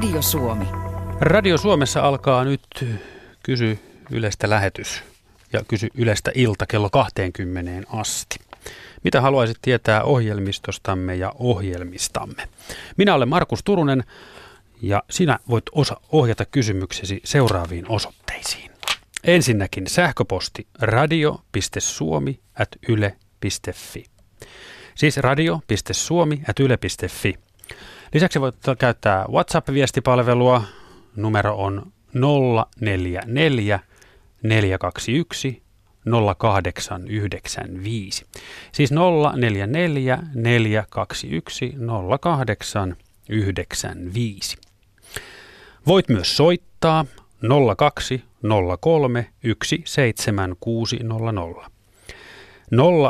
Radio Suomi. Radio Suomessa alkaa nyt Kysy Ylestä lähetys ja Kysy Ylestä ilta kello 20 asti. Mitä haluaisit tietää ohjelmistostamme ja ohjelmistamme? Minä olen Markus Turunen ja sinä voit osa ohjata kysymyksesi seuraaviin osoitteisiin. Ensinnäkin sähköposti radio.suomi.yle.fi. Siis radio.suomi.yle.fi. Lisäksi voit käyttää WhatsApp-viestipalvelua. Numero on 044 421 0895. Siis 044 421 0895. Voit myös soittaa 02 03 17600.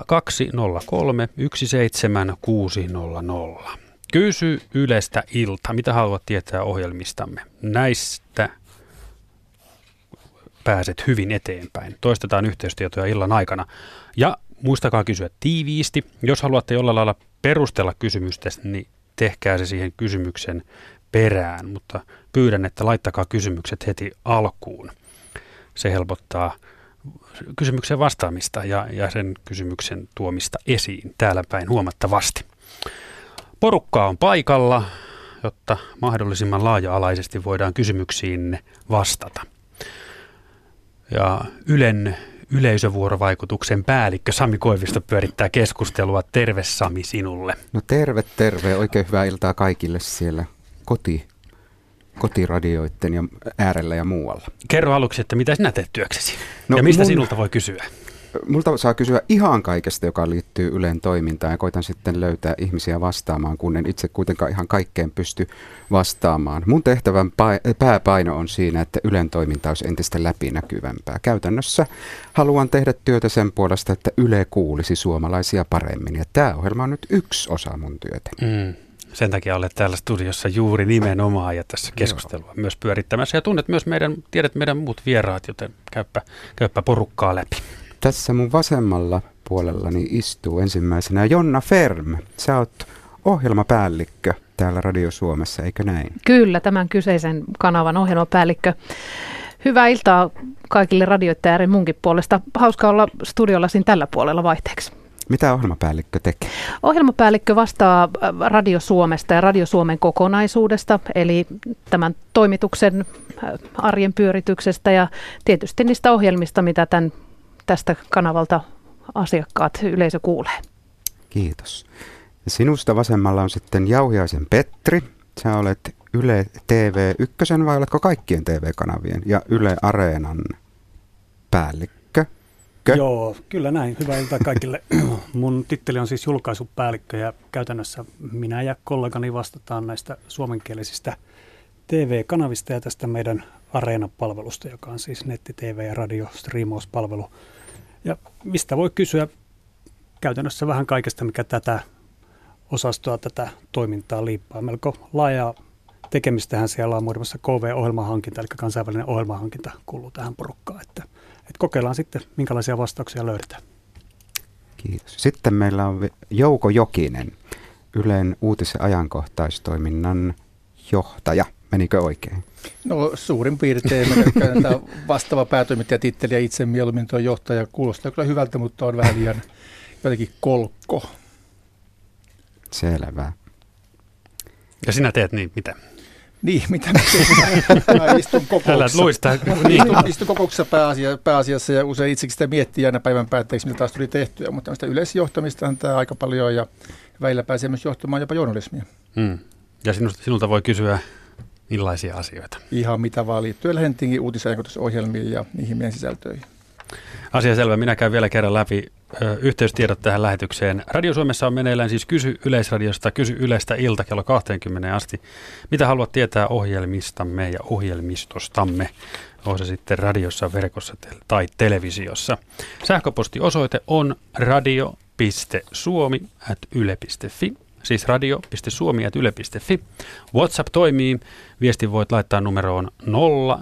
0203 17600. Kysy Ylestä ilta. Mitä haluat tietää ohjelmistamme? Näistä pääset hyvin eteenpäin. Toistetaan yhteystietoja illan aikana. Ja muistakaa kysyä tiiviisti. Jos haluatte jollain lailla perustella kysymystä, niin tehkää se siihen kysymyksen perään, mutta pyydän, että laittakaa kysymykset heti alkuun. Se helpottaa kysymyksen vastaamista ja, ja sen kysymyksen tuomista esiin täällä päin huomattavasti. Porukkaa on paikalla, jotta mahdollisimman laaja-alaisesti voidaan kysymyksiin vastata. Ja Ylen yleisövuorovaikutuksen päällikkö Sami Koivisto pyörittää keskustelua. Terve Sami sinulle. No terve, terve. Oikein hyvää iltaa kaikille siellä koti, kotiradioiden ja äärellä ja muualla. Kerro aluksi, että mitä sinä teet työksesi no, ja mistä mun... sinulta voi kysyä? Multa saa kysyä ihan kaikesta, joka liittyy Ylen toimintaan ja koitan sitten löytää ihmisiä vastaamaan, kun en itse kuitenkaan ihan kaikkeen pysty vastaamaan. Mun tehtävän pääpaino on siinä, että Ylen toiminta olisi entistä läpinäkyvämpää. Käytännössä haluan tehdä työtä sen puolesta, että Yle kuulisi suomalaisia paremmin ja tämä ohjelma on nyt yksi osa mun työtä. Mm. Sen takia olet täällä studiossa juuri nimenomaan ja tässä keskustelua Joo. myös pyörittämässä. Ja tunnet myös meidän, tiedät meidän muut vieraat, joten käyppä, käyppä porukkaa läpi. Tässä mun vasemmalla puolellani istuu ensimmäisenä Jonna Ferm. Sä oot ohjelmapäällikkö täällä Radio Suomessa, eikö näin? Kyllä, tämän kyseisen kanavan ohjelmapäällikkö. Hyvää iltaa kaikille radioittajien munkin puolesta. Hauska olla studiollasi tällä puolella vaihteeksi. Mitä ohjelmapäällikkö tekee? Ohjelmapäällikkö vastaa äh, Radio Suomesta ja Radio Suomen kokonaisuudesta, eli tämän toimituksen äh, arjen pyörityksestä ja tietysti niistä ohjelmista, mitä tämän tästä kanavalta asiakkaat, yleisö kuulee. Kiitos. Sinusta vasemmalla on sitten Jauhiaisen Petri. Sä olet Yle TV 1 vai oletko kaikkien TV-kanavien ja Yle Areenan päällikkö? Kö? Joo, kyllä näin. Hyvää iltaa kaikille. Mun titteli on siis julkaisupäällikkö ja käytännössä minä ja kollegani vastataan näistä suomenkielisistä TV-kanavista ja tästä meidän Areena-palvelusta, joka on siis netti, TV ja radio striimauspalvelu. Ja mistä voi kysyä käytännössä vähän kaikesta, mikä tätä osastoa, tätä toimintaa liippaa. Melko laaja tekemistähän siellä on muun muassa KV-ohjelmahankinta, eli kansainvälinen ohjelmahankinta kuuluu tähän porukkaan. Että, että kokeillaan sitten, minkälaisia vastauksia löydetään. Kiitos. Sitten meillä on Jouko Jokinen, Ylen uutis- ja ajankohtaistoiminnan johtaja. Menikö oikein? No suurin piirtein tämä vastaava päätoimittaja titteli ja itse mieluummin tuo johtaja kuulostaa kyllä hyvältä, mutta on vähän liian jotenkin kolkko. Selvä. Ja sinä teet niin, mitä? Niin, mitä mä teen? Mä istun kokouksessa. luista. Niin. Istun, istun kokouksessa pääasia, pääasiassa ja usein itsekin sitä miettii aina päivän päätteeksi, mitä taas tuli tehtyä. Mutta tämmöistä yleisjohtamista on tämä aika paljon ja välillä pääsee myös johtamaan jopa journalismia. Hmm. Ja sinulta, sinulta voi kysyä Millaisia asioita? Ihan mitä vaan liittyen Helsingin uutisajankohtaisuusohjelmiin ja niihin meidän sisältöihin. Asia selvä. Minä käyn vielä kerran läpi ö, yhteystiedot tähän lähetykseen. Radio Suomessa on meneillään siis Kysy Yleisradiosta, Kysy Yleistä ilta kello 20 asti. Mitä haluat tietää ohjelmistamme ja ohjelmistostamme? On se sitten radiossa, verkossa tai televisiossa. Sähköpostiosoite on radio.suomi.yle.fi siis radio.suomi.yle.fi. WhatsApp toimii. Viesti voit laittaa numeroon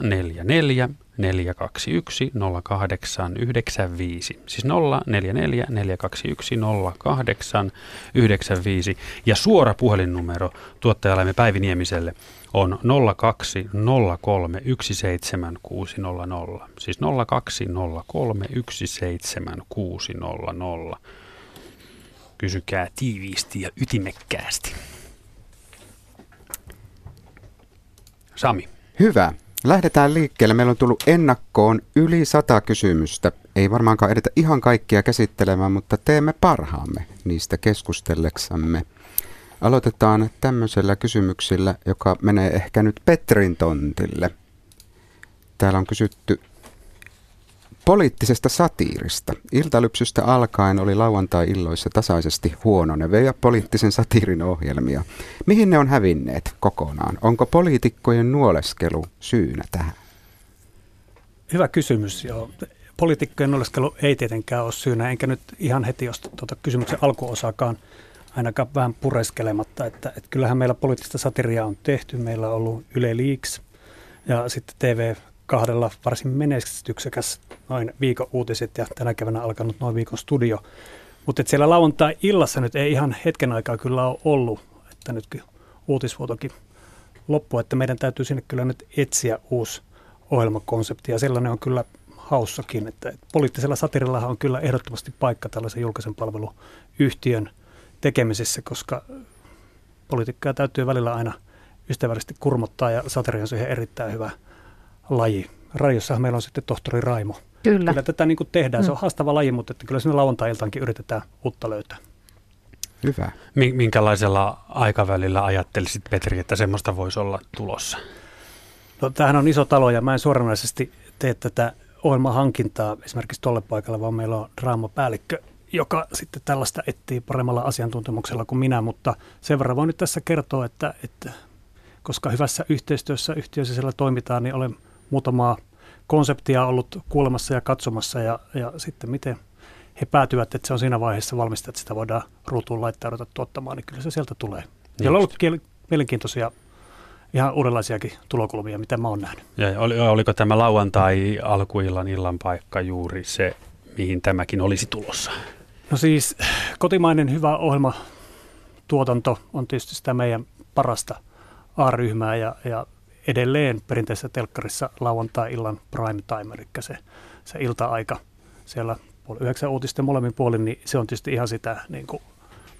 044 421 0895. Siis 044 421 0895. Ja suora puhelinnumero tuottajallamme Päivi Niemiselle on 0203 17600. Siis 0203 17600. Kysykää tiiviisti ja ytimekkäästi. Sami. Hyvä. Lähdetään liikkeelle. Meillä on tullut ennakkoon yli sata kysymystä. Ei varmaankaan edetä ihan kaikkia käsittelemään, mutta teemme parhaamme niistä keskustelleksamme. Aloitetaan tämmöisellä kysymyksellä, joka menee ehkä nyt Petrin tontille. Täällä on kysytty poliittisesta satiirista. Iltalypsystä alkaen oli lauantai-illoissa tasaisesti huononevia poliittisen satiirin ohjelmia. Mihin ne on hävinneet kokonaan? Onko poliitikkojen nuoleskelu syynä tähän? Hyvä kysymys. Joo. Poliitikkojen nuoleskelu ei tietenkään ole syynä, enkä nyt ihan heti jos tuota kysymyksen alkuosaakaan ainakaan vähän pureskelematta, että, että kyllähän meillä poliittista satiria on tehty. Meillä on ollut Yle Leaks ja sitten TV kahdella varsin menestyksekäs noin viikon uutiset ja tänä keväänä alkanut noin viikon studio. Mutta siellä lauantai-illassa nyt ei ihan hetken aikaa kyllä ole ollut, että nyt uutisvuotokin loppu, että meidän täytyy sinne kyllä nyt etsiä uusi ohjelmakonsepti ja sellainen on kyllä haussakin, että poliittisella satirillahan on kyllä ehdottomasti paikka tällaisen julkisen palveluyhtiön tekemisessä, koska politiikkaa täytyy välillä aina ystävällisesti kurmottaa ja satiri on siihen erittäin hyvä laji. Radiossahan meillä on sitten tohtori Raimo. Kyllä. Kyllä tätä niin kuin tehdään. Se on mm. haastava laji, mutta että kyllä sinne lauantai-iltaankin yritetään uutta löytää. Hyvä. Minkälaisella aikavälillä ajattelisit, Petri, että semmoista voisi olla tulossa? No, tämähän on iso talo ja mä en suoranaisesti tee tätä ohjelmahankintaa esimerkiksi tolle paikalle, vaan meillä on draamapäällikkö, joka sitten tällaista etsii paremmalla asiantuntemuksella kuin minä, mutta sen verran voin nyt tässä kertoa, että, että koska hyvässä yhteistyössä yhtiössä toimitaan, niin olen muutamaa konseptia ollut kuulemassa ja katsomassa ja, ja sitten miten he päätyvät, että se on siinä vaiheessa valmista, että sitä voidaan ruutuun laittaa ja tuottamaan, niin kyllä se sieltä tulee. Ja on ollut kiel- mielenkiintoisia ihan uudenlaisiakin tulokulmia, mitä mä oon nähnyt. Ja oli, oliko tämä lauantai alkuillan illan paikka juuri se, mihin tämäkin olisi tulossa? No siis kotimainen hyvä ohjelma tuotanto on tietysti sitä meidän parasta A-ryhmää ja, ja edelleen perinteisessä telkkarissa lauantai-illan prime time, eli se, se ilta-aika siellä puoli yhdeksän uutisten molemmin puolin, niin se on tietysti ihan sitä niin kuin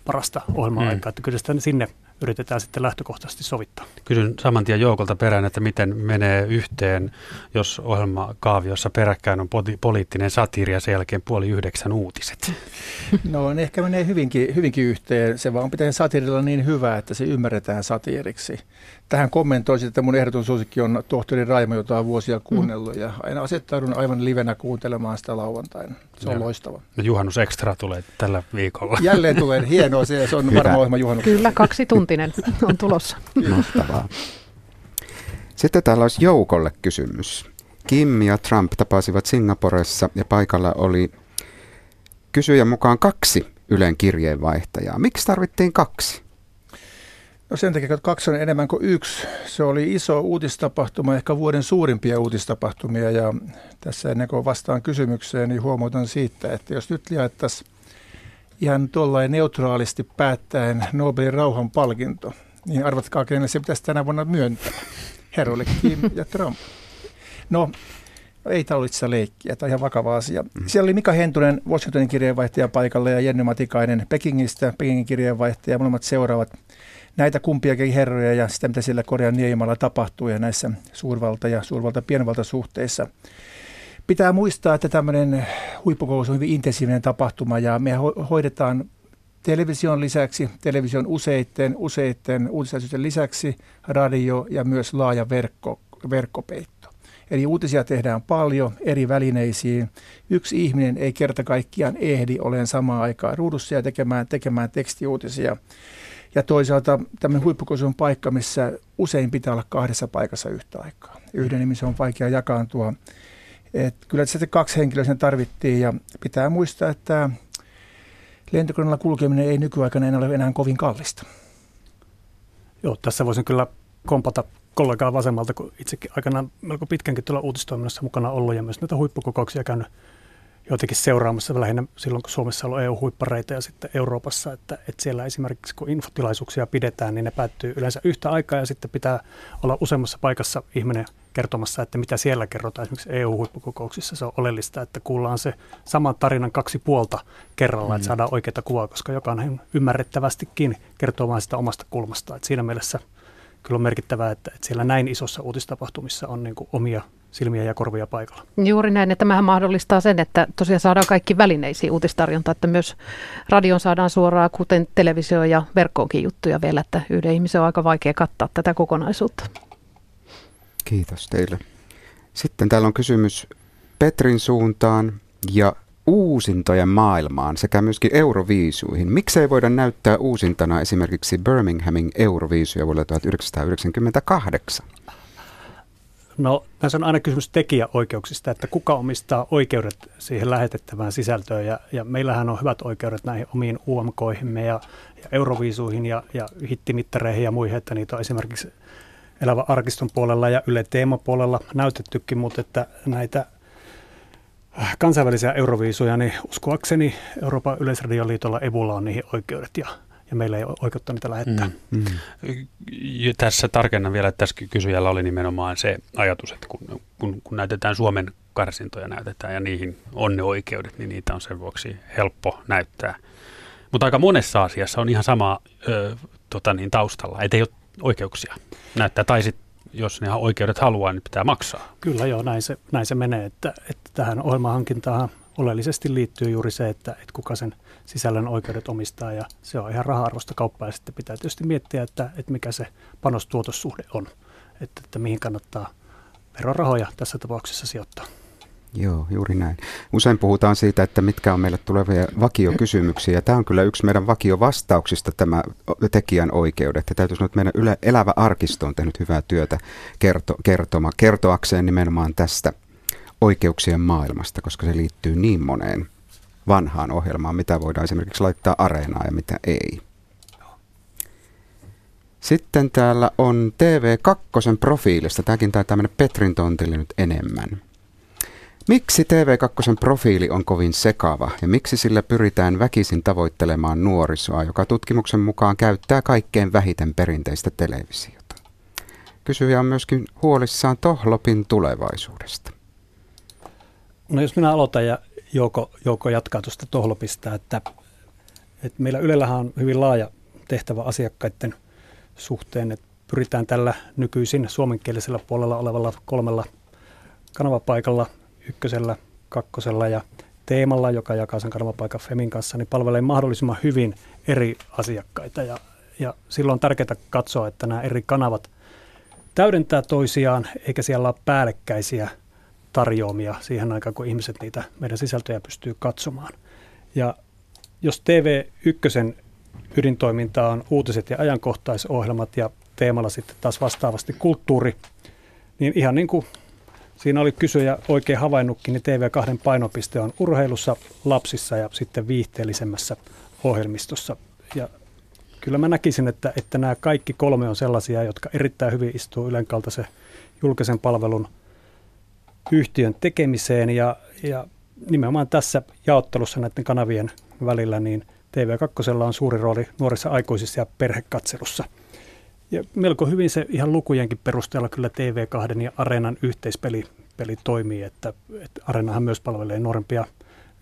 parasta ohjelma-aikaa, mm. että kyllä sitä sinne yritetään sitten lähtökohtaisesti sovittaa. Kysyn saman tien joukolta perään, että miten menee yhteen, jos ohjelmakaaviossa peräkkäin on poliittinen satiiri ja sen jälkeen puoli yhdeksän uutiset. No ehkä menee hyvinkin, hyvinkin yhteen. Se vaan pitää satirilla niin hyvä, että se ymmärretään satiiriksi. Tähän kommentoisin, että mun ehdoton suosikki on tohtori Raimo, jota on vuosia kuunnellut ja aina asettaudun aivan livenä kuuntelemaan sitä lauantaina. Se on ja. loistava. Ja juhannus Extra tulee tällä viikolla. Jälleen tulee, hienoa se, se on varmaan ohjelma juhannus. Kyllä, kaksi tuntinen on tulossa. Mahtavaa. Sitten täällä olisi Joukolle kysymys. Kim ja Trump tapasivat Singaporessa ja paikalla oli kysyjän mukaan kaksi Ylen kirjeenvaihtajaa. Miksi tarvittiin kaksi? No sen takia, että kaksi on enemmän kuin yksi. Se oli iso uutistapahtuma, ehkä vuoden suurimpia uutistapahtumia ja tässä ennen kuin vastaan kysymykseen, niin huomautan siitä, että jos nyt jaettaisiin ihan tuollain neutraalisti päättäen Nobelin rauhan palkinto, niin arvatkaa, kenelle se pitäisi tänä vuonna myöntää. Herroille Kim ja Trump. No, ei ollut leikkiä, tämä on ihan vakava asia. Mm. Siellä oli Mika Hentunen, Washingtonin kirjeenvaihtaja paikalle ja Jenny Matikainen Pekingistä, Pekingin kirjeenvaihtaja. Molemmat seuraavat näitä kumpiakin herroja ja sitä, mitä siellä Korean niemalla tapahtuu ja näissä suurvalta- ja suurvalta-pienvalta-suhteissa. Pitää muistaa, että tämmöinen huippukokous on hyvin intensiivinen tapahtuma ja me hoidetaan television lisäksi, television useitten, useitten uutisasioiden lisäksi radio ja myös laaja verkko, verkkopeitto. Eli uutisia tehdään paljon eri välineisiin. Yksi ihminen ei kerta kaikkiaan ehdi olen samaan aikaan ruudussa ja tekemään, tekemään tekstiuutisia. Ja toisaalta tämmöinen huippukokous on paikka, missä usein pitää olla kahdessa paikassa yhtä aikaa. Yhden nimisen on vaikea jakaantua. Et kyllä sitten kaksi henkilöä sen tarvittiin ja pitää muistaa, että lentokoneella kulkeminen ei nykyaikana enää ole enää kovin kallista. Joo, tässä voisin kyllä kompata kollegaa vasemmalta, kun itsekin aikanaan melko pitkänkin tuolla uutistoiminnassa mukana ollut ja myös näitä huippukokouksia käynyt jotenkin seuraamassa lähinnä silloin, kun Suomessa on ollut EU-huippareita ja sitten Euroopassa, että, että siellä esimerkiksi kun infotilaisuuksia pidetään, niin ne päättyy yleensä yhtä aikaa ja sitten pitää olla useammassa paikassa ihminen kertomassa, että mitä siellä kerrotaan. Esimerkiksi EU-huippukokouksissa se on oleellista, että kuullaan se saman tarinan kaksi puolta kerralla, mm. että saadaan oikeita kuvaa, koska jokainen ymmärrettävästikin kertoo vain sitä omasta kulmasta. Että siinä mielessä kyllä on merkittävää, että, että siellä näin isossa uutistapahtumissa on niin kuin omia silmiä ja korvia paikalla. Juuri näin, että tämähän mahdollistaa sen, että tosiaan saadaan kaikki välineisiin uutistarjonta, että myös radion saadaan suoraan, kuten televisio ja verkkoonkin juttuja vielä, että yhden ihmisen on aika vaikea kattaa tätä kokonaisuutta. Kiitos teille. Sitten täällä on kysymys Petrin suuntaan ja uusintojen maailmaan sekä myöskin Euroviisuihin. Miksei voida näyttää uusintana esimerkiksi Birminghamin Euroviisuja vuonna 1998? No tässä on aina kysymys tekijäoikeuksista, että kuka omistaa oikeudet siihen lähetettävään sisältöön. Ja, ja meillähän on hyvät oikeudet näihin omiin UMKihimme ja, ja Euroviisuihin ja, ja hittimittareihin ja muihin, että niitä on esimerkiksi Elävä arkiston puolella ja Yle Teema-puolella näytettykin, mutta että näitä äh, kansainvälisiä euroviisuja, niin uskoakseni Euroopan yleisradioliitolla Ebulla on niihin oikeudet ja ja meillä ei ole oikeutta niitä lähettää. Mm. Mm. Tässä tarkennan vielä, että tässä kysyjällä oli nimenomaan se ajatus, että kun, kun, kun näytetään Suomen karsintoja näytetään ja niihin on ne oikeudet, niin niitä on sen vuoksi helppo näyttää. Mutta aika monessa asiassa on ihan sama ö, tota niin, taustalla, ettei ole oikeuksia näyttää, tai sitten jos ne oikeudet haluaa, niin pitää maksaa. Kyllä joo, näin se, näin se menee, että, että tähän ohjelmahankintaan oleellisesti liittyy juuri se, että, että kuka sen sisällön oikeudet omistaa ja se on ihan raha-arvosta kauppaa ja sitten pitää tietysti miettiä, että, että mikä se panostuotossuhde on, että, että mihin kannattaa verorahoja tässä tapauksessa sijoittaa. Joo, juuri näin. Usein puhutaan siitä, että mitkä on meille tulevia vakiokysymyksiä. Ja tämä on kyllä yksi meidän vakiovastauksista, tämä tekijän oikeudet. Ja täytyy sanoa, että meidän yle, elävä arkisto on tehnyt hyvää työtä kerto, kertoma, kertoakseen nimenomaan tästä oikeuksien maailmasta, koska se liittyy niin moneen vanhaan ohjelmaan, mitä voidaan esimerkiksi laittaa areenaan ja mitä ei. Sitten täällä on TV2 profiilista. Tämäkin taitaa mennä Petrin tontille nyt enemmän. Miksi TV2 profiili on kovin sekava ja miksi sillä pyritään väkisin tavoittelemaan nuorisoa, joka tutkimuksen mukaan käyttää kaikkein vähiten perinteistä televisiota? Kysyjä on myöskin huolissaan Tohlopin tulevaisuudesta. No jos minä aloitan ja Jouko, Jouko jatkaa tuosta Tohlopista, että, että meillä Ylellähän on hyvin laaja tehtävä asiakkaiden suhteen, että pyritään tällä nykyisin suomenkielisellä puolella olevalla kolmella kanavapaikalla ykkösellä, kakkosella ja teemalla, joka jakaa sen kanavapaikan Femin kanssa, niin palvelee mahdollisimman hyvin eri asiakkaita. Ja, ja silloin on tärkeää katsoa, että nämä eri kanavat täydentää toisiaan, eikä siellä ole päällekkäisiä tarjoamia siihen aikaan, kun ihmiset niitä meidän sisältöjä pystyy katsomaan. Ja jos TV1 ydintoiminta on uutiset ja ajankohtaisohjelmat ja teemalla sitten taas vastaavasti kulttuuri, niin ihan niin kuin Siinä oli kysyjä oikein havainnutkin, niin TV2 painopiste on urheilussa, lapsissa ja sitten viihteellisemmässä ohjelmistossa. Ja kyllä mä näkisin, että, että nämä kaikki kolme on sellaisia, jotka erittäin hyvin istuu Ylen kaltaisen julkisen palvelun yhtiön tekemiseen ja, ja nimenomaan tässä jaottelussa näiden kanavien välillä, niin TV2 on suuri rooli nuorissa aikuisissa ja perhekatselussa – ja melko hyvin se ihan lukujenkin perusteella kyllä TV2 ja Areenan yhteispeli peli toimii, että, että Areenahan myös palvelee nuorempia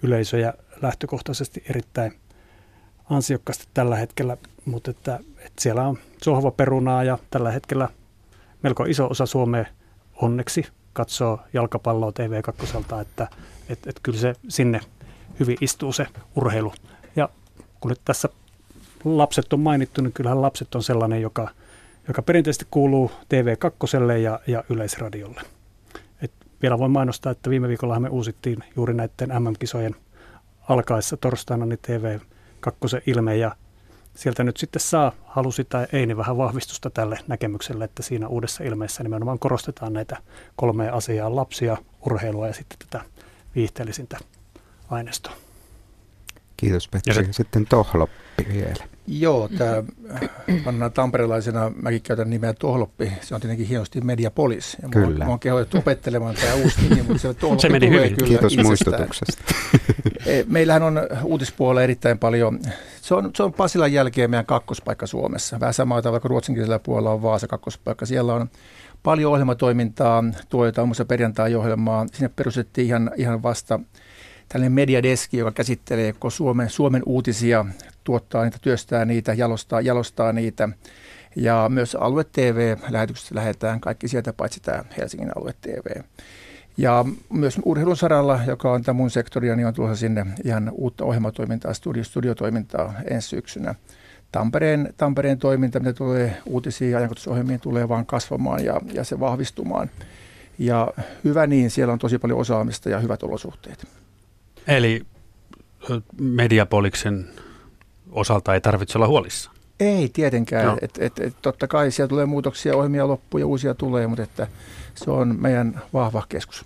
yleisöjä lähtökohtaisesti erittäin ansiokkaasti tällä hetkellä, mutta että, että siellä on sohvaperunaa ja tällä hetkellä melko iso osa Suomea onneksi katsoo jalkapalloa TV2, että, että, että kyllä se sinne hyvin istuu se urheilu. Ja kun nyt tässä lapset on mainittu, niin kyllähän lapset on sellainen, joka – joka perinteisesti kuuluu TV2 ja, ja Yleisradiolle. Et vielä voin mainostaa, että viime viikolla me uusittiin juuri näiden MM-kisojen alkaessa torstaina niin TV2 ilme ja sieltä nyt sitten saa, halusi tai ei, niin vähän vahvistusta tälle näkemykselle, että siinä uudessa ilmeessä nimenomaan korostetaan näitä kolmea asiaa, lapsia, urheilua ja sitten tätä viihteellisintä aineistoa. Kiitos Petri. Ja sitten Tohloppi vielä. Joo, tämä pannaan tamperelaisena, mäkin käytän nimeä Tohloppi, se on tietenkin hienosti Mediapolis. Ja kyllä. Mä oon kehotettu opettelemaan tämä uusi nimi, mutta se, se meni hyvin. Kyllä Kiitos itsestään. muistutuksesta. E, meillähän on uutispuolella erittäin paljon, se on, se on Pasilan jälkeen meidän kakkospaikka Suomessa. Vähän samaa tavalla kuin ruotsinkielisellä puolella on Vaasa kakkospaikka. Siellä on paljon ohjelmatoimintaa, tuotetaan muassa perjantai-ohjelmaa. Sinne perustettiin ihan, ihan vasta tällainen mediadeski, joka käsittelee koko Suomen, Suomen uutisia, tuottaa niitä, työstää niitä, jalostaa, jalostaa niitä. Ja myös alue TV-lähetykset lähetään kaikki sieltä, paitsi tämä Helsingin alue TV. Ja myös urheilun saralla, joka on tämä mun sektoria, niin on tulossa sinne ihan uutta ohjelmatoimintaa, studio, studiotoimintaa ensi syksynä. Tampereen, Tampereen toiminta, mitä tulee uutisiin ja ajankohtaisohjelmiin, tulee vaan kasvamaan ja, ja se vahvistumaan. Ja hyvä niin, siellä on tosi paljon osaamista ja hyvät olosuhteet. Eli Mediapoliksen osalta ei tarvitse olla huolissa. Ei tietenkään. No. Et, et, et, totta kai siellä tulee muutoksia, ohjelmia loppuu ja uusia tulee, mutta että se on meidän vahva keskus.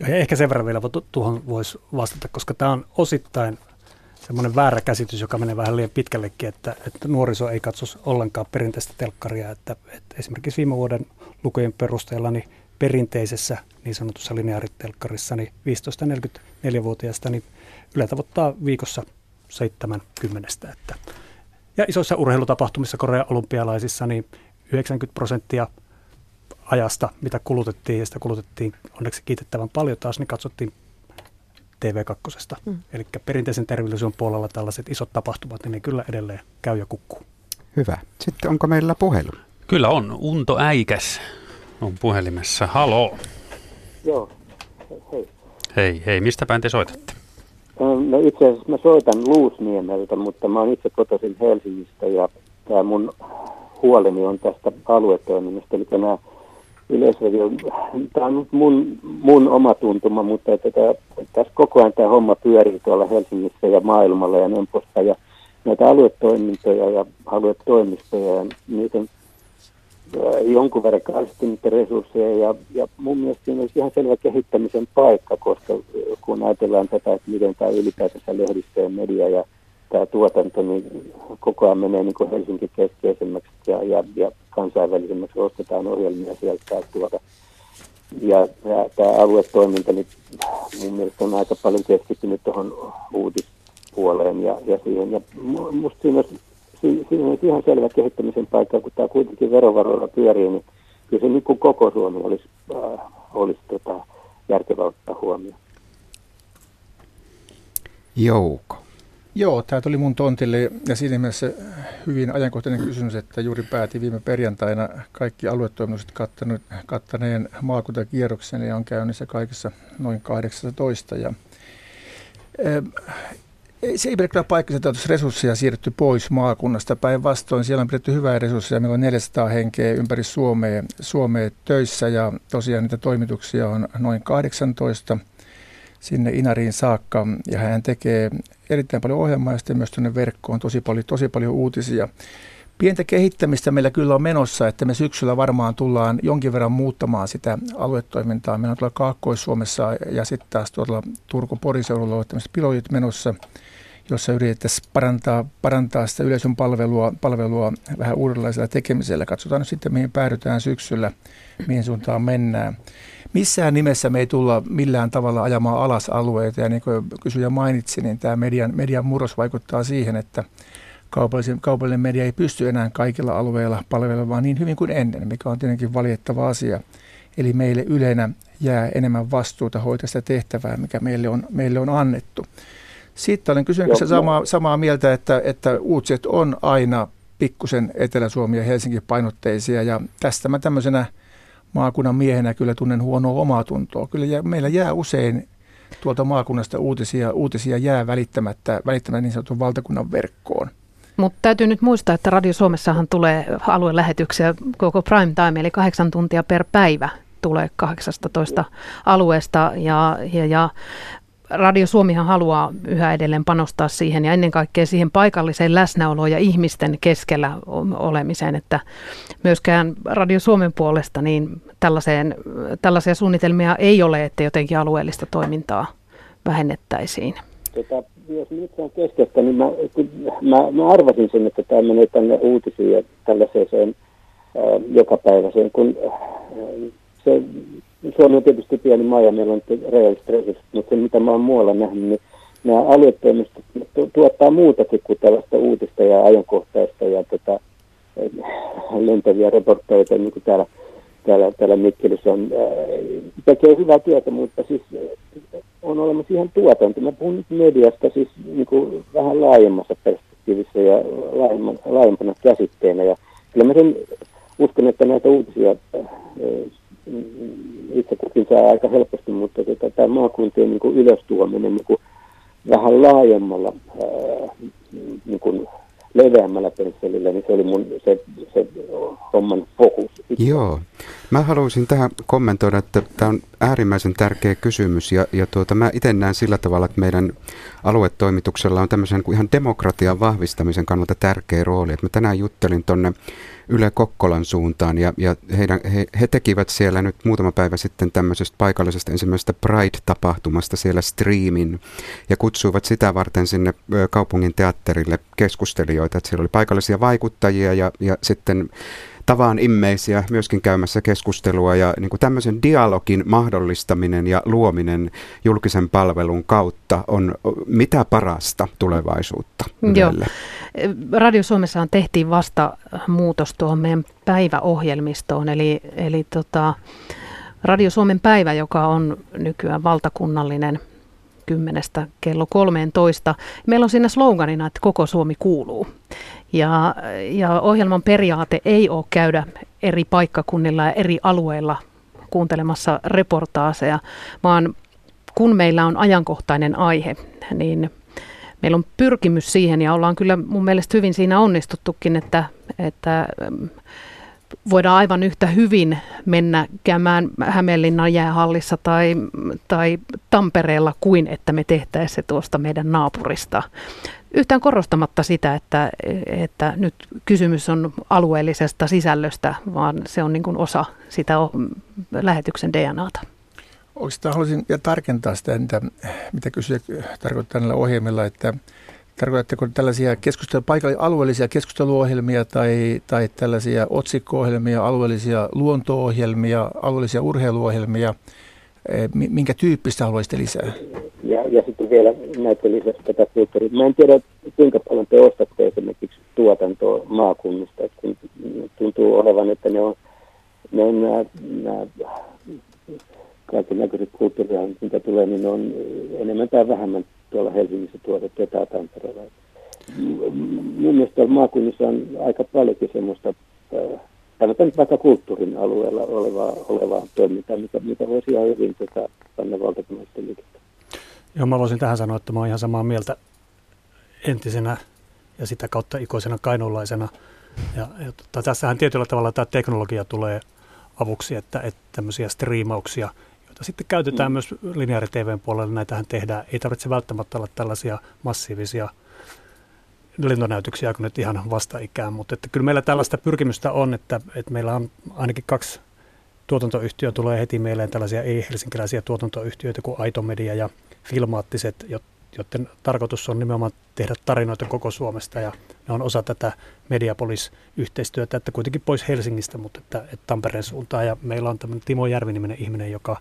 Ja ehkä sen verran vielä tuohon voisi vastata, koska tämä on osittain semmoinen väärä käsitys, joka menee vähän liian pitkällekin, että, että nuoriso ei katso ollenkaan perinteistä telkkaria. Että, että esimerkiksi viime vuoden lukujen perusteella niin perinteisessä niin sanotussa lineaaritelkkarissa niin 15-44-vuotiaista niin Yle tavoittaa viikossa 70. Että, ja isoissa urheilutapahtumissa Korea olympialaisissa niin 90 prosenttia ajasta, mitä kulutettiin, ja sitä kulutettiin onneksi kiitettävän paljon taas, niin katsottiin TV2. Mm. Eli perinteisen television puolella tällaiset isot tapahtumat, niin ne kyllä edelleen käy ja kukkuu. Hyvä. Sitten onko meillä puhelu? Kyllä on. Unto Äikäs on puhelimessa. Haloo. Joo, hei. Hei, hei. Mistä päin te soitatte? No itse asiassa mä soitan Luusniemeltä, mutta mä oon itse kotoisin Helsingistä ja tämä mun huoleni on tästä aluetoiminnasta. Eli nämä Yleisradio, tämä on mun, mun oma tuntuma, mutta että tämä, tässä koko ajan tämä homma pyörii tuolla Helsingissä ja maailmalla ja poispäin. Ja näitä aluetoimintoja ja aluetoimistoja ja niitä jonkun verran karsittu niitä resursseja ja, ja mun mielestä siinä olisi ihan selvä kehittämisen paikka, koska kun ajatellaan tätä, että miten tämä ylipäätänsä lehdistö ja media ja tämä tuotanto, niin koko ajan menee niin kuin Helsinki keskeisemmäksi ja, ja, ja kansainvälisemmäksi ostetaan ohjelmia sieltä. Ja, ja tämä aluetoiminta niin mun mielestä on aika paljon keskittynyt tuohon uutispuoleen ja, ja siihen. Ja musta siinä olisi siinä on ihan selvä kehittämisen paikka, kun tämä kuitenkin verovaroilla pyörii, niin kyllä se niin kuin koko Suomi olisi, äh, olisi tota, järkevä ottaa huomioon. Jouko. Joo, tämä tuli mun tontille ja siinä mielessä hyvin ajankohtainen kysymys, että juuri päätin viime perjantaina kaikki aluetoimitukset kattaneen maakuntakierroksen ja on käynnissä kaikissa noin 18. Ja, se ei pidä kyllä paikkansa, että resursseja siirretty pois maakunnasta. Päinvastoin siellä on pidetty hyvää resursseja. Meillä on 400 henkeä ympäri Suomea, Suomea töissä ja tosiaan niitä toimituksia on noin 18 sinne Inariin saakka. Ja hän tekee erittäin paljon ohjelmaa ja sitten myös tuonne verkkoon tosi paljon, tosi paljon uutisia. Pientä kehittämistä meillä kyllä on menossa, että me syksyllä varmaan tullaan jonkin verran muuttamaan sitä aluetoimintaa. Meillä on tuolla Kaakkois-Suomessa ja sitten taas tuolla Turku-Poriseudulla on tämmöiset pilotit menossa – jossa yritettäisiin parantaa, parantaa sitä yleisön palvelua, palvelua vähän uudenlaisella tekemisellä. Katsotaan nyt sitten, mihin päädytään syksyllä, mihin suuntaan mennään. Missään nimessä me ei tulla millään tavalla ajamaan alas alueita, ja niin kuin kysyjä mainitsi, niin tämä median, median murros vaikuttaa siihen, että kaupallinen, kaupallinen media ei pysty enää kaikilla alueilla palvelemaan niin hyvin kuin ennen, mikä on tietenkin valitettava asia. Eli meille yleenä jää enemmän vastuuta hoitaa sitä tehtävää, mikä meille on, meille on annettu. Sitten olen kysynyt samaa, samaa mieltä, että, että uutiset on aina pikkusen Etelä-Suomi ja Helsinki painotteisia ja tästä mä tämmöisenä maakunnan miehenä kyllä tunnen huonoa omaa tuntoa. Kyllä jää, meillä jää usein tuolta maakunnasta uutisia, uutisia jää välittämättä, välittämättä niin sanotun valtakunnan verkkoon. Mutta täytyy nyt muistaa, että Radio Suomessahan tulee aluelähetyksiä koko prime time, eli kahdeksan tuntia per päivä tulee 18 alueesta ja, ja, ja Radio Suomihan haluaa yhä edelleen panostaa siihen ja ennen kaikkea siihen paikalliseen läsnäoloon ja ihmisten keskellä olemiseen, että myöskään Radio Suomen puolesta niin tällaiseen, tällaisia suunnitelmia ei ole, että jotenkin alueellista toimintaa vähennettäisiin. Tota, jos nyt on keskeistä, niin mä, mä, mä arvasin sen, että tämä menee tänne uutisiin ja tällaiseen ää, jokapäiväiseen, kun ää, se, Suomi on tietysti pieni maa ja meillä on rajalliset resurssit, mutta se mitä mä oon muualla nähnyt, niin nämä aluetoimistot tuottaa muutakin kuin tällaista uutista ja ajankohtaista ja tota, lentäviä reportteja, niin kuin täällä, täällä, täällä Mikkelissä on. tekee hyvää työtä, mutta siis on olemassa ihan tuotanto. Mä puhun nyt mediasta siis niin kuin vähän laajemmassa perspektiivissä ja laajemman, laajempana käsitteenä. Ja kyllä mä sen uskon, että näitä uutisia itse kukin saa aika helposti, mutta tota, tämä maakuntien niin ylöstuominen niin vähän laajemmalla ää, niin leveämmällä pensselillä, niin se oli mun se, se homman fokus. Joo. Mä haluaisin tähän kommentoida, että tämä on äärimmäisen tärkeä kysymys ja, ja tuota, mä itse näen sillä tavalla, että meidän aluetoimituksella on tämmöisen kuin ihan demokratian vahvistamisen kannalta tärkeä rooli. Että mä tänään juttelin tuonne Yle Kokkolan suuntaan. Ja, ja heidän, he, he tekivät siellä nyt muutama päivä sitten tämmöisestä paikallisesta ensimmäisestä Pride-tapahtumasta siellä streamin ja kutsuivat sitä varten sinne kaupungin teatterille keskustelijoita, että siellä oli paikallisia vaikuttajia ja, ja sitten tavaan immeisiä myöskin käymässä keskustelua ja niin kuin tämmöisen dialogin mahdollistaminen ja luominen julkisen palvelun kautta on mitä parasta tulevaisuutta Ylelle. Joo. Radio Suomessahan tehtiin vasta muutos tuohon meidän päiväohjelmistoon, eli, eli tota, Radio Suomen päivä, joka on nykyään valtakunnallinen kymmenestä kello 13. Meillä on siinä sloganina, että koko Suomi kuuluu. Ja, ja ohjelman periaate ei ole käydä eri paikkakunnilla ja eri alueilla kuuntelemassa reportaaseja, vaan kun meillä on ajankohtainen aihe, niin meillä on pyrkimys siihen ja ollaan kyllä mun mielestä hyvin siinä onnistuttukin, että, että voidaan aivan yhtä hyvin mennä käymään Hämeenlinnan jäähallissa tai, tai Tampereella kuin että me tehtäisiin se tuosta meidän naapurista. Yhtään korostamatta sitä, että, että nyt kysymys on alueellisesta sisällöstä, vaan se on niin kuin osa sitä lähetyksen DNAta. Oikeastaan haluaisin ja tarkentaa sitä, mitä kysyjä tarkoittaa näillä ohjelmilla, että Tarkoitatteko tällaisia keskustelu, paikallisia alueellisia keskusteluohjelmia tai, tai tällaisia otsikko-ohjelmia, alueellisia luonto-ohjelmia, alueellisia urheiluohjelmia? Eh, minkä tyyppistä haluaisitte lisää? Ja, ja sitten vielä näiden lisäksi tätä kulttuuria. Mä en tiedä, kuinka paljon te ostatte esimerkiksi tuotantoa maakunnista. Kun tuntuu olevan, että ne on, ne on nämä, nämä kaikki näköiset kulttuuria, mitä tulee, niin ne on enemmän tai vähemmän tuolla Helsingissä tuotettu ja Tampereella. Mun mielestä maakunnissa on aika paljonkin semmoista, sanotaan nyt vaikka kulttuurin alueella olevaa, olevaa toimintaa, mikä, mikä voisi ihan hyvin tätä panna valtakunnallista liikettä. Joo, mä voisin tähän sanoa, että mä oon ihan samaa mieltä entisenä ja sitä kautta ikoisena kainulaisena. Ja, ja tota, tässähän tietyllä tavalla tämä teknologia tulee avuksi, että, että tämmöisiä striimauksia – jota sitten käytetään mm. myös lineaari-TVn puolella. Näitähän tehdään. Ei tarvitse välttämättä olla tällaisia massiivisia lentonäytöksiä kuin nyt ihan vasta-ikään, mutta että kyllä meillä tällaista pyrkimystä on, että, että meillä on ainakin kaksi tuotantoyhtiöä tulee heti mieleen tällaisia ei-helsinkiläisiä tuotantoyhtiöitä kuin Aito Media ja Filmaattiset, joiden tarkoitus on nimenomaan tehdä tarinoita koko Suomesta ja ne on osa tätä Mediapolis-yhteistyötä, että kuitenkin pois Helsingistä, mutta että, että Tampereen suuntaan. Ja meillä on tämmöinen Timo Järviniminen ihminen, joka,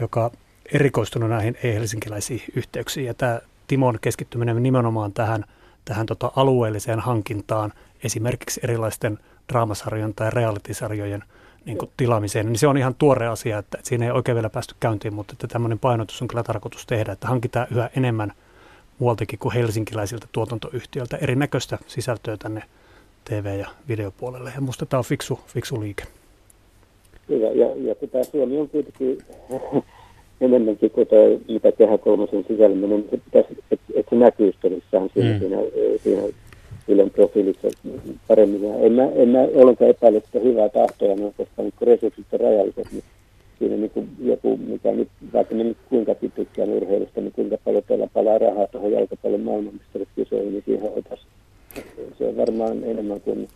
joka erikoistunut näihin ei-helsinkiläisiin yhteyksiin. Ja tämä Timon keskittyminen nimenomaan tähän, tähän tota alueelliseen hankintaan, esimerkiksi erilaisten draamasarjojen tai realitysarjojen niin kuin tilaamiseen, niin se on ihan tuore asia, että, että siinä ei oikein vielä päästy käyntiin, mutta että tämmöinen painotus on kyllä tarkoitus tehdä, että hankitaan yhä enemmän muualtakin kuin helsinkiläisiltä tuotantoyhtiöiltä erinäköistä sisältöä tänne TV- ja videopuolelle. Ja musta tämä on fiksu, fiksu liike. Hyvä, ja, ja tämä Suomi on kuitenkin enemmänkin kuin toi, mitä Kehä Kolmosen sisällä niin se pitäisi, että et se näkyy siinä, mm. siinä, siinä Ylen profiilissa paremmin. Ja en, mä, en mä ollenkaan epäile sitä hyvää tahtoa, no, koska niin resurssit on rajalliset, niin siinä niin kuin joku, mikä nyt, vaikka me nyt kuinka tykkään urheilusta, niin kuinka paljon teillä palaa rahaa tuohon jalkapallon maailmanmestarikkisoihin, niin siihen otaisiin. Se on varmaan enemmän kuin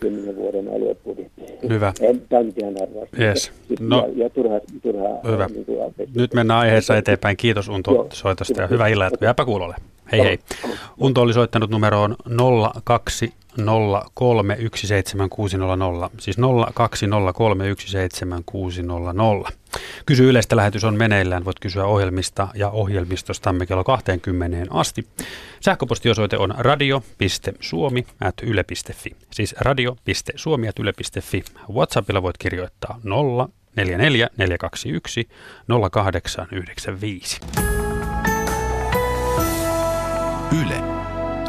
kymmenen vuoden aluebudjetti. Hyvä. Tämä on ihan arvaus. Yes. No, ja, ja turha, turha hyvä. Niin kuin Nyt mennään aiheessa eteenpäin. Kiitos Unto soitosta ja hyvä illan jatko. Jääpä kuulolle. Hei hei. Unto oli soittanut numeroon 02 0317600, siis 020317600. Kysy yleistä lähetys on meneillään, voit kysyä ohjelmista ja ohjelmistostamme kello 20 asti. Sähköpostiosoite on radio.suomi at yle.fi, siis radio.suomi at yle.fi. Whatsappilla voit kirjoittaa 044 421 0895.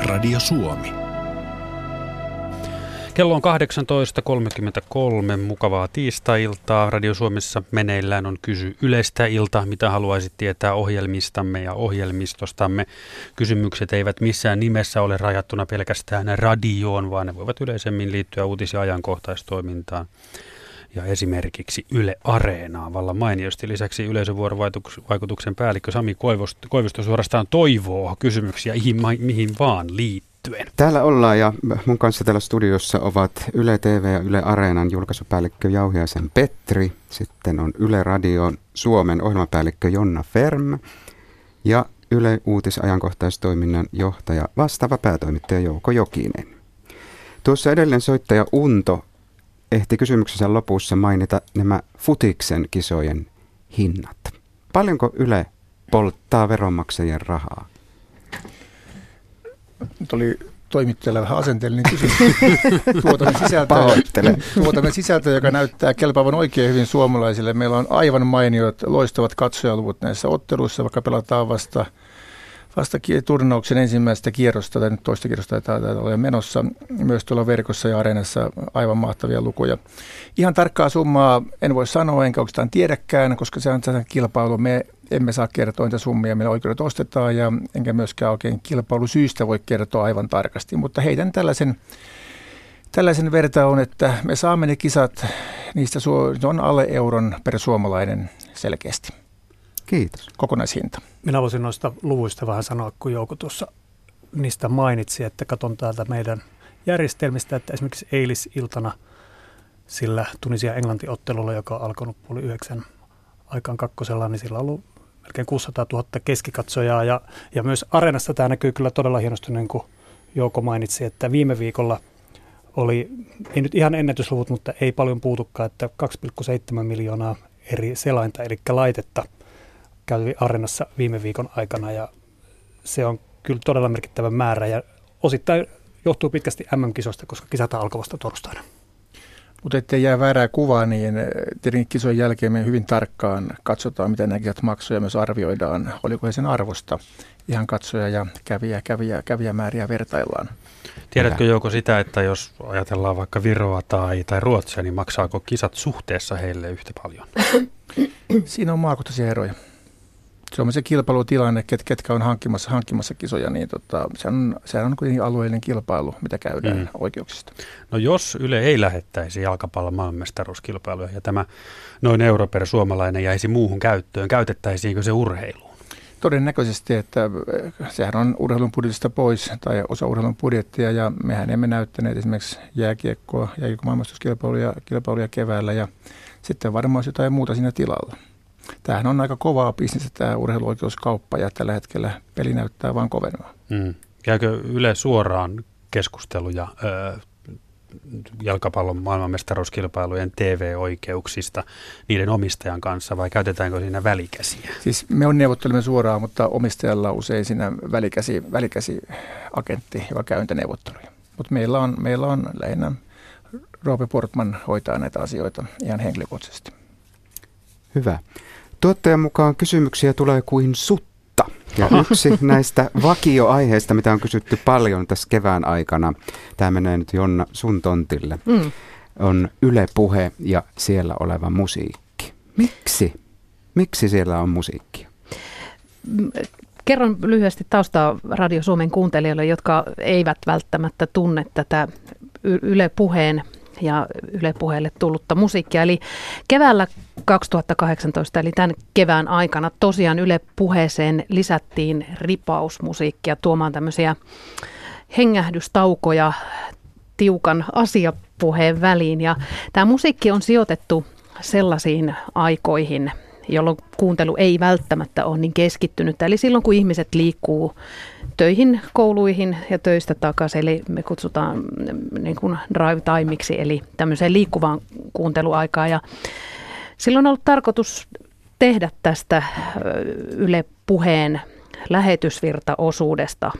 Radio Suomi. Kello on 18.33. Mukavaa tiistai-iltaa. Radio Suomessa meneillään on Kysy yleistä ilta. Mitä haluaisit tietää ohjelmistamme ja ohjelmistostamme? Kysymykset eivät missään nimessä ole rajattuna pelkästään radioon, vaan ne voivat yleisemmin liittyä uutis- ja ajankohtaistoimintaan ja esimerkiksi Yle Areenaa vallan mainiosti. Lisäksi yleisövuorovaikutuksen päällikkö Sami Koivusto, Koivusto suorastaan toivoo kysymyksiä mihin vaan liittyen. Täällä ollaan ja mun kanssa täällä studiossa ovat Yle TV ja Yle Areenan julkaisupäällikkö Jauhiaisen Petri, sitten on Yle Radion Suomen ohjelmapäällikkö Jonna Ferm ja Yle Uutisajankohtaistoiminnan johtaja vastaava päätoimittaja Jouko Jokinen. Tuossa edelleen soittaja Unto ehti kysymyksensä lopussa mainita nämä Futiksen kisojen hinnat. Paljonko Yle polttaa veronmaksajien rahaa? Nyt oli toimittajalla vähän asenteellinen kysymys. tuotamme sisältöä, tuotamme sisältöä, joka näyttää kelpaavan oikein hyvin suomalaisille. Meillä on aivan mainiot, loistavat katsojaluvut näissä otteluissa, vaikka pelataan vasta vasta turnauksen ensimmäistä kierrosta, tai nyt toista kierrosta taitaa olla menossa, myös tuolla verkossa ja areenassa aivan mahtavia lukuja. Ihan tarkkaa summaa en voi sanoa, enkä oikeastaan tiedäkään, koska se on kilpailu. Me emme saa kertoa niitä summia, millä oikeudet ostetaan, ja enkä myöskään oikein kilpailusyistä voi kertoa aivan tarkasti, mutta heitän tällaisen Tällaisen vertaun, että me saamme ne kisat, niistä on alle euron per suomalainen selkeästi. Kiitos. Kokonaishinta. Minä voisin noista luvuista vähän sanoa, kun Jouko tuossa niistä mainitsi, että katson täältä meidän järjestelmistä, että esimerkiksi eilisiltana sillä Tunisia-Englanti-ottelulla, joka on alkanut puoli yhdeksän aikaan kakkosella, niin sillä on ollut melkein 600 000 keskikatsojaa ja, ja myös Areenassa tämä näkyy kyllä todella hienosti, niin kuin Jouko mainitsi, että viime viikolla oli, ei nyt ihan ennätysluvut, mutta ei paljon puutukaan, että 2,7 miljoonaa eri selainta, eli laitetta kävi Areenassa viime viikon aikana ja se on kyllä todella merkittävä määrä ja osittain johtuu pitkästi MM-kisoista, koska kisat alkoi vasta torstaina. Mutta ettei jää väärää kuvaa, niin eh, tietenkin kisojen jälkeen me hyvin tarkkaan katsotaan, miten nämä kisat maksuja myös arvioidaan, oliko he sen arvosta. Ihan katsoja ja käviä, käviä, käviä määriä vertaillaan. Tiedätkö joko sitä, että jos ajatellaan vaikka Viroa tai, tai Ruotsia, niin maksaako kisat suhteessa heille yhtä paljon? Siinä on maakohtaisia eroja se on se kilpailutilanne, ket, ketkä on hankkimassa, hankkimassa kisoja, niin tota, se on, sehän on kuitenkin alueellinen kilpailu, mitä käydään mm. oikeuksista. No jos Yle ei lähettäisi jalkapallon maailmanmestaruuskilpailuja ja tämä noin euro per suomalainen jäisi muuhun käyttöön, käytettäisiinkö se urheiluun? Todennäköisesti, että eh, sehän on urheilun budjetista pois tai osa urheilun budjettia ja mehän emme näyttäneet esimerkiksi jääkiekkoa, jääkiekko maailmanmestaruuskilpailuja kilpailuja keväällä ja sitten varmaan jotain muuta siinä tilalla. Tämähän on aika kovaa bisnestä tämä urheiluoikeuskauppa ja tällä hetkellä peli näyttää vain kovenua. Mm. Käykö Yle suoraan keskusteluja ö, jalkapallon maailmanmestaruuskilpailujen TV-oikeuksista niiden omistajan kanssa vai käytetäänkö siinä välikäsiä? Siis me on neuvottelemme suoraan, mutta omistajalla on usein siinä välikäsi, välikäsi-agentti, joka käy niitä neuvotteluja. Mutta meillä on, meillä on lähinnä Roope Portman hoitaa näitä asioita ihan henkilökohtaisesti. Hyvä. Tuottajan mukaan kysymyksiä tulee kuin sutta. Ja yksi näistä vakioaiheista, mitä on kysytty paljon tässä kevään aikana, tämä menee nyt Jonna sun tontille, mm. on Yle Puhe ja siellä oleva musiikki. Miksi? Miksi siellä on musiikkia? Kerron lyhyesti taustaa Radio Suomen kuuntelijoille, jotka eivät välttämättä tunne tätä Yle Puheen ja Yle Puheelle tullutta musiikkia. Eli keväällä 2018, eli tämän kevään aikana tosiaan Yle Puheeseen lisättiin ripausmusiikkia tuomaan tämmöisiä hengähdystaukoja tiukan asiapuheen väliin. Ja tämä musiikki on sijoitettu sellaisiin aikoihin, jolloin kuuntelu ei välttämättä ole niin keskittynyt. Eli silloin kun ihmiset liikkuu töihin, kouluihin ja töistä takaisin, eli me kutsutaan mm, niin kuin drive timeiksi, eli tämmöiseen liikkuvaan kuunteluaikaan. Ja silloin on ollut tarkoitus tehdä tästä Yle Puheen lähetysvirtaosuudesta,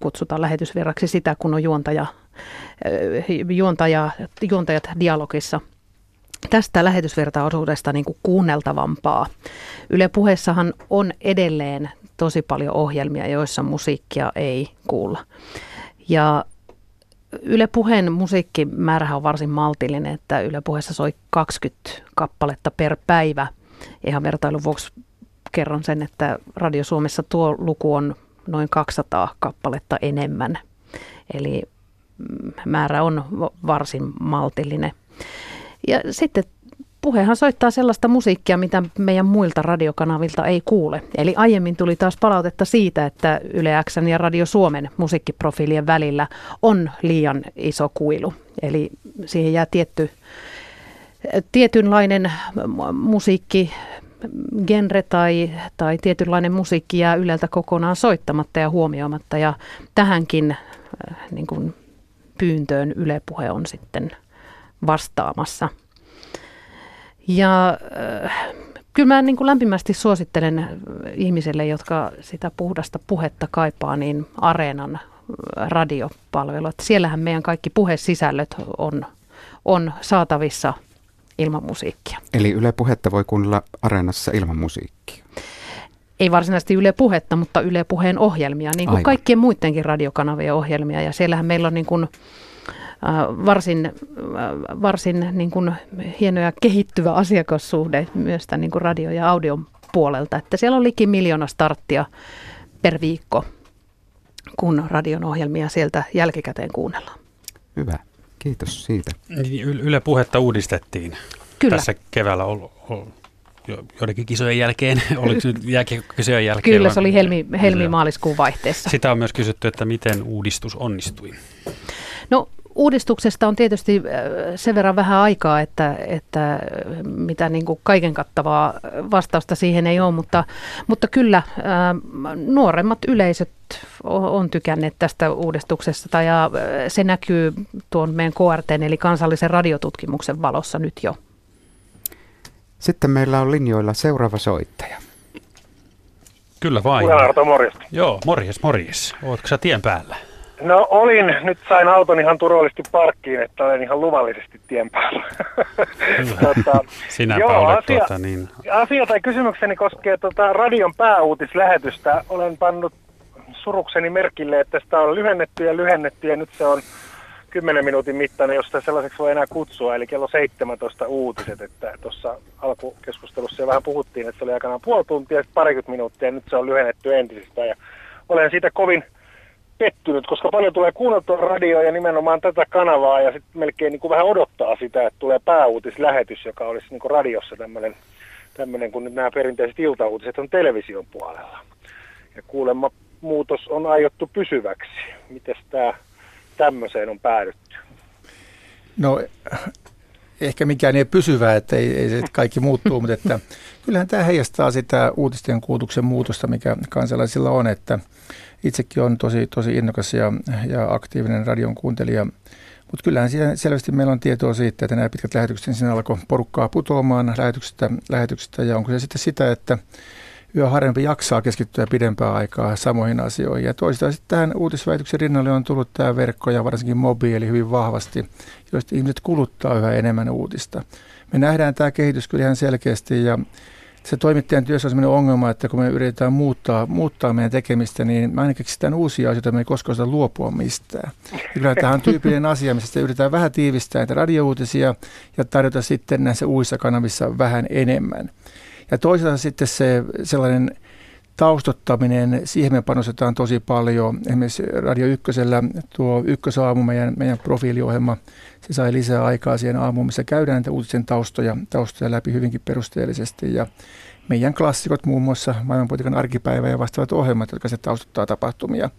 kutsutaan lähetysvirraksi sitä, kun on juontaja, juontaja, juontajat dialogissa – tästä lähetysvertaosuudesta niin kuin kuunneltavampaa. Yle puheessahan on edelleen tosi paljon ohjelmia, joissa musiikkia ei kuulla. Ja Yle Puheen musiikkimäärä on varsin maltillinen, että Yle Puheessa soi 20 kappaletta per päivä. Ihan vertailun vuoksi kerron sen, että Radio Suomessa tuo luku on noin 200 kappaletta enemmän. Eli mm, määrä on varsin maltillinen. Ja sitten puhehan soittaa sellaista musiikkia, mitä meidän muilta radiokanavilta ei kuule. Eli aiemmin tuli taas palautetta siitä, että Yle X ja Radio Suomen musiikkiprofiilien välillä on liian iso kuilu. Eli siihen jää tietty, tietynlainen musiikki, genre tai, tai tietynlainen musiikki jää Yleltä kokonaan soittamatta ja huomioimatta. Ja tähänkin äh, niin kuin pyyntöön Yle Puhe on sitten vastaamassa. Ja äh, kyllä mä niin kuin lämpimästi suosittelen ihmisille, jotka sitä puhdasta puhetta kaipaa, niin Areenan radiopalvelu. Että siellähän meidän kaikki puhesisällöt on, on saatavissa ilman musiikkia. Eli Yle Puhetta voi kuunnella Areenassa ilman musiikkia? Ei varsinaisesti Yle Puhetta, mutta Yle Puheen ohjelmia, niin kuin Aivan. kaikkien muidenkin radiokanavien ohjelmia. Ja siellähän meillä on niin kuin Äh, varsin, äh, varsin niin kuin hieno ja kehittyvä asiakassuhde myös tämän niin kuin radio- ja audion puolelta. Että siellä on liki miljoona starttia per viikko, kun radion ohjelmia sieltä jälkikäteen kuunnellaan. Hyvä, kiitos siitä. Niin, Yle Puhetta uudistettiin Kyllä. tässä keväällä ol, ol, joidenkin kisojen jälkeen, oliko nyt kisojen jälkeen? Kyllä, se oli helmi, helmi-maaliskuun vaihteessa. Sitä on myös kysytty, että miten uudistus onnistui. No uudistuksesta on tietysti äh, sen verran vähän aikaa, että, että mitä niin kuin kaiken kattavaa vastausta siihen ei ole, mutta, mutta kyllä äh, nuoremmat yleisöt on tykänneet tästä uudistuksesta ja äh, se näkyy tuon meidän KRT eli kansallisen radiotutkimuksen valossa nyt jo. Sitten meillä on linjoilla seuraava soittaja. Kyllä vain. Arto, morjesta. Joo, morjes, morjes. Oletko sä tien päällä? No olin, nyt sain auton ihan turvallisesti parkkiin, että olen ihan luvallisesti tien päällä. tota, Sinäpä joo, olet asia, tuota, niin... asia tai kysymykseni koskee tota radion pääuutislähetystä. Olen pannut surukseni merkille, että sitä on lyhennetty ja lyhennetty ja nyt se on 10 minuutin mittainen, jos sitä sellaiseksi voi enää kutsua, eli kello 17 uutiset, että tuossa alkukeskustelussa jo vähän puhuttiin, että se oli aikanaan puoli tuntia ja parikymmentä minuuttia, ja nyt se on lyhennetty entisistä, ja olen siitä kovin pettynyt, koska paljon tulee kuunneltua radioa ja nimenomaan tätä kanavaa ja sitten melkein niin kuin vähän odottaa sitä, että tulee pääuutislähetys, joka olisi niin kuin radiossa tämmöinen, tämmöinen, kun nyt nämä perinteiset iltauutiset on television puolella. Ja kuulemma muutos on aiottu pysyväksi. Miten tämä tämmöiseen on päädytty? No ehkä mikään ei pysyvää, että ei, ei se kaikki muuttuu, mutta että kyllähän tämä heijastaa sitä uutisten kuutuksen muutosta, mikä kansalaisilla on, että itsekin on tosi, tosi innokas ja, ja aktiivinen radion kuuntelija. Mutta kyllähän selvästi meillä on tietoa siitä, että nämä pitkät lähetykset, siinä alkoi porukkaa putoamaan lähetyksestä, lähetyksestä ja onko se sitten sitä, että yhä harvempi jaksaa keskittyä pidempään aikaa samoihin asioihin. Ja toistaan sitten tähän uutisväityksen rinnalle on tullut tämä verkko ja varsinkin mobiili hyvin vahvasti, joista ihmiset kuluttaa yhä enemmän uutista. Me nähdään tämä kehitys kyllä ihan selkeästi ja se toimittajan työssä on sellainen ongelma, että kun me yritetään muuttaa, muuttaa meidän tekemistä, niin me aina keksitään uusia asioita, me ei koskaan sitä luopua mistään. Ja kyllä tämä on tyypillinen asia, missä yritetään vähän tiivistää näitä radiouutisia ja tarjota sitten näissä uusissa kanavissa vähän enemmän. Ja toisaalta sitten se sellainen taustottaminen, siihen me panostetaan tosi paljon. Esimerkiksi Radio Ykkösellä tuo Ykkösaamu, meidän, meidän profiiliohjelma, se sai lisää aikaa siihen aamuun, missä käydään näitä uutisen taustoja, taustoja läpi hyvinkin perusteellisesti. Ja meidän klassikot, muun muassa maailmanpolitiikan arkipäivä ja vastaavat ohjelmat, jotka se taustottaa tapahtumia.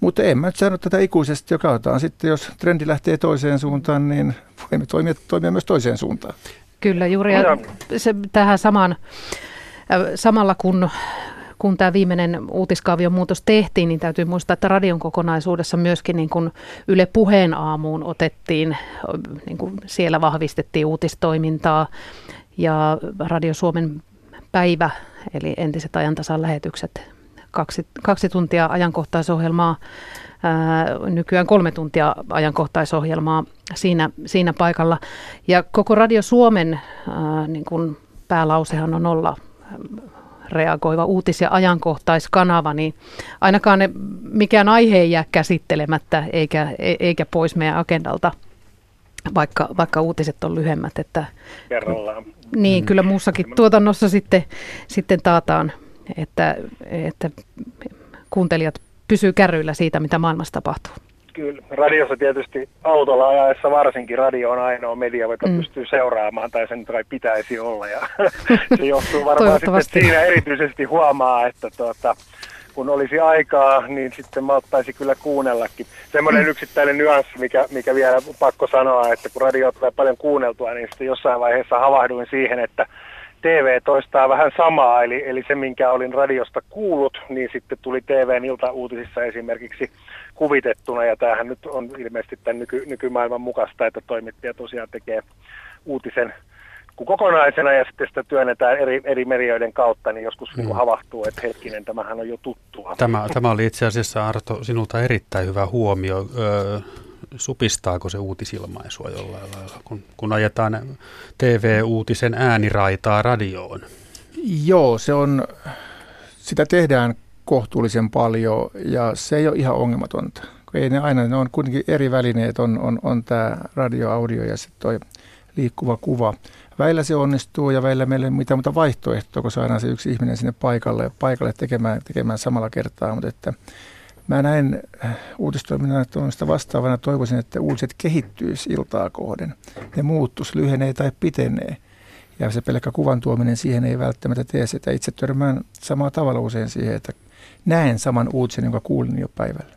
Mutta en mä nyt sano tätä ikuisesti, joka otetaan sitten, jos trendi lähtee toiseen suuntaan, niin voimme toimia, toimia myös toiseen suuntaan. Kyllä, juuri ja se, tähän samaan Samalla kun kun tämä viimeinen uutiskaavion muutos tehtiin, niin täytyy muistaa, että radion kokonaisuudessa myöskin niin kuin Yle Puheen aamuun otettiin, niin kuin siellä vahvistettiin uutistoimintaa ja Radio Suomen päivä, eli entiset ajantasan lähetykset, kaksi, kaksi tuntia ajankohtaisohjelmaa, ää, nykyään kolme tuntia ajankohtaisohjelmaa siinä, siinä paikalla. Ja koko Radio Suomen ää, niin kuin päälausehan on olla reagoiva uutis- ja ajankohtaiskanava, niin ainakaan ne, mikään aihe ei jää käsittelemättä eikä, e, eikä pois meidän agendalta, vaikka, vaikka uutiset on lyhyemmät. Että, Kerrallaan. Niin, kyllä muussakin tuotannossa sitten, sitten taataan, että, että kuuntelijat pysyy kärryillä siitä, mitä maailmassa tapahtuu. Kyllä, radiossa tietysti autolla ajaessa varsinkin radio on ainoa media, jota mm. pystyy seuraamaan, tai sen kai pitäisi olla. Ja se johtuu varmaan sitten, siinä erityisesti huomaa, että tuota, kun olisi aikaa, niin sitten malttaisi kyllä kuunnellakin. Semmoinen mm. yksittäinen nyanssi, mikä, mikä vielä pakko sanoa, että kun radio tulee paljon kuunneltua, niin sitten jossain vaiheessa havahduin siihen, että TV toistaa vähän samaa, eli, eli se, minkä olin radiosta kuullut, niin sitten tuli TVn iltauutisissa esimerkiksi kuvitettuna, ja tämähän nyt on ilmeisesti tämän nyky, nykymaailman mukaista, että toimittaja tosiaan tekee uutisen kuin kokonaisena ja sitten sitä työnnetään eri, eri medioiden kautta, niin joskus mm. havahtuu, että hetkinen, tämähän on jo tuttua. Tämä, tämä oli itse asiassa Arto sinulta erittäin hyvä huomio. Öö, supistaako se uutisilmaisua jollain lailla, kun, kun ajetaan TV-uutisen ääniraitaa radioon? Joo, se on, sitä tehdään kohtuullisen paljon ja se ei ole ihan ongelmatonta. Ei ne aina, ne on kuitenkin eri välineet, on, on, on tämä radio, audio ja sitten toi liikkuva kuva. Väillä se onnistuu ja väillä meillä ei ole mitään muuta vaihtoehtoa, kun saadaan se yksi ihminen sinne paikalle, paikalle tekemään, tekemään samalla kertaa. Mutta että mä näin äh, uutistoiminnan vastaavana toivoisin, että uutiset kehittyisi iltaa kohden. Ne muuttus lyhenee tai pitenee. Ja se pelkkä kuvan tuominen siihen ei välttämättä tee sitä. Itse törmään samalla tavalla usein siihen, että näen saman uutisen, jonka kuulin jo päivällä.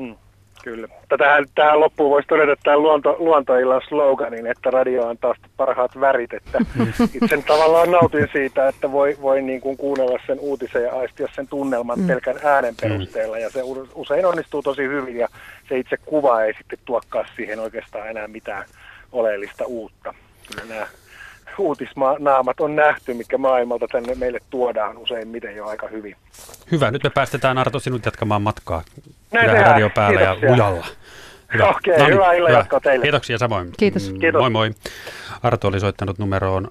Mm. Kyllä. Tähän, tähän loppuun voisi todeta tämän luonto, luontoillan sloganin, että radio on taas parhaat värit. Että itse tavallaan nautin siitä, että voi, voi niin kuin kuunnella sen uutisen ja aistia sen tunnelman mm. pelkän äänen mm. perusteella. Ja se usein onnistuu tosi hyvin ja se itse kuva ei sitten tuokkaa siihen oikeastaan enää mitään oleellista uutta. Kyllä nämä uutisnaamat on nähty, mikä maailmalta tänne meille tuodaan usein miten jo aika hyvin. Hyvä, nyt me päästetään Arto sinut jatkamaan matkaa Näin radio päällä ja lujalla. Hyvä. Okei, okay, no niin, hyvää illan jatkoa teille. Kiitoksia samoin. Kiitos. Mm, Kiitos. Moi moi. Arto oli soittanut numeroon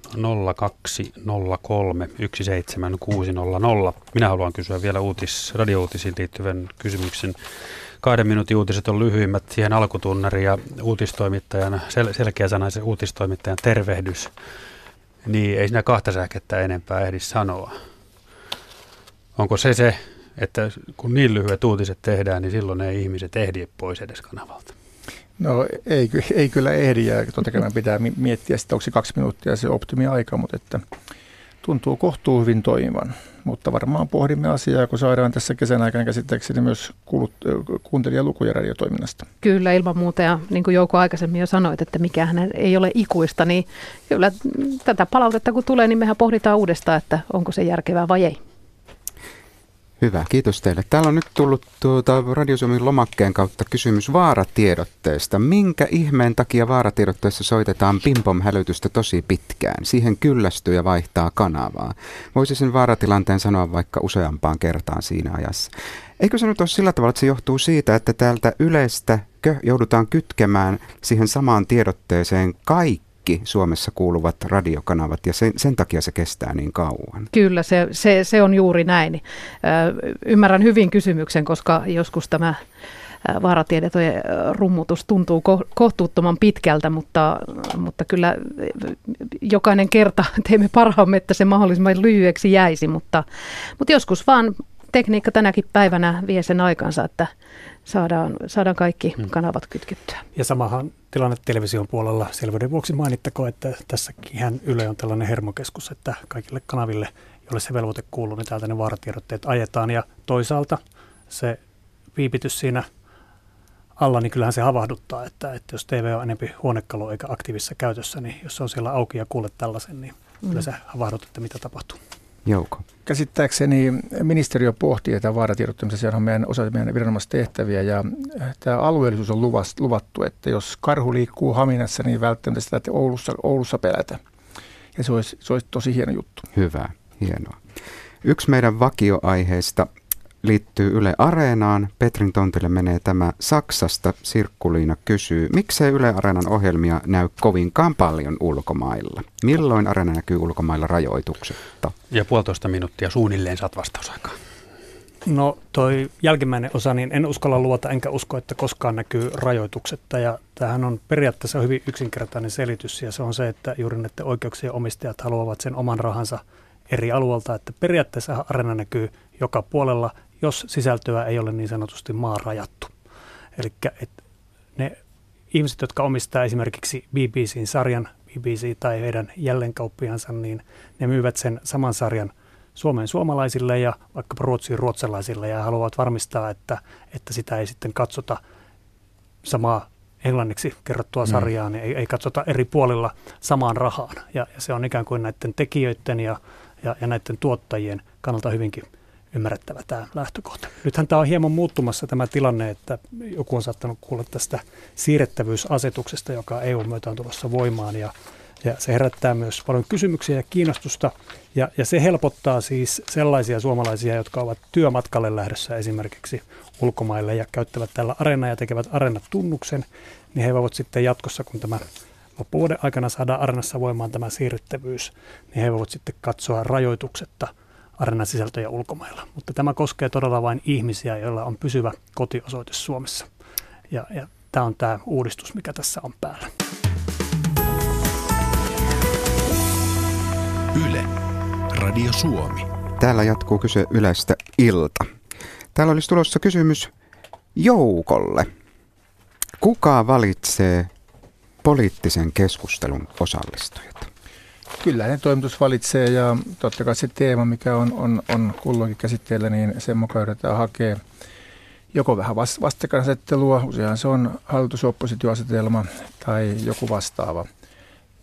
0203 17600. Minä haluan kysyä vielä uutis, radiouutisiin liittyvän kysymyksen. Kahden minuutin uutiset on lyhyimmät siihen alkutunnari ja uutistoimittajan, sel- selkeäsanaisen uutistoimittajan tervehdys niin ei siinä kahta säkettä enempää ehdi sanoa. Onko se se, että kun niin lyhyet uutiset tehdään, niin silloin ei ihmiset ehdi pois edes kanavalta? No ei, ei kyllä ehdi ja totta kai pitää miettiä, että onko se kaksi minuuttia se optimi-aika, mutta että tuntuu kohtuu hyvin toimivan. Mutta varmaan pohdimme asiaa, kun saadaan tässä kesän aikana käsittääkseni myös kuulut, kuuntelijalukuja radiotoiminnasta. Kyllä, ilman muuta. Ja niin kuin Jouko aikaisemmin jo sanoit, että mikään ei ole ikuista, niin kyllä tätä palautetta kun tulee, niin mehän pohditaan uudestaan, että onko se järkevää vai ei. Hyvä, kiitos teille. Täällä on nyt tullut tuota Radio Suomen lomakkeen kautta kysymys vaaratiedotteesta. Minkä ihmeen takia vaaratiedotteessa soitetaan pimpom-hälytystä tosi pitkään? Siihen kyllästyy ja vaihtaa kanavaa. Voisi sen vaaratilanteen sanoa vaikka useampaan kertaan siinä ajassa. Eikö se nyt ole sillä tavalla, että se johtuu siitä, että täältä yleistä joudutaan kytkemään siihen samaan tiedotteeseen kaikki? Kaikki Suomessa kuuluvat radiokanavat ja sen, sen takia se kestää niin kauan. Kyllä, se, se, se on juuri näin. Ö, ymmärrän hyvin kysymyksen, koska joskus tämä vaaratiedetojen rummutus tuntuu kohtuuttoman pitkältä, mutta, mutta kyllä jokainen kerta teemme parhaamme, että se mahdollisimman lyhyeksi jäisi, mutta, mutta joskus vaan tekniikka tänäkin päivänä vie sen aikansa, että saadaan, saadaan kaikki hmm. kanavat kytkettyä. Ja samahan tilanne television puolella selvyyden vuoksi mainittakoon, että tässäkin ihan Yle on tällainen hermokeskus, että kaikille kanaville, joille se velvoite kuuluu, niin täältä ne vaaratiedotteet ajetaan. Ja toisaalta se viipitys siinä alla, niin kyllähän se havahduttaa, että, että jos TV on enempi huonekalu eikä aktiivisessa käytössä, niin jos se on siellä auki ja kuulet tällaisen, niin mm. kyllä se havahdut, että mitä tapahtuu. Jouko. Käsittääkseni ministeriö pohtii tätä vaaratiedottamista, se on meidän osa meidän viranomaistehtäviä ja tämä alueellisuus on luvattu, että jos karhu liikkuu Haminassa, niin välttämättä sitä Oulussa, Oulussa pelätä. Ja se olisi, se olisi tosi hieno juttu. Hyvä, hienoa. Yksi meidän vakioaiheista liittyy Yle Areenaan. Petrin tontille menee tämä Saksasta. Sirkkuliina kysyy, miksei Yle Areenan ohjelmia näy kovinkaan paljon ulkomailla? Milloin Areena näkyy ulkomailla rajoituksetta? Ja puolitoista minuuttia suunnilleen saat vastausaikaa. No toi jälkimmäinen osa, niin en uskalla luota enkä usko, että koskaan näkyy rajoituksetta. Ja tämähän on periaatteessa hyvin yksinkertainen selitys ja se on se, että juuri näiden oikeuksien omistajat haluavat sen oman rahansa eri alueelta, että periaatteessa arena näkyy joka puolella jos sisältöä ei ole niin sanotusti maan rajattu. Eli ne ihmiset, jotka omistaa esimerkiksi BBCin sarjan, BBC tai heidän jälleenkauppiansa, niin ne myyvät sen saman sarjan Suomen suomalaisille ja vaikka Ruotsiin ruotsalaisille ja haluavat varmistaa, että, että sitä ei sitten katsota samaa englanniksi kerrottua mm. sarjaa, niin ei, ei katsota eri puolilla samaan rahaan. Ja, ja se on ikään kuin näiden tekijöiden ja, ja, ja näiden tuottajien kannalta hyvinkin ymmärrettävä tämä lähtökohta. Nythän tämä on hieman muuttumassa tämä tilanne, että joku on saattanut kuulla tästä siirrettävyysasetuksesta, joka EU myötä on tulossa voimaan ja, ja se herättää myös paljon kysymyksiä ja kiinnostusta ja, ja se helpottaa siis sellaisia suomalaisia, jotka ovat työmatkalle lähdössä esimerkiksi ulkomaille ja käyttävät tällä areenaa ja tekevät areenatunnuksen, niin he voivat sitten jatkossa, kun tämä loppuvuoden aikana saadaan areenassa voimaan tämä siirrettävyys, niin he voivat sitten katsoa rajoituksetta – areenan sisältöjä ulkomailla. Mutta tämä koskee todella vain ihmisiä, joilla on pysyvä kotiosoite Suomessa. Ja, ja tämä on tämä uudistus, mikä tässä on päällä. Yle, Radio Suomi. Täällä jatkuu kyse Ylestä ilta. Täällä olisi tulossa kysymys Joukolle. Kuka valitsee poliittisen keskustelun osallistujat? Kyllä ne toimitus valitsee ja totta kai se teema, mikä on, on, on kulloinkin käsitteellä, niin sen mukaan yritetään hakea joko vähän vastakkainasettelua, useinhan se on hallitusoppositioasetelma tai joku vastaava.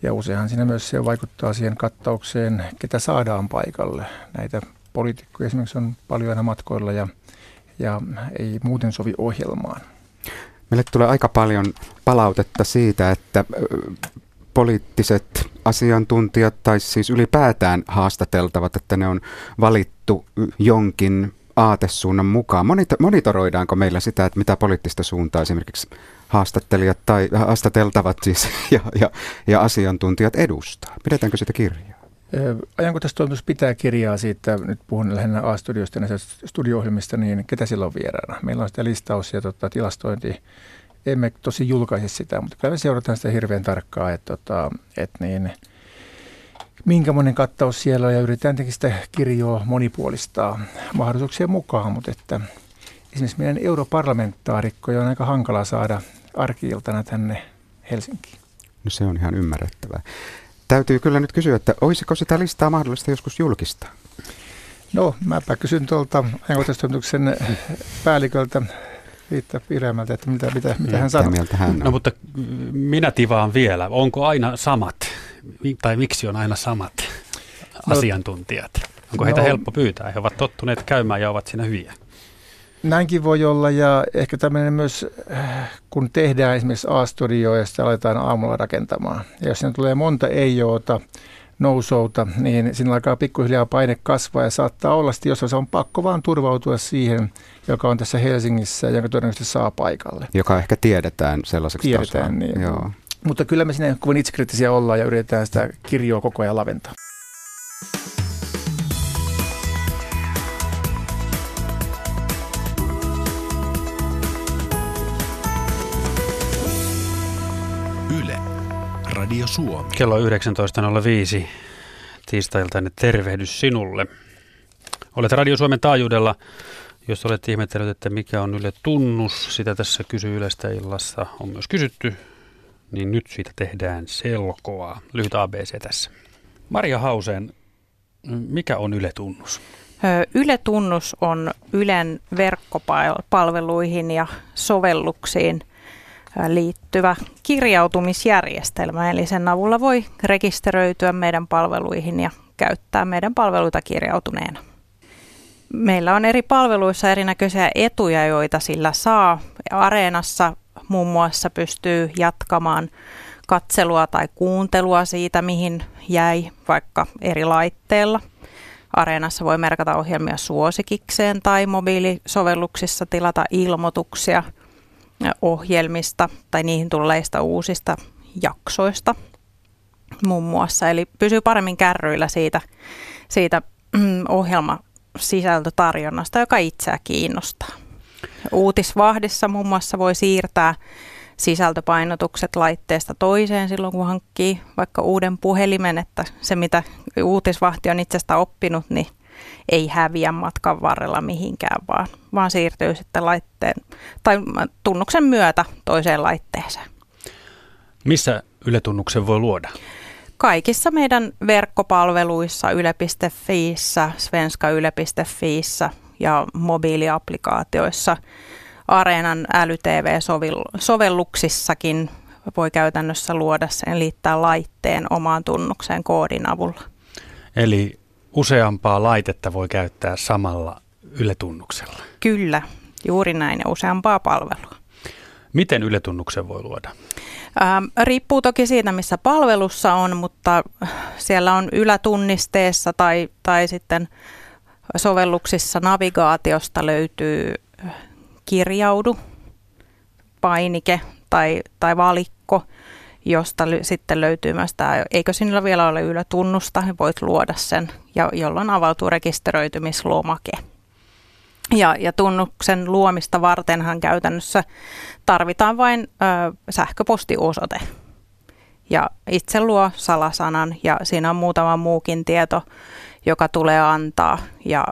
Ja useinhan siinä myös se vaikuttaa siihen kattaukseen, ketä saadaan paikalle. Näitä poliitikkoja esimerkiksi on paljon aina matkoilla ja, ja ei muuten sovi ohjelmaan. Meille tulee aika paljon palautetta siitä, että poliittiset asiantuntijat tai siis ylipäätään haastateltavat, että ne on valittu jonkin aatesuunnan mukaan. monitoroidaanko meillä sitä, että mitä poliittista suuntaa esimerkiksi haastattelijat tai haastateltavat siis ja, ja, ja asiantuntijat edustaa? Pidetäänkö sitä kirjaa? Ajankohtaistoimitus pitää kirjaa siitä, nyt puhun lähinnä A-studioista ja studio-ohjelmista, niin ketä sillä on vieraana. Meillä on sitä listaus ja tota, tilastointi emme tosi julkaise sitä, mutta kyllä me seurataan sitä hirveän tarkkaa, että, tota, että niin, minkä monen kattaus siellä on ja yritetään tietenkin sitä kirjoa monipuolistaa mahdollisuuksien mukaan, mutta että esimerkiksi meidän europarlamentaarikkoja on aika hankala saada arkiiltana tänne Helsinkiin. No se on ihan ymmärrettävää. Täytyy kyllä nyt kysyä, että olisiko sitä listaa mahdollista joskus julkistaa? No, mäpä kysyn tuolta ajankohtaistoimituksen päälliköltä Riitta Pireämältä, että mitä, mitä, mitä hän sanoo. Mieltä hän on. No mutta minä tivaan vielä. Onko aina samat, tai miksi on aina samat no, asiantuntijat? Onko no, heitä helppo pyytää? He ovat tottuneet käymään ja ovat siinä hyviä. Näinkin voi olla ja ehkä tämmöinen myös, äh, kun tehdään esimerkiksi A-studio ja sitä aletaan aamulla rakentamaan. Ja jos siinä tulee monta ei-joota, nousouta, niin siinä alkaa pikkuhiljaa paine kasvaa ja saattaa olla että jos se on pakko vaan turvautua siihen, joka on tässä Helsingissä ja joka todennäköisesti saa paikalle. Joka ehkä tiedetään sellaiseksi Tiedetään, niin. Joo. Mutta kyllä me sinne kovin itsekriittisiä ollaan ja yritetään sitä kirjoa koko ajan laventaa. Radio Suomi. Kello 19.05 tiistailtainen tervehdys sinulle. Olet Radio Suomen taajuudella. Jos olet ihmetellyt, että mikä on Yle tunnus, sitä tässä kysyy Ylestä illassa on myös kysytty, niin nyt siitä tehdään selkoa. Lyhyt ABC tässä. Maria Hauseen, mikä on Yle tunnus? Yle tunnus on Ylen verkkopalveluihin ja sovelluksiin liittyvä kirjautumisjärjestelmä, eli sen avulla voi rekisteröityä meidän palveluihin ja käyttää meidän palveluita kirjautuneena. Meillä on eri palveluissa erinäköisiä etuja, joita sillä saa. Areenassa muun muassa pystyy jatkamaan katselua tai kuuntelua siitä, mihin jäi vaikka eri laitteella. Areenassa voi merkata ohjelmia suosikikseen tai mobiilisovelluksissa tilata ilmoituksia ohjelmista tai niihin tulleista uusista jaksoista muun muassa. Eli pysyy paremmin kärryillä siitä, siitä mm, ohjelmasisältötarjonnasta, joka itseä kiinnostaa. Uutisvahdissa muun muassa voi siirtää sisältöpainotukset laitteesta toiseen silloin, kun hankkii vaikka uuden puhelimen, että se mitä uutisvahti on itsestä oppinut, niin ei häviä matkan varrella mihinkään, vaan, vaan siirtyy sitten laitteen tai tunnuksen myötä toiseen laitteeseen. Missä Yle-tunnuksen voi luoda? Kaikissa meidän verkkopalveluissa, yle.fiissä, svenskayle.fiissä ja mobiiliaplikaatioissa – Areenan äly-TV-sovelluksissakin voi käytännössä luoda sen liittää laitteen omaan tunnukseen koodin avulla. Eli useampaa laitetta voi käyttää samalla yletunnuksella? Kyllä, juuri näin ja useampaa palvelua. Miten yletunnuksen voi luoda? Ähm, riippuu toki siitä, missä palvelussa on, mutta siellä on ylätunnisteessa tai, tai sitten sovelluksissa navigaatiosta löytyy kirjaudu, painike tai, tai valikko, josta ly- sitten löytyy myös tämä, eikö sinulla vielä ole ylätunnusta, niin voit luoda sen, ja jolloin avautuu rekisteröitymislomake. Ja, ja tunnuksen luomista vartenhan käytännössä tarvitaan vain ö, sähköpostiosoite. Ja itse luo salasanan ja siinä on muutama muukin tieto, joka tulee antaa. Ja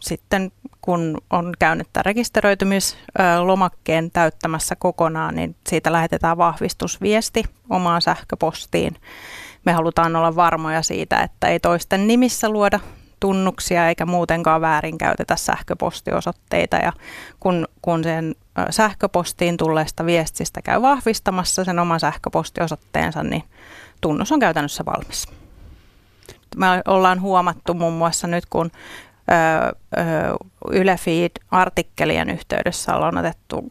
sitten kun on käynyt tämän rekisteröitymislomakkeen täyttämässä kokonaan, niin siitä lähetetään vahvistusviesti omaan sähköpostiin. Me halutaan olla varmoja siitä, että ei toisten nimissä luoda tunnuksia eikä muutenkaan väärinkäytetä sähköpostiosoitteita. Ja kun, kun sen sähköpostiin tulleesta viestistä käy vahvistamassa sen oman sähköpostiosoitteensa, niin tunnus on käytännössä valmis. Me ollaan huomattu muun muassa nyt, kun Yle Feed-artikkelien yhteydessä ollaan otettu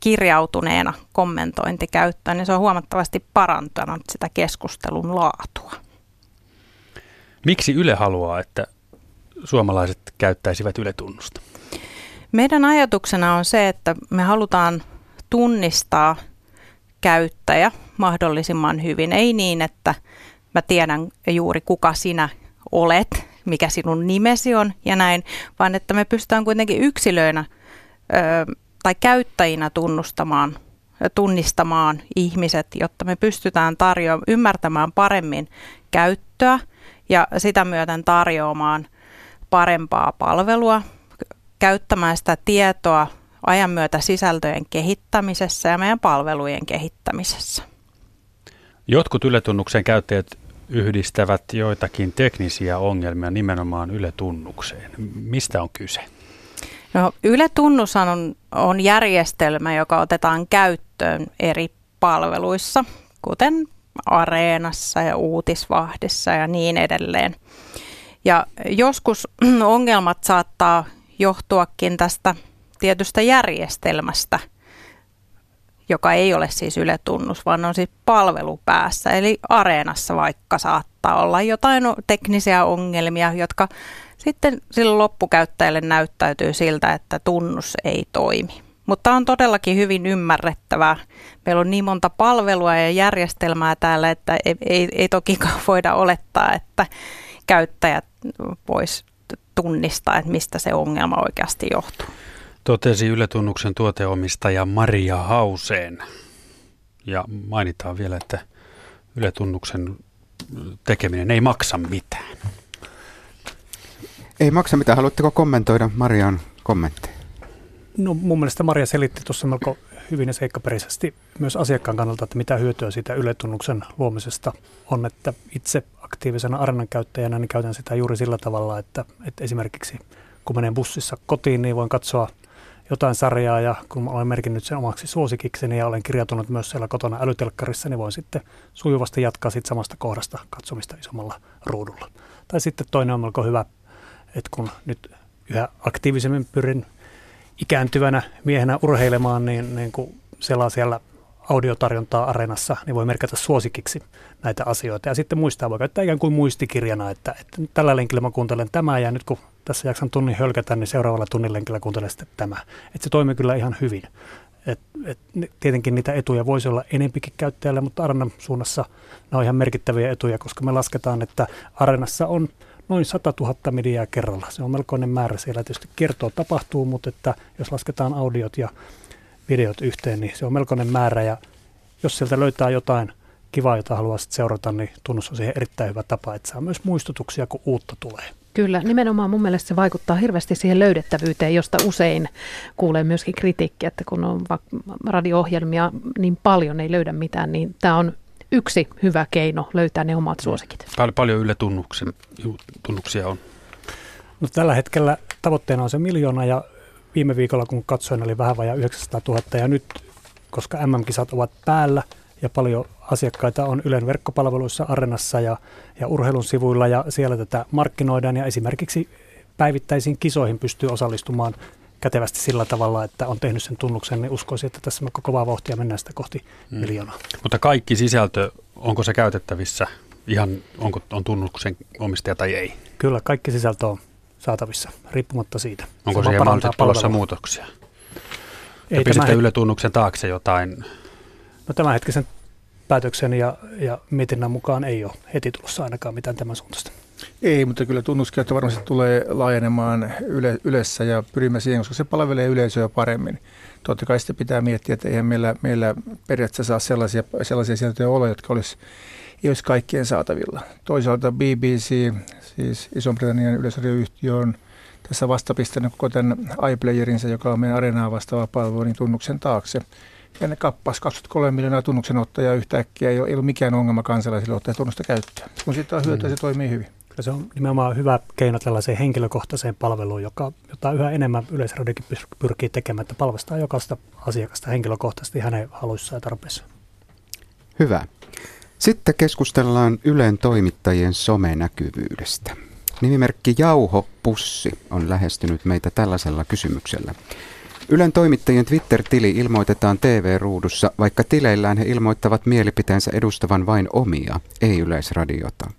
kirjautuneena kommentointi käyttöön, niin se on huomattavasti parantanut sitä keskustelun laatua. Miksi Yle haluaa, että suomalaiset käyttäisivät Yle-tunnusta? Meidän ajatuksena on se, että me halutaan tunnistaa käyttäjä mahdollisimman hyvin. Ei niin, että mä tiedän juuri kuka sinä olet mikä sinun nimesi on ja näin, vaan että me pystytään kuitenkin yksilöinä ö, tai käyttäjinä tunnustamaan, tunnistamaan ihmiset, jotta me pystytään tarjoamaan, ymmärtämään paremmin käyttöä ja sitä myöten tarjoamaan parempaa palvelua, käyttämään sitä tietoa ajan myötä sisältöjen kehittämisessä ja meidän palvelujen kehittämisessä. Jotkut yletunnuksen käyttäjät yhdistävät joitakin teknisiä ongelmia nimenomaan Yle-tunnukseen. Mistä on kyse? No, Yle-tunnus on, on järjestelmä, joka otetaan käyttöön eri palveluissa, kuten Areenassa ja Uutisvahdissa ja niin edelleen. Ja joskus ongelmat saattaa johtuakin tästä tietystä järjestelmästä – joka ei ole siis yletunnus, vaan on siis palvelu päässä. Eli areenassa vaikka saattaa olla jotain teknisiä ongelmia, jotka sitten sille loppukäyttäjälle näyttäytyy siltä, että tunnus ei toimi. Mutta on todellakin hyvin ymmärrettävää. Meillä on niin monta palvelua ja järjestelmää täällä, että ei, ei, ei tokikaan voida olettaa, että käyttäjät vois tunnistaa, että mistä se ongelma oikeasti johtuu. Totesi Yletunnuksen tuoteomistaja Maria Hauseen. Ja mainitaan vielä, että Yletunnuksen tekeminen ei maksa mitään. Ei maksa mitään. Haluatteko kommentoida Marian kommentteja? No mun mielestä Maria selitti tuossa melko hyvin ja seikkaperäisesti myös asiakkaan kannalta, että mitä hyötyä siitä yletunnuksen luomisesta on, että itse aktiivisena arenan käyttäjänä niin käytän sitä juuri sillä tavalla, että, että esimerkiksi kun menen bussissa kotiin, niin voin katsoa jotain sarjaa ja kun olen merkinnyt sen omaksi suosikikseni ja olen kirjautunut myös siellä kotona älytelkkarissa, niin voin sitten sujuvasti jatkaa sit samasta kohdasta katsomista isommalla ruudulla. Tai sitten toinen on melko hyvä, että kun nyt yhä aktiivisemmin pyrin ikääntyvänä miehenä urheilemaan, niin, niin kun selaa siellä audiotarjontaa areenassa, niin voi merkata suosikiksi näitä asioita. Ja sitten muistaa, voi käyttää ikään kuin muistikirjana, että, että tällä lenkillä mä kuuntelen tämä ja nyt kun tässä jaksan tunnin hölkätä, niin seuraavalla tunnin lenkillä kuuntelen sitten tämä. Että se toimii kyllä ihan hyvin. Et, et, tietenkin niitä etuja voisi olla enempikin käyttäjälle, mutta Arenan suunnassa nämä on ihan merkittäviä etuja, koska me lasketaan, että Arenassa on noin 100 000 mediaa kerralla. Se on melkoinen määrä. Siellä tietysti kertoo tapahtuu, mutta että jos lasketaan audiot ja videot yhteen, niin se on melkoinen määrä. Ja jos sieltä löytää jotain kivaa, jota haluaa seurata, niin tunnus on siihen erittäin hyvä tapa, että saa myös muistutuksia, kun uutta tulee. Kyllä, nimenomaan mun mielestä se vaikuttaa hirveästi siihen löydettävyyteen, josta usein kuulee myöskin kritiikkiä, että kun on radio-ohjelmia niin paljon, ei löydä mitään, niin tämä on yksi hyvä keino löytää ne omat suosikit. Pal- paljon Yle tunnuksia on? No, tällä hetkellä tavoitteena on se miljoona ja viime viikolla kun katsoin oli vähän vajaa 900 000 ja nyt, koska MM-kisat ovat päällä ja paljon asiakkaita on Ylen verkkopalveluissa, Arenassa ja, ja urheilun sivuilla ja siellä tätä markkinoidaan ja esimerkiksi päivittäisiin kisoihin pystyy osallistumaan kätevästi sillä tavalla, että on tehnyt sen tunnuksen, niin uskoisin, että tässä me kovaa vauhtia mennään sitä kohti mm. miljoonaa. Mutta kaikki sisältö, onko se käytettävissä ihan, onko on tunnuksen omistaja tai ei? Kyllä, kaikki sisältö on saatavissa, riippumatta siitä. Onko siihen mahdollisesti tulossa muutoksia? Ei pistätte Yle Tunnuksen taakse jotain? No tämänhetkisen päätöksen ja, ja mietinnän mukaan ei ole heti tulossa ainakaan mitään tämän suuntaista. Ei, mutta kyllä tunnuskäyttö varmasti tulee laajenemaan yle, ylessä ja pyrimme siihen, koska se palvelee yleisöä paremmin. Totta kai sitten pitää miettiä, että eihän meillä, meillä periaatteessa saa sellaisia, sellaisia sieltä olla, jotka olisi, ei olisi kaikkien saatavilla. Toisaalta BBC, siis Iso-Britannian yleisradioyhtiö on tässä vastapistänyt koko tämän iPlayerinsa, joka on meidän areenaa vastaava palvelu, niin tunnuksen taakse. Ja ne kappas 23 miljoonaa tunnuksenottajaa yhtäkkiä, ei ole, ei ole mikään ongelma kansalaisille ottaa tunnusta käyttöön. Kun siitä on hyötyä, se toimii hyvin. Kyllä se on nimenomaan hyvä keino tällaiseen henkilökohtaiseen palveluun, joka, jota yhä enemmän yleisradiokin pyrkii tekemään, että palvestaa jokaista asiakasta henkilökohtaisesti hänen haluissaan ja tarpeissaan. Hyvä. Sitten keskustellaan Ylen toimittajien somenäkyvyydestä. Nimimerkki Jauho Pussi on lähestynyt meitä tällaisella kysymyksellä. Ylen toimittajien Twitter-tili ilmoitetaan TV-ruudussa, vaikka tileillään he ilmoittavat mielipiteensä edustavan vain omia, ei yleisradiota.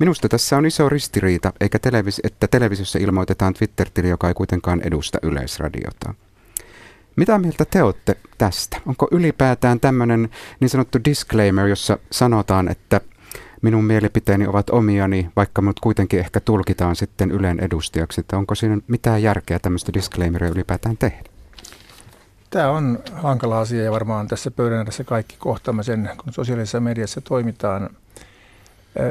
Minusta tässä on iso ristiriita, eikä televis- että televisiossa ilmoitetaan Twitter-tili, joka ei kuitenkaan edusta yleisradiota. Mitä mieltä te olette tästä? Onko ylipäätään tämmöinen niin sanottu disclaimer, jossa sanotaan, että minun mielipiteeni ovat omiani, vaikka minut kuitenkin ehkä tulkitaan sitten Ylen edustajaksi, että onko siinä mitään järkeä tämmöistä disclaimeria ylipäätään tehdä? Tämä on hankala asia ja varmaan tässä pöydän edessä kaikki kohtaamme sen, kun sosiaalisessa mediassa toimitaan.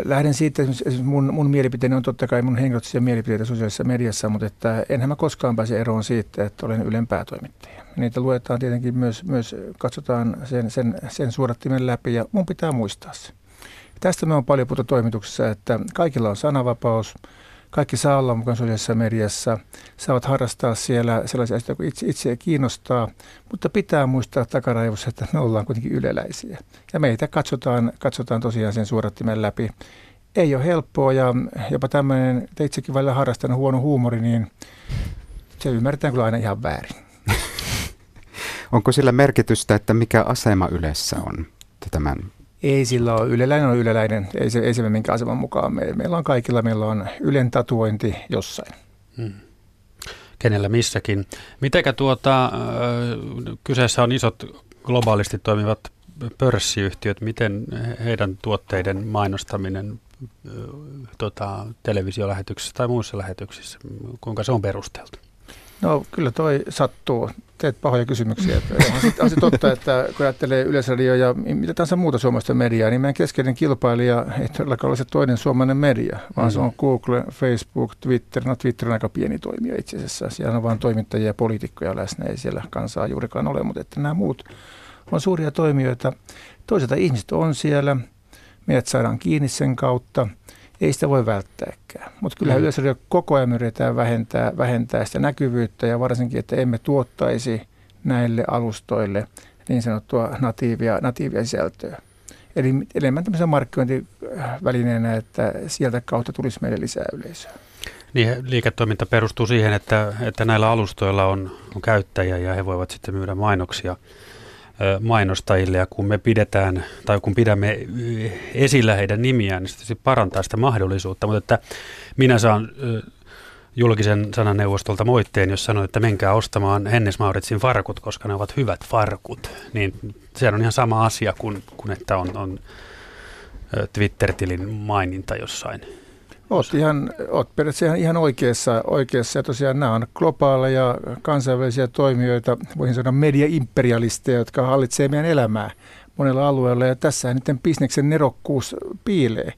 Lähden siitä, että mun, mun mielipiteeni on totta kai mun henkilökohtaisia mielipiteitä sosiaalisessa mediassa, mutta että enhän mä koskaan pääse eroon siitä, että olen Ylen päätoimittaja. Niitä luetaan tietenkin myös, myös katsotaan sen, sen, sen suodattimen läpi ja mun pitää muistaa se. Tästä me on paljon puhuttu toimituksessa, että kaikilla on sananvapaus, kaikki saa olla mukaan sosiaalisessa mediassa, saavat harrastaa siellä sellaisia asioita, kuin itse, itseä kiinnostaa, mutta pitää muistaa takaraivossa, että me ollaan kuitenkin yleläisiä. Ja meitä katsotaan, katsotaan tosiaan sen suorattimen läpi. Ei ole helppoa ja jopa tämmöinen, että itsekin välillä harrastan huono huumori, niin se ymmärretään kyllä aina ihan väärin. Onko sillä merkitystä, että mikä asema yleensä on tämän ei sillä ole. Yleläinen on yleläinen. Ei se, ei se minkään aseman mukaan. Me, meillä on kaikilla, meillä on Ylen tatuointi jossain. Hmm. Kenellä missäkin. Mitenkä tuota, kyseessä on isot globaalisti toimivat pörssiyhtiöt, miten heidän tuotteiden mainostaminen tota, televisiolähetyksissä tai muissa lähetyksissä, kuinka se on perusteltu? No kyllä toi sattuu. Teet pahoja kysymyksiä. on, se, on se totta, että kun ajattelee Yleisradio ja mitä tahansa muuta suomalaista mediaa, niin meidän keskeinen kilpailija ei todellakaan ole se toinen suomalainen media, vaan mm. se on Google, Facebook, Twitter. No Twitter on aika pieni toimija itse asiassa. Siellä on vain toimittajia ja poliitikkoja läsnä, ei siellä kansaa juurikaan ole, mutta että nämä muut on suuria toimijoita. Toisaalta ihmiset on siellä, meidät saadaan kiinni sen kautta – Ei sitä voi välttääkään. Mutta kyllä mm. Yleisradio koko ajan yritetään vähentää, vähentää sitä näkyvyyttä ja varsinkin, että emme tuottaisi näille alustoille niin sanottua natiivia, natiivia sisältöä. Eli enemmän tämmöisen markkinointivälineenä, että sieltä kautta tulisi meille lisää yleisöä. Niin liiketoiminta perustuu siihen, että, että näillä alustoilla on, on käyttäjiä ja he voivat sitten myydä mainoksia mainostajille ja kun me pidetään tai kun pidämme esillä heidän nimiään, niin se parantaa sitä mahdollisuutta. Mutta että minä saan julkisen sananeuvostolta moitteen, jos sanoo, että menkää ostamaan Hennes Mauritsin farkut, koska ne ovat hyvät farkut, niin se on ihan sama asia kuin, kuin että on, on Twitter-tilin maininta jossain. Oot, ihan, oot periaatteessa ihan, oikeassa, oikeassa. Ja tosiaan nämä on globaaleja kansainvälisiä toimijoita, voisin sanoa mediaimperialisteja, jotka hallitsevat meidän elämää monella alueella. Ja tässä nyt bisneksen nerokkuus piilee.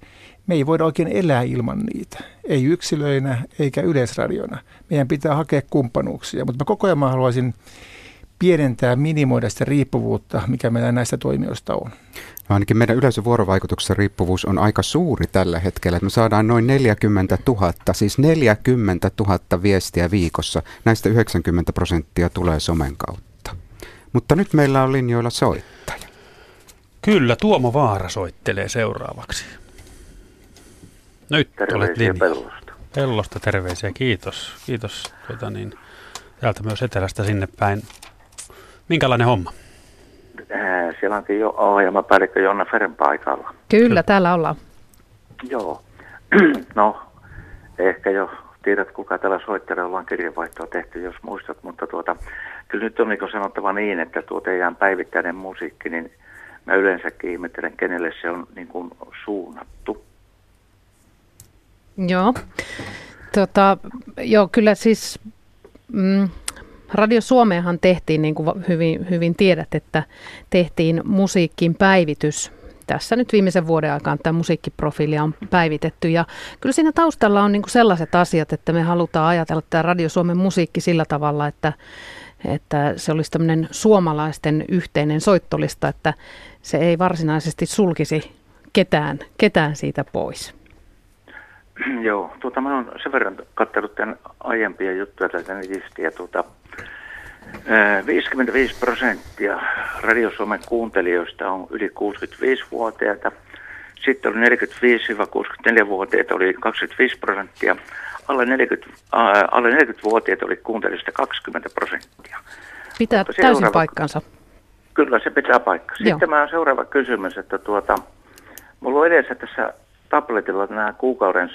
Me ei voida oikein elää ilman niitä. Ei yksilöinä eikä yleisradiona. Meidän pitää hakea kumppanuuksia. Mutta mä koko ajan mä haluaisin pienentää, minimoida sitä riippuvuutta, mikä meillä näistä toimijoista on. Ainakin meidän yleisövuorovaikutuksen riippuvuus on aika suuri tällä hetkellä. Me saadaan noin 40 000, siis 40 000 viestiä viikossa. Näistä 90 prosenttia tulee somen kautta. Mutta nyt meillä on linjoilla soittaja. Kyllä, Tuomo Vaara soittelee seuraavaksi. Nyt terveisiä olet linjalla. Pellosta. Pellosta terveisiä, kiitos. Kiitos tuota niin, täältä myös etelästä sinne päin. Minkälainen homma? Äh, siellä onkin jo ohjelmapäällikkö Jonna Feren paikalla. Kyllä, täällä ollaan. Joo. no, ehkä jo tiedät, kuka täällä soittelee, ollaan kirjeenvaihtoa tehty, jos muistat, mutta tuota, kyllä nyt on niin sanottava niin, että tuo teidän päivittäinen musiikki, niin mä yleensäkin ihmettelen, kenelle se on niin kuin suunnattu. Joo. Tota, joo, kyllä siis mm, Radio Suomeenhan tehtiin, niin kuin hyvin, hyvin tiedät, että tehtiin musiikkin päivitys tässä nyt viimeisen vuoden aikaan tämä musiikkiprofiili on päivitetty ja kyllä siinä taustalla on niin kuin sellaiset asiat, että me halutaan ajatella tämä Radio Suomen musiikki sillä tavalla, että, että se olisi tämmöinen suomalaisten yhteinen soittolista, että se ei varsinaisesti sulkisi ketään, ketään siitä pois. Joo, tuota, mä oon sen verran katsellut tämän aiempia juttuja tätä netisti ja tuota, 55 prosenttia Radio Suomen kuuntelijoista on yli 65-vuotiaita. Sitten oli 45-64-vuotiaita oli 25 prosenttia. Alle 40, äh, alle 40-vuotiaita oli kuuntelijoista 20 prosenttia. Pitää Mutta täysin seuraava, paikkansa. Kyllä, se pitää paikkaa. Sitten tämä on seuraava kysymys, että tuota, mulla on edessä tässä tabletilla nämä kuukauden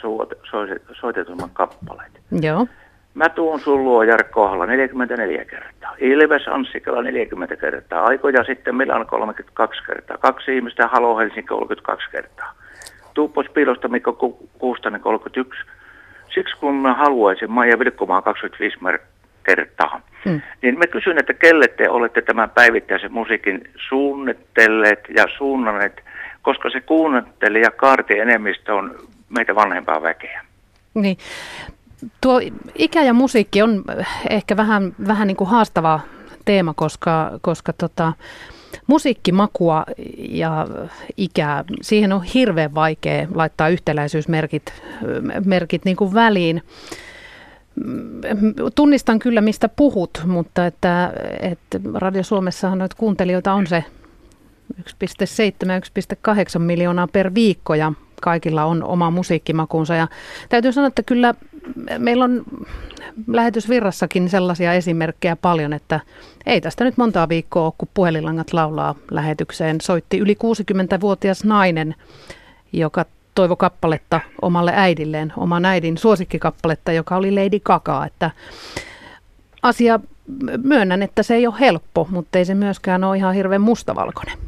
soitetumman kappaleet. Joo. Mä tuun sun luo Jarkko Ahla 44 kertaa. Ilves Anssikala 40 kertaa. Aikoja sitten Milan 32 kertaa. Kaksi ihmistä Halo Helsinki 32 kertaa. Tuuppos piilosta Mikko Kuustanen 31. Siksi kun mä haluaisin Maija Vilkkumaa 25 kertaa. Hmm. Niin mä kysyn, että kelle te olette tämän päivittäisen musiikin suunnitelleet ja suunnanneet, koska se kuunnattelija kaarti enemmistö on meitä vanhempaa väkeä. Niin, Tuo ikä ja musiikki on ehkä vähän, vähän niin kuin haastava teema, koska, koska tota, musiikkimakua ja ikää, siihen on hirveän vaikea laittaa yhtäläisyysmerkit merkit niin kuin väliin. Tunnistan kyllä, mistä puhut, mutta että, että Radio Suomessahan noita kuuntelijoita on se 1,7-1,8 miljoonaa per viikko ja kaikilla on oma musiikkimakuunsa. Ja täytyy sanoa, että kyllä meillä on lähetysvirrassakin sellaisia esimerkkejä paljon, että ei tästä nyt montaa viikkoa ole, kun puhelinlangat laulaa lähetykseen. Soitti yli 60-vuotias nainen, joka toivo kappaletta omalle äidilleen, oman äidin suosikkikappaletta, joka oli Lady Gaga. Että asia myönnän, että se ei ole helppo, mutta ei se myöskään ole ihan hirveän mustavalkoinen.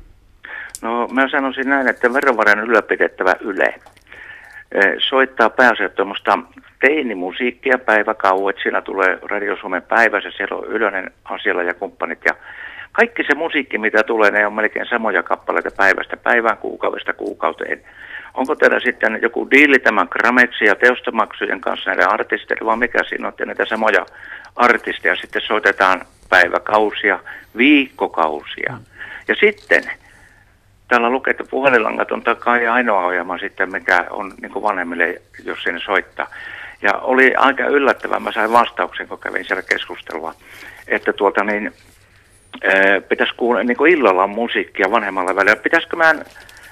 No mä sanoisin näin, että verovaran ylläpidettävä Yle soittaa pääasiassa teinimusiikkia päiväkauet. Siinä tulee Radio Suomen päivässä, siellä on Ylönen asialla ja kumppanit. Ja kaikki se musiikki, mitä tulee, ne on melkein samoja kappaleita päivästä päivään, kuukaudesta kuukauteen. Onko teillä sitten joku diili tämän Grameksi ja teostomaksujen kanssa näiden artisteille, vai mikä siinä on, että näitä samoja artisteja sitten soitetaan päiväkausia, viikkokausia. Ja sitten täällä lukee, että puhelinlangat on kai ainoa ohjelma sitten, mikä on niin vanhemmille, jos sinne soittaa. Ja oli aika yllättävää, mä sain vastauksen, kun kävin siellä keskustelua, että tuota niin, pitäisi kuulla niin illalla musiikkia vanhemmalla välillä. Pitäisikö mä,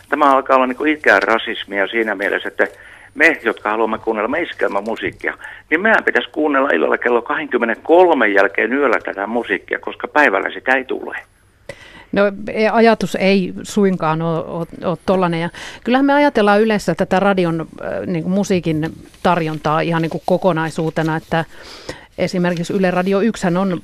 tämä alkaa olla niin kuin rasismia siinä mielessä, että me, jotka haluamme kuunnella musiikkia, niin meidän pitäisi kuunnella illalla kello 23 jälkeen yöllä tätä musiikkia, koska päivällä sitä ei tule. No e, ajatus ei suinkaan ole, ole, ole tollainen. Ja kyllähän me ajatellaan yleensä tätä radion niin kuin musiikin tarjontaa ihan niin kuin kokonaisuutena, että esimerkiksi Yle Radio 1 on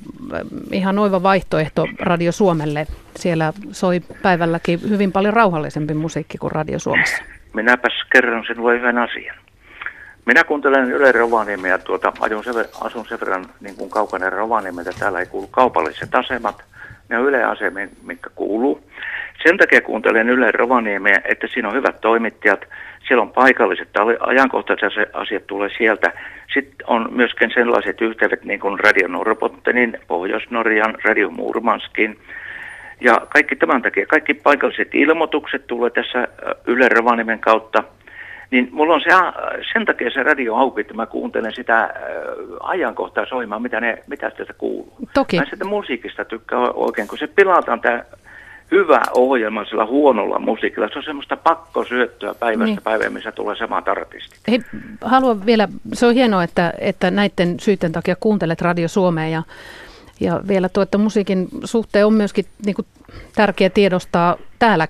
ihan oiva vaihtoehto Radio Suomelle. Siellä soi päivälläkin hyvin paljon rauhallisempi musiikki kuin Radio Suomessa. Minäpäs kerron sinulle yhden asian. Minä kuuntelen Yle Rovaniemeä, tuota, asun sen verran niin kuin kaukana Rovaniemeltä, täällä ei kuulu kaupalliset asemat – ne on Yle asemia, mitkä kuuluu. Sen takia kuuntelen Yle Rovaniemeä, että siinä on hyvät toimittajat, siellä on paikalliset ajankohtaiset asiat tulee sieltä. Sitten on myöskin sellaiset yhteydet niin kuin Radio Norrbottenin, Pohjois-Norjan, Radio Murmanskin. Ja kaikki tämän takia, kaikki paikalliset ilmoitukset tulee tässä Yle Rovaniemen kautta – niin mulla on se, sen takia se radio auki, että mä kuuntelen sitä ajankohtaa soimaan, mitä, ne, mitä sieltä kuuluu. Toki. Mä sitä musiikista tykkään oikein, kun se pilataan tämä hyvä ohjelma sillä huonolla musiikilla. Se on semmoista pakkosyöttöä päivästä niin. päivään, missä tulee samat artistit. Hei, haluan vielä, se on hienoa, että, että näiden syiden takia kuuntelet Radio Suomea ja, ja vielä tuo, että musiikin suhteen on myöskin niin kuin, tärkeä tiedostaa täällä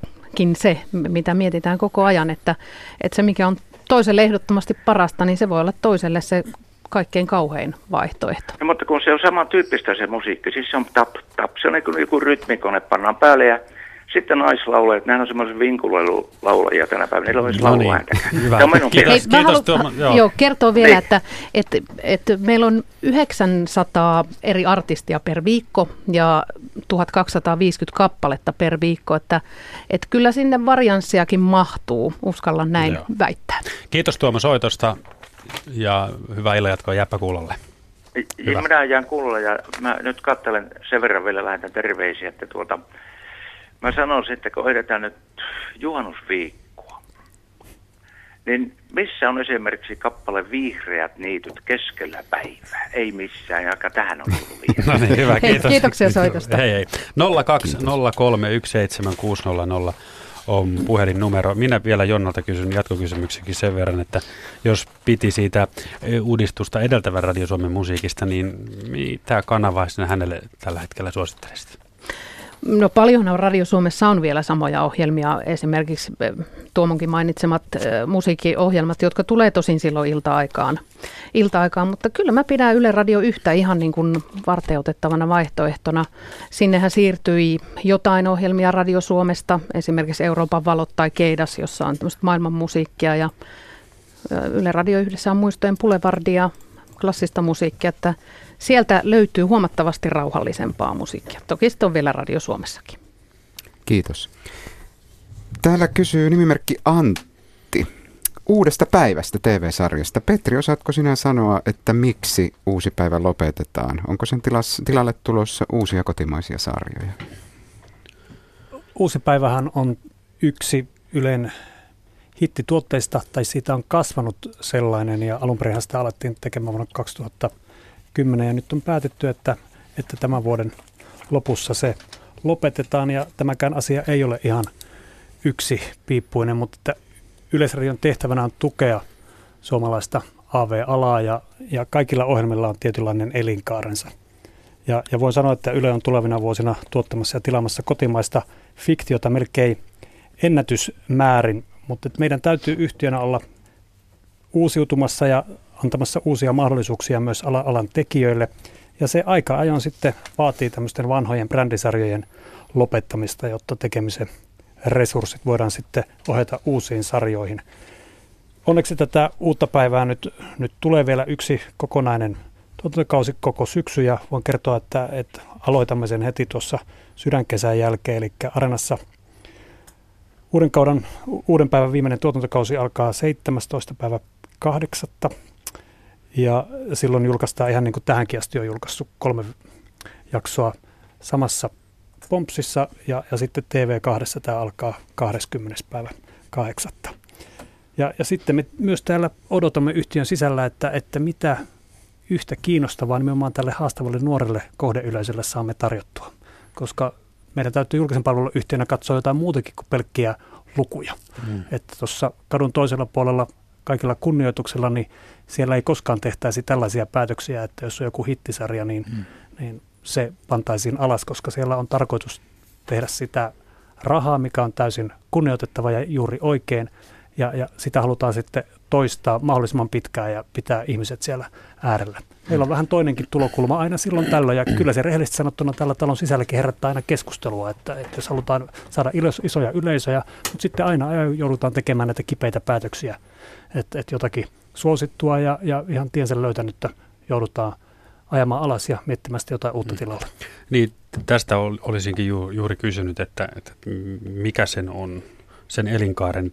se, mitä mietitään koko ajan, että, että se mikä on toiselle ehdottomasti parasta, niin se voi olla toiselle se kaikkein kauhein vaihtoehto. No, mutta kun se on samantyyppistä se musiikki, siis se on tap, tap, se on niin kuin joku rytmikone pannaan päälle ja sitten naislaulajat, nehän on semmoisia vinkuloilulaulajia tänä päivänä, niillä olisi no niin, hyvä. Kiitos, kiitos, kiitos Tuoma, joo. joo, kertoo vielä, niin. että, että, että meillä on 900 eri artistia per viikko ja 1250 kappaletta per viikko, että, että kyllä sinne varianssiakin mahtuu, uskallan näin joo. väittää. Kiitos Tuomo soitosta ja hyvää illanjatkoa Jäppäkuulolle. Hyvä. Minä jään kuulolle ja mä nyt katselen sen verran vielä lähetän terveisiä, että tuota, Mä sanon sitten, kun edetään nyt juhannusviikkoa, niin missä on esimerkiksi kappale Vihreät niityt keskellä päivää? Ei missään, ja tähän on tullut No niin, hyvä, kiitos. Kiitoksia soitosta. Hei, hei. 020317600 on puhelinnumero. Minä vielä Jonnalta kysyn jatkokysymyksenkin sen verran, että jos piti siitä uudistusta edeltävän Radio Suomen musiikista, niin mitä kanavaa sinä hänelle tällä hetkellä suosittelisit? No paljonhan Radio Suomessa on vielä samoja ohjelmia, esimerkiksi eh, Tuomonkin mainitsemat eh, musiikkiohjelmat, jotka tulee tosin silloin ilta-aikaan. ilta-aikaan. Mutta kyllä mä pidän Yle Radio yhtä ihan niin kuin varteutettavana vaihtoehtona. Sinnehän siirtyi jotain ohjelmia Radio Suomesta, esimerkiksi Euroopan valot tai Keidas, jossa on tämmöistä maailman musiikkia ja eh, Yle Radio yhdessä on muistojen Pulevardia, klassista musiikkia, että sieltä löytyy huomattavasti rauhallisempaa musiikkia. Toki sitten on vielä Radio Suomessakin. Kiitos. Täällä kysyy nimimerkki Antti uudesta päivästä TV-sarjasta. Petri, osaatko sinä sanoa, että miksi uusi päivä lopetetaan? Onko sen tilas, tilalle tulossa uusia kotimaisia sarjoja? Uusi päivähän on yksi Ylen hittituotteista, tai siitä on kasvanut sellainen, ja alun perin sitä alettiin tekemään vuonna 2000 10 ja nyt on päätetty, että, että tämän vuoden lopussa se lopetetaan ja tämäkään asia ei ole ihan yksi piippuinen, mutta että Yleisradion tehtävänä on tukea suomalaista AV-alaa ja, ja kaikilla ohjelmilla on tietynlainen elinkaarensa. Ja, ja voin sanoa, että Yle on tulevina vuosina tuottamassa ja tilaamassa kotimaista fiktiota melkein ennätysmäärin, mutta meidän täytyy yhtiönä olla uusiutumassa ja antamassa uusia mahdollisuuksia myös alan tekijöille. Ja se aika ajoin sitten vaatii tämmöisten vanhojen brändisarjojen lopettamista, jotta tekemisen resurssit voidaan sitten ohjata uusiin sarjoihin. Onneksi tätä uutta päivää nyt, nyt tulee vielä yksi kokonainen tuotantokausi koko syksy ja voin kertoa, että, että aloitamme sen heti tuossa sydänkesän jälkeen, eli Arenassa uuden kauden, uuden päivän viimeinen tuotantokausi alkaa 17. päivä 8. Ja silloin julkaistaan ihan niin kuin tähänkin asti on julkaissut kolme jaksoa samassa Pompsissa ja, ja sitten TV2 tämä alkaa 20. päivä 8. Ja, ja sitten me myös täällä odotamme yhtiön sisällä, että, että mitä yhtä kiinnostavaa nimenomaan tälle haastavalle nuorelle kohdeyleisölle saamme tarjottua. Koska meidän täytyy julkisen palvelun yhtiönä katsoa jotain muutakin kuin pelkkiä lukuja. Mm. Että tuossa kadun toisella puolella kaikilla kunnioituksella, niin siellä ei koskaan tehtäisi tällaisia päätöksiä, että jos on joku hittisarja, niin, mm. niin se pantaisiin alas, koska siellä on tarkoitus tehdä sitä rahaa, mikä on täysin kunnioitettava ja juuri oikein, ja, ja sitä halutaan sitten toistaa mahdollisimman pitkään ja pitää ihmiset siellä äärellä. Meillä on vähän toinenkin tulokulma aina silloin tällöin, ja kyllä se rehellisesti sanottuna tällä talon sisälläkin herättää aina keskustelua, että, että jos halutaan saada isoja yleisöjä, mutta sitten aina joudutaan tekemään näitä kipeitä päätöksiä, että, että jotakin suosittua ja, ja ihan tiensä löytänyttä joudutaan ajamaan alas ja miettimään jotain uutta mm. tilalle. Niin, tästä olisinkin ju, juuri kysynyt, että, että mikä sen on, sen elinkaaren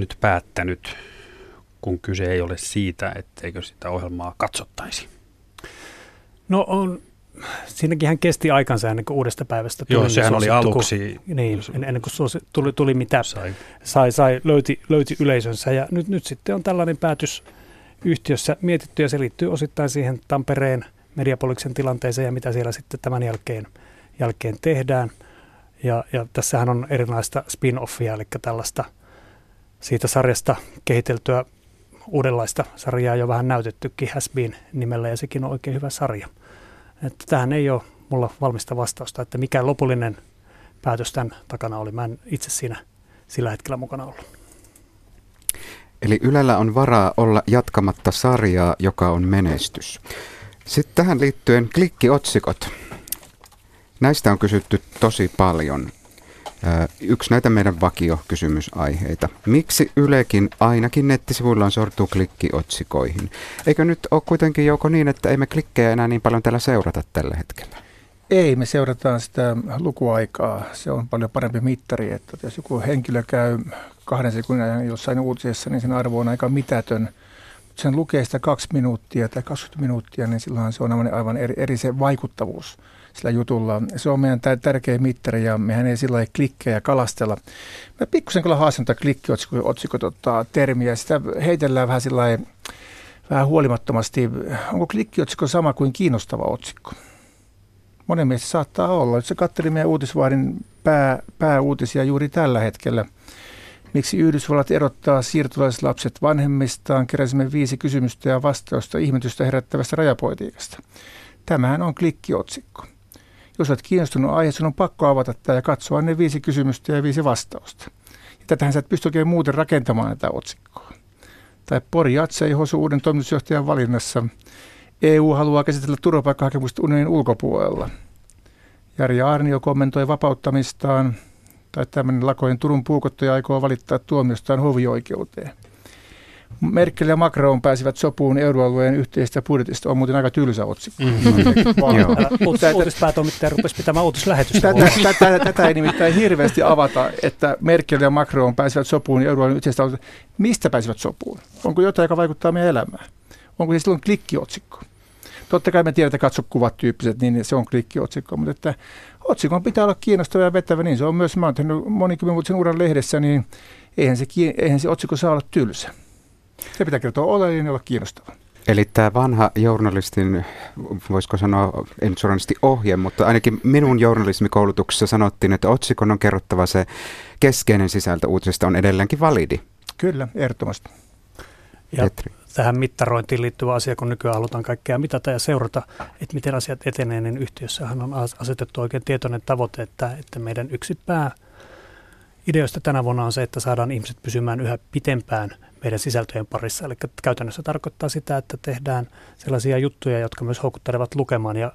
nyt päättänyt, kun kyse ei ole siitä, etteikö sitä ohjelmaa katsottaisi? No on, siinäkin hän kesti aikansa ennen kuin uudesta päivästä tuli. Joo, niin sehän oli aluksi. Kun, niin, ennen kuin suosi, tuli, tuli mitä sai, sai, sai löyti, löyti yleisönsä. Ja nyt, nyt sitten on tällainen päätös yhtiössä mietitty ja se liittyy osittain siihen Tampereen Mediapoliksen tilanteeseen ja mitä siellä sitten tämän jälkeen, jälkeen tehdään. Ja, ja tässähän on erilaista spin-offia, eli tällaista siitä sarjasta kehiteltyä uudenlaista sarjaa jo vähän näytettykin Has Been nimellä ja sekin on oikein hyvä sarja. Että tähän ei ole mulla valmista vastausta, että mikä lopullinen päätös tämän takana oli. Mä en itse siinä sillä hetkellä mukana ollut. Eli Ylellä on varaa olla jatkamatta sarjaa, joka on menestys. Sitten tähän liittyen klikkiotsikot. Näistä on kysytty tosi paljon. Yksi näitä meidän vakiokysymysaiheita. Miksi Ylekin ainakin nettisivuillaan sortuu klikkiotsikoihin? Eikö nyt ole kuitenkin joko niin, että emme klikkejä enää niin paljon täällä seurata tällä hetkellä? Ei, me seurataan sitä lukuaikaa. Se on paljon parempi mittari, että jos joku henkilö käy kahden sekunnin ajan jossain uutisessa, niin sen arvo on aika mitätön. Mutta sen lukee sitä kaksi minuuttia tai 20 minuuttia, niin silloin se on aivan eri, eri se vaikuttavuus sillä jutulla. Se on meidän tärkeä mittari ja mehän ei sillä klikkejä kalastella. Mä pikkusen kyllä haastan tätä klikkiotsikot ottaa termiä. Sitä heitellään vähän sillä vähän huolimattomasti. Onko klikkiotsikko sama kuin kiinnostava otsikko? Monen mielestä saattaa olla. Se katseli meidän uutisvahdin pää, pääuutisia juuri tällä hetkellä. Miksi Yhdysvallat erottaa siirtolaislapset vanhemmistaan? Keräsimme viisi kysymystä ja vastausta ihmetystä herättävästä rajapolitiikasta. Tämähän on klikkiotsikko. Jos olet kiinnostunut aiheesta, on pakko avata tämä ja katsoa ne viisi kysymystä ja viisi vastausta. Ja tätähän sä et pysty oikein muuten rakentamaan tätä otsikkoa. Tai Pori Jatse ei hosu uuden toimitusjohtajan valinnassa. EU haluaa käsitellä turvapaikkahakemusta unionin ulkopuolella. Jari Arnio kommentoi vapauttamistaan, tai tämmöinen lakojen Turun puukottaja aikoo valittaa tuomiostaan hovioikeuteen. Merkel ja Macron pääsivät sopuun euroalueen yhteisestä budjetista. On muuten aika tylsä otsikko. Mm-hmm. Uutispäätoimittaja rupesi pitämään uutislähetystä. Tätä, ei nimittäin hirveästi avata, että Merkel ja Macron pääsivät sopuun euroalueen yhteisestä Mistä pääsivät sopuun? Onko jotain, joka vaikuttaa meidän elämään? Onko se silloin klikkiotsikko? Totta kai me tiedetään, katso kuvat tyyppiset, niin se on klikkiotsikko, mutta että otsikon pitää olla kiinnostava ja vetävä, niin se on myös, mä oon tehnyt monikymmenvuotisen uran lehdessä, niin eihän se, eihän se otsikko saa olla tylsä. Se pitää kertoa oleellinen ja olla kiinnostava. Eli tämä vanha journalistin, voisiko sanoa, en journalisti ohje, mutta ainakin minun journalismikoulutuksessa sanottiin, että otsikon on kerrottava se keskeinen sisältö uutisesta on edelleenkin validi. Kyllä, ehdottomasti. Ja Petri. tähän mittarointiin liittyvä asia, kun nykyään halutaan kaikkea mitata ja seurata, että miten asiat etenee, niin yhtiössähän on asetettu oikein tietoinen tavoite, että, että meidän yksi pää ideoista tänä vuonna on se, että saadaan ihmiset pysymään yhä pitempään meidän sisältöjen parissa. Eli käytännössä tarkoittaa sitä, että tehdään sellaisia juttuja, jotka myös houkuttelevat lukemaan ja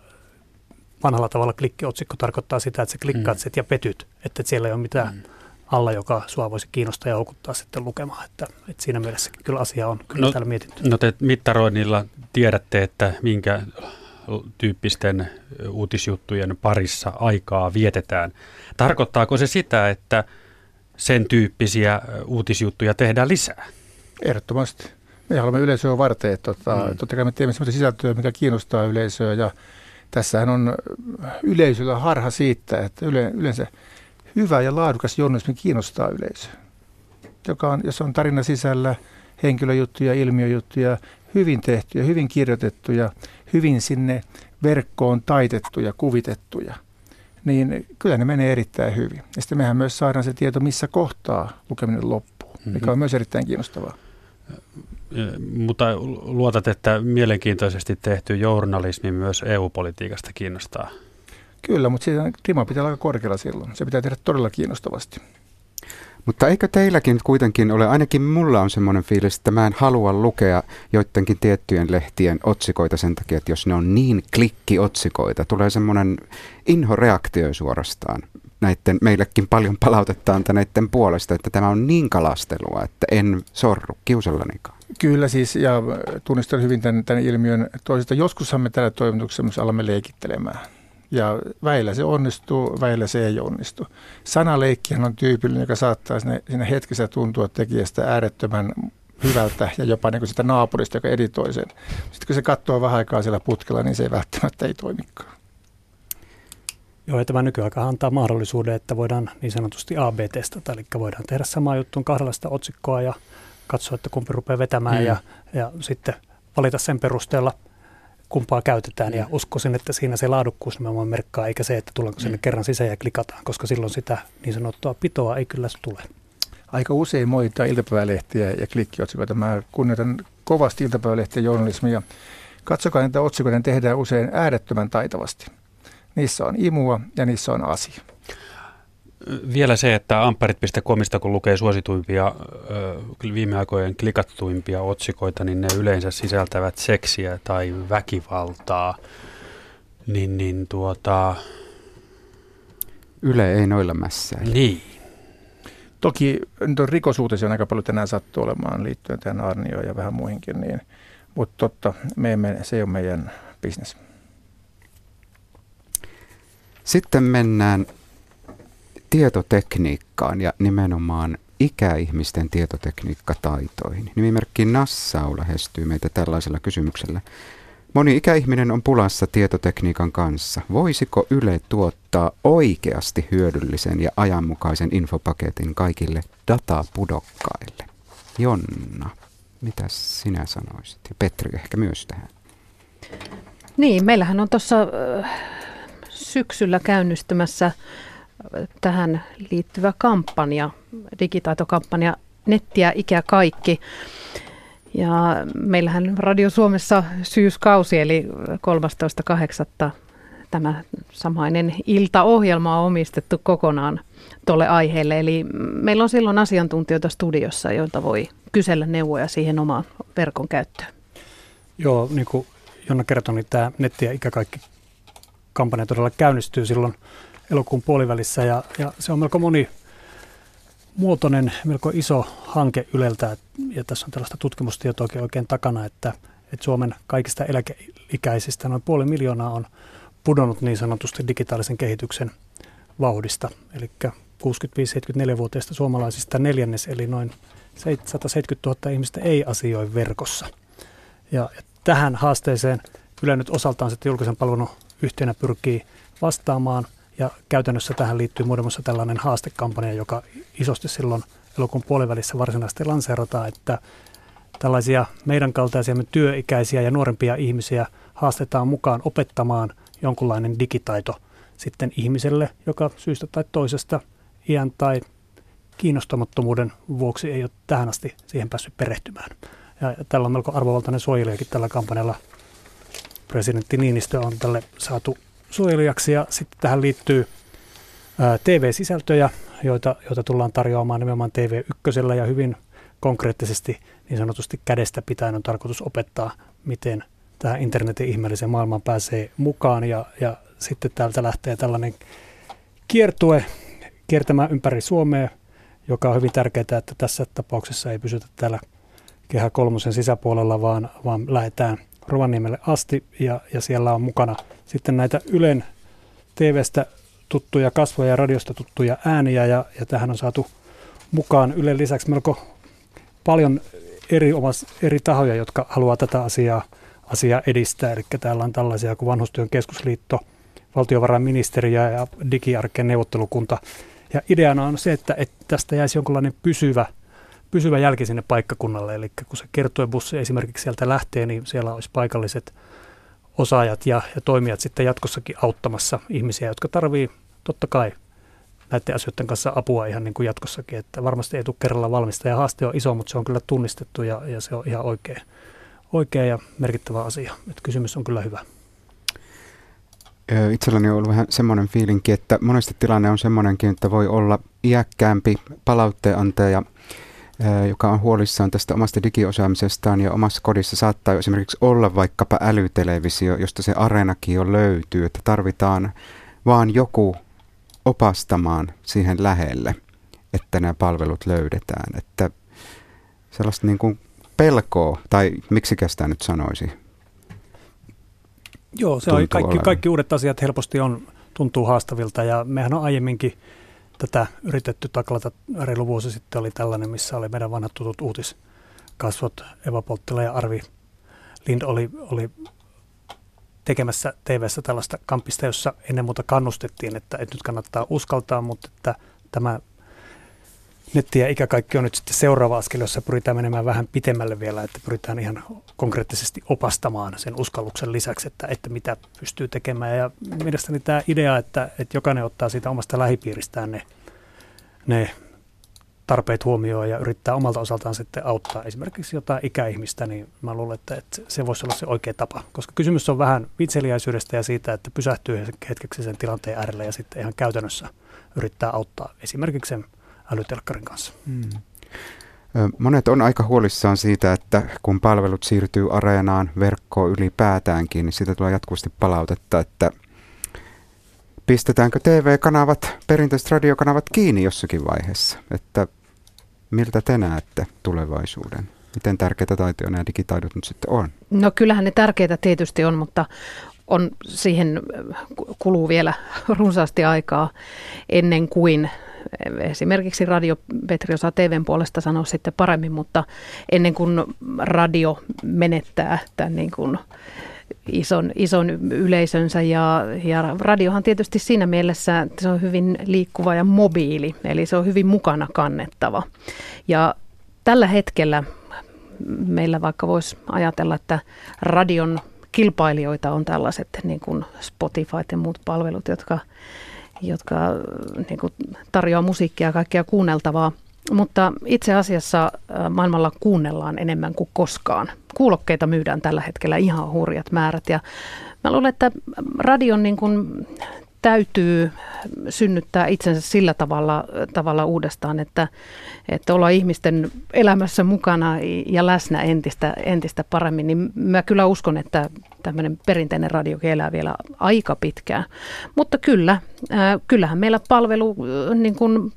vanhalla tavalla klikkiotsikko tarkoittaa sitä, että sä klikkaat mm. ja petyt, että siellä ei ole mitään mm. alla, joka sua voisi kiinnostaa ja houkuttaa sitten lukemaan. Että, että siinä mielessä kyllä asia on kyllä no, täällä mietitty. No te mittaroinnilla tiedätte, että minkä tyyppisten uutisjuttujen parissa aikaa vietetään. Tarkoittaako se sitä, että sen tyyppisiä uutisjuttuja tehdään lisää? Ehdottomasti. Me haluamme yleisöä varten. Että, tota, mm. Totta kai me teemme sellaista sisältöä, mikä kiinnostaa yleisöä ja tässähän on yleisöllä harha siitä, että yleensä hyvä ja laadukas journalismi kiinnostaa yleisöä, joka on, jos on tarina sisällä henkilöjuttuja, ilmiöjuttuja, hyvin tehtyjä, hyvin kirjoitettuja, hyvin sinne verkkoon taitettuja, kuvitettuja, niin kyllä ne menee erittäin hyvin. Ja sitten mehän myös saadaan se tieto, missä kohtaa lukeminen loppuu, mm-hmm. mikä on myös erittäin kiinnostavaa. Mutta luotat, että mielenkiintoisesti tehty journalismi myös EU-politiikasta kiinnostaa? Kyllä, mutta siitä rima pitää olla aika korkealla silloin. Se pitää tehdä todella kiinnostavasti. Mutta eikö teilläkin kuitenkin ole, ainakin mulla on semmoinen fiilis, että mä en halua lukea joidenkin tiettyjen lehtien otsikoita sen takia, että jos ne on niin klikkiotsikoita, tulee semmoinen inhoreaktio suorastaan. Näiden, meillekin paljon palautetta antaa näiden puolesta, että tämä on niin kalastelua, että en sorru kiusallanikaan. Kyllä siis, ja tunnistan hyvin tämän, tämän ilmiön toisesta. Joskushan me tällä toimituksessa alamme leikittelemään ja väillä se onnistuu, väillä se ei onnistu. Sanaleikkihän on tyypillinen, joka saattaa siinä, siinä hetkessä tuntua tekijästä äärettömän hyvältä ja jopa niin kuin sitä naapurista, joka editoi sen. Sitten kun se katsoo vähän aikaa siellä putkella, niin se ei välttämättä ei toimikaan. Joo, ja tämä nykyaika antaa mahdollisuuden, että voidaan niin sanotusti AB-testata, eli voidaan tehdä sama juttu kahdenlaista otsikkoa ja katsoa, että kumpi rupeaa vetämään mm. ja, ja sitten valita sen perusteella – kumpaa käytetään ja mm. uskoisin, että siinä se laadukkuus nimenomaan merkkaa, eikä se, että tullaanko sinne mm. kerran sisään ja klikataan, koska silloin sitä niin sanottua pitoa ei kyllä tule. Aika usein moittaa iltapäivälehtiä ja klikkiotsikoita. Mä kunnioitan kovasti iltapäivälehtiä journalismia. Katsokaa niitä otsikoita, ne tehdään usein äärettömän taitavasti. Niissä on imua ja niissä on asia. Vielä se, että amparit.comista kun lukee suosituimpia viime aikojen klikattuimpia otsikoita, niin ne yleensä sisältävät seksiä tai väkivaltaa. Niin, niin tuota... Yle ei noilla mässä. Niin. Toki nyt on rikosuutisia aika paljon tänään sattuu olemaan liittyen tähän Arnioon ja vähän muihinkin, niin, mutta totta, me emme, se ei ole meidän bisnes. Sitten mennään tietotekniikkaan ja nimenomaan ikäihmisten tietotekniikkataitoihin. Nimimerkki Nassau lähestyy meitä tällaisella kysymyksellä. Moni ikäihminen on pulassa tietotekniikan kanssa. Voisiko Yle tuottaa oikeasti hyödyllisen ja ajanmukaisen infopaketin kaikille datapudokkaille? Jonna, mitä sinä sanoisit? Ja Petri ehkä myös tähän. Niin, meillähän on tuossa syksyllä käynnistymässä tähän liittyvä kampanja, digitaitokampanja Nettiä ikä kaikki. Ja meillähän Radio Suomessa syyskausi, eli 13.8. tämä samainen iltaohjelma on omistettu kokonaan tuolle aiheelle. Eli meillä on silloin asiantuntijoita studiossa, joilta voi kysellä neuvoja siihen omaan verkon käyttöön. Joo, niin kuin Jonna kertoi, niin tämä Netti ja ikä kaikki kampanja todella käynnistyy silloin elokuun puolivälissä ja, ja se on melko moni muotoinen, melko iso hanke Yleltä ja tässä on tällaista tutkimustietoakin oikein takana, että, että Suomen kaikista eläkeikäisistä noin puoli miljoonaa on pudonnut niin sanotusti digitaalisen kehityksen vauhdista. Eli 65-74-vuotiaista suomalaisista neljännes, eli noin 170 000 ihmistä ei asioi verkossa. Ja, ja tähän haasteeseen Yle nyt osaltaan sitten julkisen palvelun yhtenä pyrkii vastaamaan – ja käytännössä tähän liittyy muun muassa tällainen haastekampanja, joka isosti silloin elokuun puolivälissä varsinaisesti lanseerataan, että tällaisia meidän kaltaisia työikäisiä ja nuorempia ihmisiä haastetaan mukaan opettamaan jonkunlainen digitaito sitten ihmiselle, joka syystä tai toisesta iän tai kiinnostamattomuuden vuoksi ei ole tähän asti siihen päässyt perehtymään. Ja tällä on melko arvovaltainen suojelijakin tällä kampanjalla. Presidentti Niinistö on tälle saatu suojelijaksi. Ja sitten tähän liittyy TV-sisältöjä, joita, joita tullaan tarjoamaan nimenomaan TV1 ja hyvin konkreettisesti niin sanotusti kädestä pitäen on tarkoitus opettaa, miten tähän internetin ihmeelliseen maailmaan pääsee mukaan. Ja, ja sitten täältä lähtee tällainen kiertue kiertämään ympäri Suomea, joka on hyvin tärkeää, että tässä tapauksessa ei pysytä täällä Kehä kolmosen sisäpuolella, vaan, vaan lähdetään – Rovaniemelle asti ja, ja siellä on mukana sitten näitä Ylen TVstä tuttuja kasvoja ja radiosta tuttuja ääniä ja, ja tähän on saatu mukaan Ylen lisäksi melko paljon eri, omas, eri tahoja, jotka haluaa tätä asiaa asiaa edistää. Eli täällä on tällaisia kuin Vanhustyön keskusliitto, valtiovarainministeriö ja digiarkkeen neuvottelukunta. Ja ideana on se, että, että tästä jäisi jonkinlainen pysyvä, pysyvä jälki sinne paikkakunnalle. Eli kun se kertoebussi esimerkiksi sieltä lähtee, niin siellä olisi paikalliset osaajat ja, ja toimijat sitten jatkossakin auttamassa ihmisiä, jotka tarvii totta kai näiden asioiden kanssa apua ihan niin kuin jatkossakin. Että varmasti ei tule kerralla valmista ja haaste on iso, mutta se on kyllä tunnistettu ja, ja se on ihan oikea, oikea ja merkittävä asia. Että kysymys on kyllä hyvä. Itselläni on ollut vähän semmoinen fiilinki, että monesti tilanne on semmoinenkin, että voi olla iäkkäämpi palautteenantaja, joka on huolissaan tästä omasta digiosaamisestaan ja omassa kodissa saattaa esimerkiksi olla vaikkapa älytelevisio, josta se areenakin jo löytyy, että tarvitaan vaan joku opastamaan siihen lähelle, että nämä palvelut löydetään. Että sellaista niin kuin pelkoa, tai miksi sitä nyt sanoisi? Joo, se on kaikki, kaikki uudet asiat helposti on, tuntuu haastavilta ja mehän on aiemminkin tätä yritetty taklata. Reilu vuosi sitten oli tällainen, missä oli meidän vanhat tutut uutiskasvot Eva Polttila ja Arvi Lind oli, oli tekemässä tv tällaista kampista, jossa ennen muuta kannustettiin, että, että nyt kannattaa uskaltaa, mutta että tämä netti ja ikä kaikki on nyt sitten seuraava askel, jossa pyritään menemään vähän pitemmälle vielä, että pyritään ihan konkreettisesti opastamaan sen uskalluksen lisäksi, että, että mitä pystyy tekemään. Ja mielestäni tämä idea, että, että jokainen ottaa siitä omasta lähipiiristään ne, ne tarpeet huomioon ja yrittää omalta osaltaan sitten auttaa esimerkiksi jotain ikäihmistä, niin mä luulen, että, että se voisi olla se oikea tapa. Koska kysymys on vähän vitseliäisyydestä ja siitä, että pysähtyy hetkeksi sen tilanteen äärelle ja sitten ihan käytännössä yrittää auttaa esimerkiksi sen älytelkkarin kanssa. Hmm. Monet on aika huolissaan siitä, että kun palvelut siirtyy areenaan, verkkoon ylipäätäänkin, niin siitä tulee jatkuvasti palautetta, että pistetäänkö TV-kanavat, perinteiset radiokanavat kiinni jossakin vaiheessa, että miltä te näette tulevaisuuden? Miten tärkeitä taitoja nämä digitaidot nyt sitten on? No kyllähän ne tärkeitä tietysti on, mutta on siihen kuluu vielä runsaasti aikaa ennen kuin esimerkiksi radio, Petri osaa TVn puolesta sanoa sitten paremmin, mutta ennen kuin radio menettää tämän niin kuin ison, ison yleisönsä ja, ja radiohan tietysti siinä mielessä se on hyvin liikkuva ja mobiili, eli se on hyvin mukana kannettava. Ja tällä hetkellä meillä vaikka voisi ajatella, että radion kilpailijoita on tällaiset niin kuin Spotify ja muut palvelut, jotka, jotka niin kuin tarjoaa musiikkia ja kaikkea kuunneltavaa. Mutta itse asiassa maailmalla kuunnellaan enemmän kuin koskaan. Kuulokkeita myydään tällä hetkellä ihan hurjat määrät ja mä luulen, että radion niin kuin täytyy synnyttää itsensä sillä tavalla, tavalla uudestaan, että, että olla ihmisten elämässä mukana ja läsnä entistä, entistä paremmin, niin mä kyllä uskon, että tämmöinen perinteinen radio elää vielä aika pitkään. Mutta kyllä, äh, kyllähän meillä palvelu niin kuin,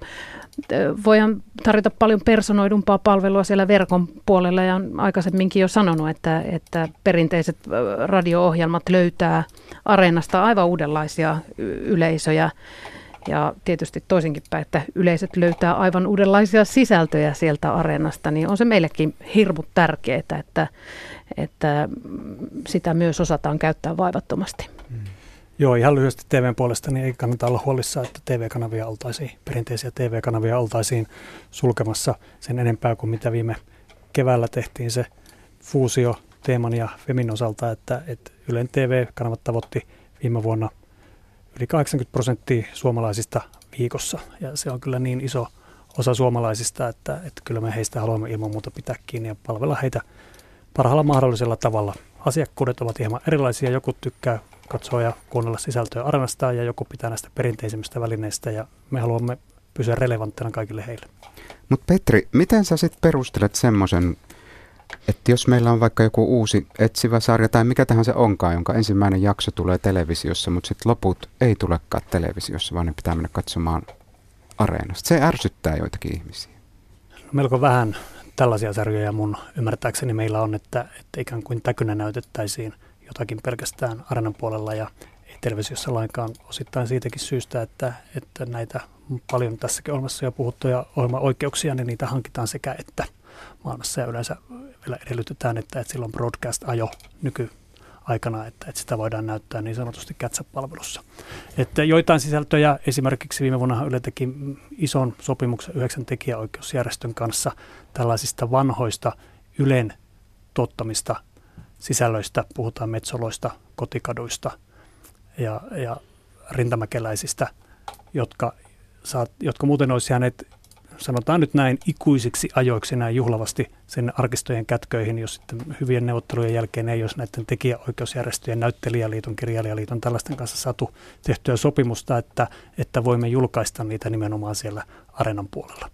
voidaan tarjota paljon personoidumpaa palvelua siellä verkon puolella ja on aikaisemminkin jo sanonut, että, että perinteiset radio-ohjelmat löytää areenasta aivan uudenlaisia yleisöjä ja tietysti toisinkin päin, että yleisöt löytää aivan uudenlaisia sisältöjä sieltä areenasta, niin on se meillekin hirmu tärkeää, että, että sitä myös osataan käyttää vaivattomasti. Joo, ihan lyhyesti TVn puolesta, niin ei kannata olla huolissaan, että TV-kanavia oltaisiin, perinteisiä TV-kanavia oltaisiin sulkemassa sen enempää kuin mitä viime keväällä tehtiin se fuusio Teeman ja Femin osalta, että, että Ylen TV-kanavat tavoitti viime vuonna yli 80 prosenttia suomalaisista viikossa. Ja se on kyllä niin iso osa suomalaisista, että, että kyllä me heistä haluamme ilman muuta pitää kiinni ja palvella heitä parhaalla mahdollisella tavalla. Asiakkuudet ovat hieman erilaisia. Joku tykkää katsoa ja kuunnella sisältöä arenasta ja joku pitää näistä perinteisimmistä välineistä ja me haluamme pysyä relevanttina kaikille heille. Mutta Petri, miten sä sitten perustelet semmoisen, että jos meillä on vaikka joku uusi etsivä sarja tai mikä tahansa onkaan, jonka ensimmäinen jakso tulee televisiossa, mutta sitten loput ei tulekaan televisiossa, vaan ne pitää mennä katsomaan areenasta. Se ärsyttää joitakin ihmisiä. No melko vähän tällaisia sarjoja mun ymmärtääkseni meillä on, että, että ikään kuin täkynä näytettäisiin jotakin pelkästään areenan puolella ja ei televisiossa lainkaan osittain siitäkin syystä, että, että näitä paljon tässäkin olemassa jo puhuttuja ohjelmaoikeuksia, niin niitä hankitaan sekä että maailmassa ja yleensä vielä edellytetään, että, että silloin broadcast-ajo nyky aikana, että, että sitä voidaan näyttää niin sanotusti catch-palvelussa. Että joitain sisältöjä, esimerkiksi viime vuonna Yle teki ison sopimuksen yhdeksän tekijäoikeusjärjestön kanssa tällaisista vanhoista Ylen tuottamista sisällöistä, puhutaan metsoloista, kotikaduista ja, ja rintamäkeläisistä, jotka, saat, jotka muuten olisi jääneet sanotaan nyt näin ikuisiksi ajoiksi näin juhlavasti sen arkistojen kätköihin, jos sitten hyvien neuvottelujen jälkeen ei olisi näiden tekijäoikeusjärjestöjen, näyttelijäliiton, kirjailijaliiton tällaisten kanssa saatu tehtyä sopimusta, että, että voimme julkaista niitä nimenomaan siellä arenan puolella.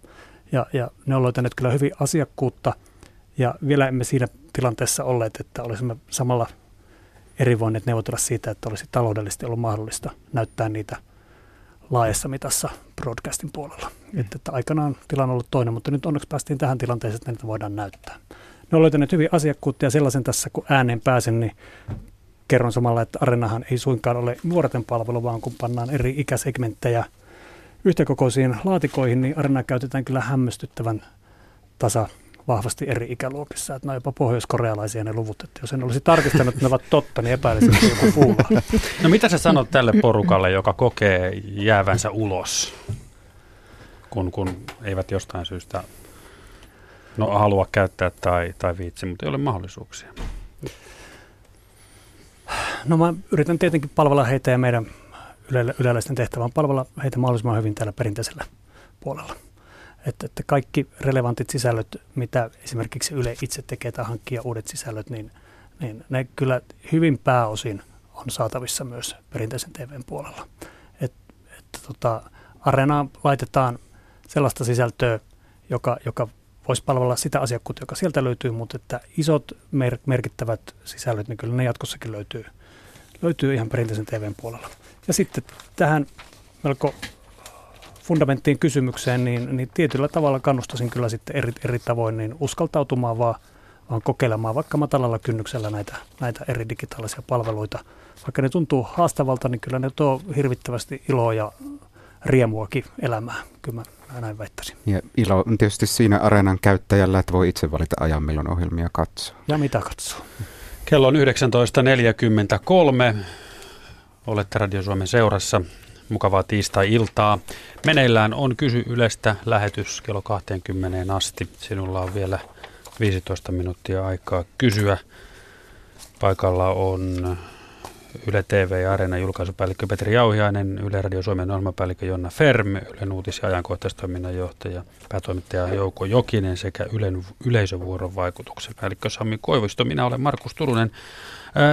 Ja, ja ne on löytäneet kyllä hyvin asiakkuutta ja vielä emme siinä tilanteessa olleet, että olisimme samalla eri voineet neuvotella siitä, että olisi taloudellisesti ollut mahdollista näyttää niitä – laajassa mitassa broadcastin puolella. Mm. Että, että aikanaan tilanne on ollut toinen, mutta nyt onneksi päästiin tähän tilanteeseen, että niitä voidaan näyttää. Ne on löytäneet hyvin asiakkuutta ja sellaisen tässä, kun ääneen pääsen, niin kerron samalla, että Arenahan ei suinkaan ole nuorten palvelu, vaan kun pannaan eri ikäsegmenttejä yhtäkokoisiin laatikoihin, niin Arena käytetään kyllä hämmästyttävän tasa vahvasti eri ikäluokissa. Että ne on jopa pohjoiskorealaisia ne luvut. Että jos en olisi tarkistanut, että ne ovat totta, niin epäilisin, että joku puhuva. No mitä sä sanot tälle porukalle, joka kokee jäävänsä ulos, kun, kun eivät jostain syystä no, halua käyttää tai, tai viitsi, mutta ei ole mahdollisuuksia? No mä yritän tietenkin palvella heitä ja meidän yleläisten tehtävä on palvella heitä mahdollisimman hyvin täällä perinteisellä puolella. Että, että kaikki relevantit sisällöt, mitä esimerkiksi Yle itse tekee tai hankkia uudet sisällöt, niin, niin ne kyllä hyvin pääosin on saatavissa myös perinteisen TVn puolella. Et, että tota, Areenaan laitetaan sellaista sisältöä, joka, joka voisi palvella sitä asiakkuutta, joka sieltä löytyy, mutta että isot mer- merkittävät sisällöt, niin kyllä ne jatkossakin löytyy, löytyy ihan perinteisen TVn puolella. Ja sitten tähän melko fundamenttiin kysymykseen, niin, niin tietyllä tavalla kannustasin kyllä sitten eri, eri tavoin niin uskaltautumaan vaan, vaan kokeilemaan vaikka matalalla kynnyksellä näitä, näitä eri digitaalisia palveluita. Vaikka ne tuntuu haastavalta, niin kyllä ne tuo hirvittävästi iloa ja riemuakin elämään. Kyllä mä näin väittäisin. Ja ilo on tietysti siinä areenan käyttäjällä, että voi itse valita ajan, milloin ohjelmia katsoo. Ja mitä katsoo. Kello on 19.43. Olette Radio Suomen seurassa mukavaa tiistai-iltaa. Meneillään on Kysy Ylestä lähetys kello 20 asti. Sinulla on vielä 15 minuuttia aikaa kysyä. Paikalla on Yle TV ja Areena julkaisupäällikkö Petri Jauhiainen, Yle Radio Suomen ohjelmapäällikkö Jonna Ferm, Ylen uutis- ja ajankohtaistoiminnan johtaja, päätoimittaja Jouko Jokinen sekä Ylen yleisövuoron vaikutuksen päällikkö Sami Koivisto. Minä olen Markus Turunen.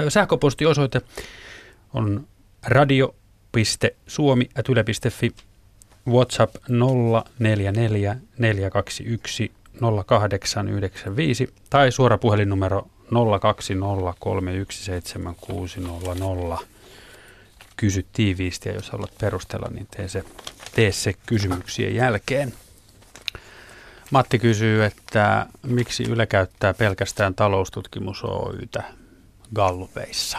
Sähköpostiosoite on radio yle.suomi.yle.fi, WhatsApp 044 421 0895 tai suora puhelinnumero 020317600. Kysy tiiviisti ja jos haluat perustella, niin tee se, tee se kysymyksien jälkeen. Matti kysyy, että miksi Yle käyttää pelkästään taloustutkimus Oytä Gallupeissa?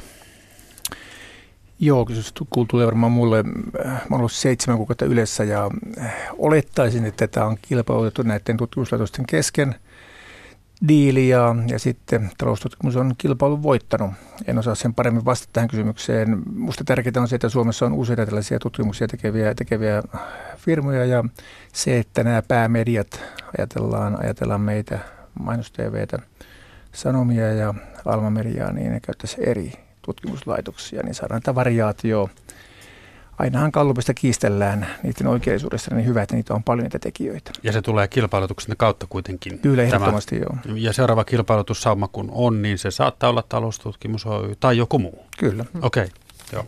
Joo, kysymys kuultuu varmaan mulle. Mä olen ollut seitsemän kuukautta yleensä ja äh, olettaisin, että tämä on kilpailutettu näiden tutkimuslaitosten kesken diili ja, ja sitten taloustutkimus on kilpailun voittanut. En osaa sen paremmin vastata tähän kysymykseen. Minusta tärkeää on se, että Suomessa on useita tällaisia tutkimuksia tekeviä, tekeviä firmoja ja se, että nämä päämediat, ajatellaan, ajatellaan meitä, mainos Sanomia ja Alma Mediaa, niin ne käyttäisi eri tutkimuslaitoksia, niin saadaan tätä variaatioa. Ainahan kallupista kiistellään niiden oikeellisuudesta, niin hyvä, että niitä on paljon niitä tekijöitä. Ja se tulee kilpailutuksen kautta kuitenkin. Kyllä, ehdottomasti joo. Ja seuraava kilpailutussauma kun on, niin se saattaa olla taloustutkimus Oy tai joku muu. Kyllä. Okei, okay, joo.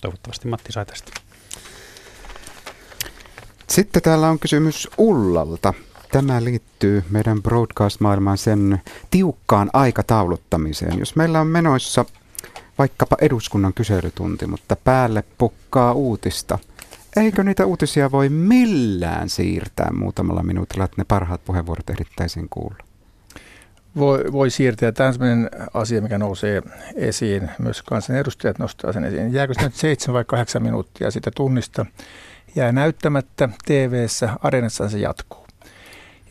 Toivottavasti Matti sai tästä. Sitten täällä on kysymys Ullalta. Tämä liittyy meidän broadcast-maailmaan sen tiukkaan aikatauluttamiseen. Jos meillä on menoissa vaikkapa eduskunnan kyselytunti, mutta päälle pukkaa uutista, eikö niitä uutisia voi millään siirtää muutamalla minuutilla, että ne parhaat puheenvuorot ehdittäisiin kuulla? Voi, voi siirtää. Tämä on sellainen asia, mikä nousee esiin. Myös kansanedustajat nostaa sen esiin. Jääkö se nyt seitsemän vai kahdeksan minuuttia sitä tunnista? Jää näyttämättä TV-ssä, areenassa se jatkuu.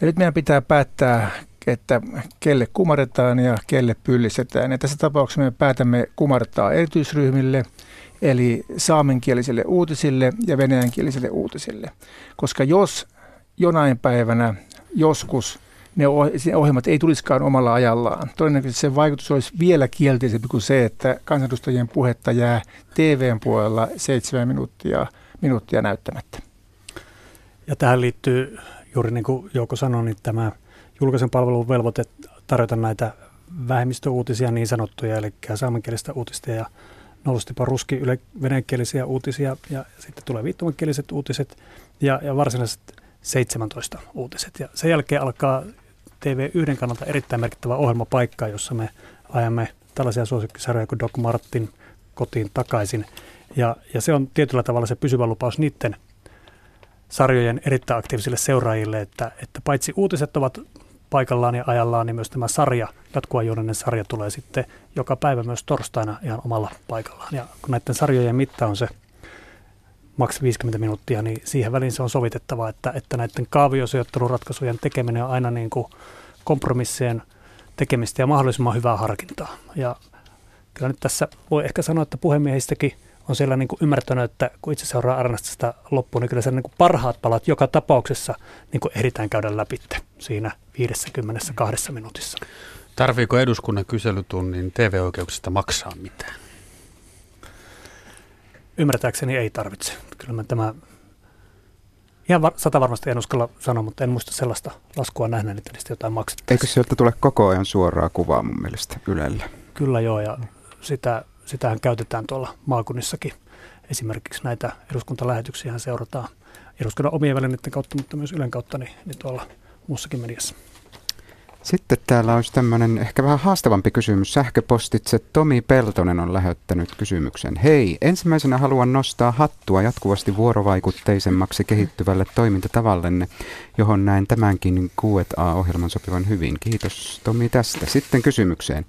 Ja nyt meidän pitää päättää että kelle kumarretaan ja kelle pyllistetään. Ja tässä tapauksessa me päätämme kumartaa erityisryhmille, eli saamenkielisille uutisille ja venäjänkielisille uutisille. Koska jos jonain päivänä joskus ne ohjelmat ei tulisikaan omalla ajallaan. Todennäköisesti se vaikutus olisi vielä kielteisempi kuin se, että kansanedustajien puhetta jää TVn puolella seitsemän minuuttia, minuuttia näyttämättä. Ja tähän liittyy juuri niin kuin Jouko sanoi, niin tämä julkisen palvelun velvoite tarjota näitä vähemmistöuutisia niin sanottuja, eli saamenkielistä uutista ja nollstipa ruski yle, venäjänkielisiä uutisia ja sitten tulee viittomakieliset uutiset ja, ja varsinaiset 17 uutiset. Ja sen jälkeen alkaa TV1 kannalta erittäin merkittävä ohjelmapaikka, jossa me ajamme tällaisia suosikkisarjoja kuin Doc Martin kotiin takaisin. Ja, ja se on tietyllä tavalla se pysyvä lupaus niiden sarjojen erittäin aktiivisille seuraajille, että, että paitsi uutiset ovat paikallaan ja ajallaan, niin myös tämä sarja, jatkuvajuoninen sarja tulee sitten joka päivä myös torstaina ihan omalla paikallaan. Ja kun näiden sarjojen mitta on se maks 50 minuuttia, niin siihen väliin se on sovitettava, että, että näiden kaaviosijoitteluratkaisujen tekeminen on aina niin kuin kompromissien tekemistä ja mahdollisimman hyvää harkintaa. Ja kyllä nyt tässä voi ehkä sanoa, että puhemiehistäkin on siellä niin kuin ymmärtänyt, että kun itse seuraa Arnasta sitä loppuun, niin kyllä se niin kuin parhaat palat joka tapauksessa niin kuin ehditään käydä läpi siinä 52 minuutissa. Tarviiko eduskunnan kyselytunnin TV-oikeuksista maksaa mitään? Ymmärtääkseni ei tarvitse. Kyllä mä tämä Ihan var, sata varmasti en uskalla sanoa, mutta en muista sellaista laskua nähneen, että niistä jotain maksettaisiin. Eikö sieltä tule koko ajan suoraa kuvaa mun mielestä Ylellä? Kyllä joo, ja sitä, sitähän käytetään tuolla maakunnissakin. Esimerkiksi näitä eduskuntalähetyksiä seurataan eduskunnan omien välineiden kautta, mutta myös Ylen kautta, niin, niin tuolla muussakin mediassa. Sitten täällä olisi tämmöinen ehkä vähän haastavampi kysymys. Sähköpostitse Tomi Peltonen on lähettänyt kysymyksen. Hei, ensimmäisenä haluan nostaa hattua jatkuvasti vuorovaikutteisemmaksi kehittyvälle toimintatavallenne, johon näin tämänkin Q&A-ohjelman sopivan hyvin. Kiitos Tomi tästä. Sitten kysymykseen.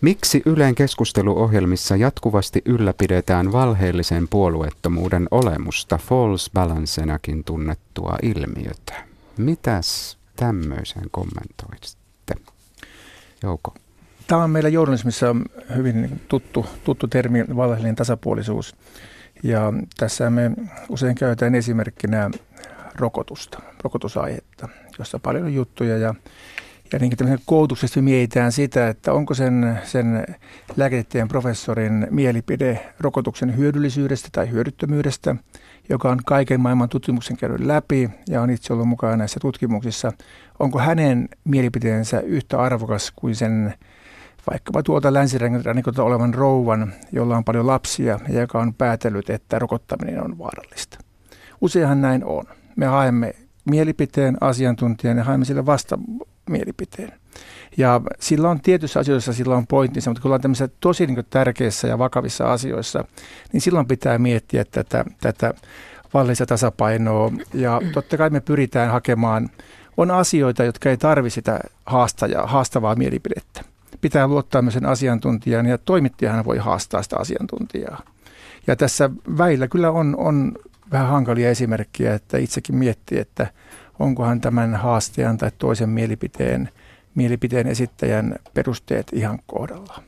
Miksi Ylen keskusteluohjelmissa jatkuvasti ylläpidetään valheellisen puolueettomuuden olemusta false balancenakin tunnettua ilmiötä? Mitäs tämmöisen kommentoisitte? Jouko. Tämä on meillä journalismissa hyvin tuttu, tuttu termi, valheellinen tasapuolisuus. Ja tässä me usein käytetään esimerkkinä rokotusta, rokotusaihetta, jossa paljon on juttuja ja ja niin koulutuksesta mietitään sitä, että onko sen, sen lääketieteen professorin mielipide rokotuksen hyödyllisyydestä tai hyödyttömyydestä, joka on kaiken maailman tutkimuksen käynyt läpi ja on itse ollut mukana näissä tutkimuksissa. Onko hänen mielipiteensä yhtä arvokas kuin sen vaikkapa tuolta länsirannikolta olevan rouvan, jolla on paljon lapsia ja joka on päätellyt, että rokottaminen on vaarallista. Useinhan näin on. Me haemme mielipiteen asiantuntijan ja haemme sille vasta mielipiteen. Ja sillä on tietyissä asioissa sillä on pointtinsa, mutta kun ollaan tämmöisissä tosi niin tärkeissä ja vakavissa asioissa, niin silloin pitää miettiä tätä, tätä vallista tasapainoa. Ja totta kai me pyritään hakemaan, on asioita, jotka ei tarvitse sitä haastajaa, haastavaa mielipidettä. Pitää luottaa myös sen asiantuntijan ja toimittajahan voi haastaa sitä asiantuntijaa. Ja tässä väillä kyllä on, on vähän hankalia esimerkkejä, että itsekin miettii, että – onkohan tämän haastajan tai toisen mielipiteen, mielipiteen esittäjän perusteet ihan kohdalla.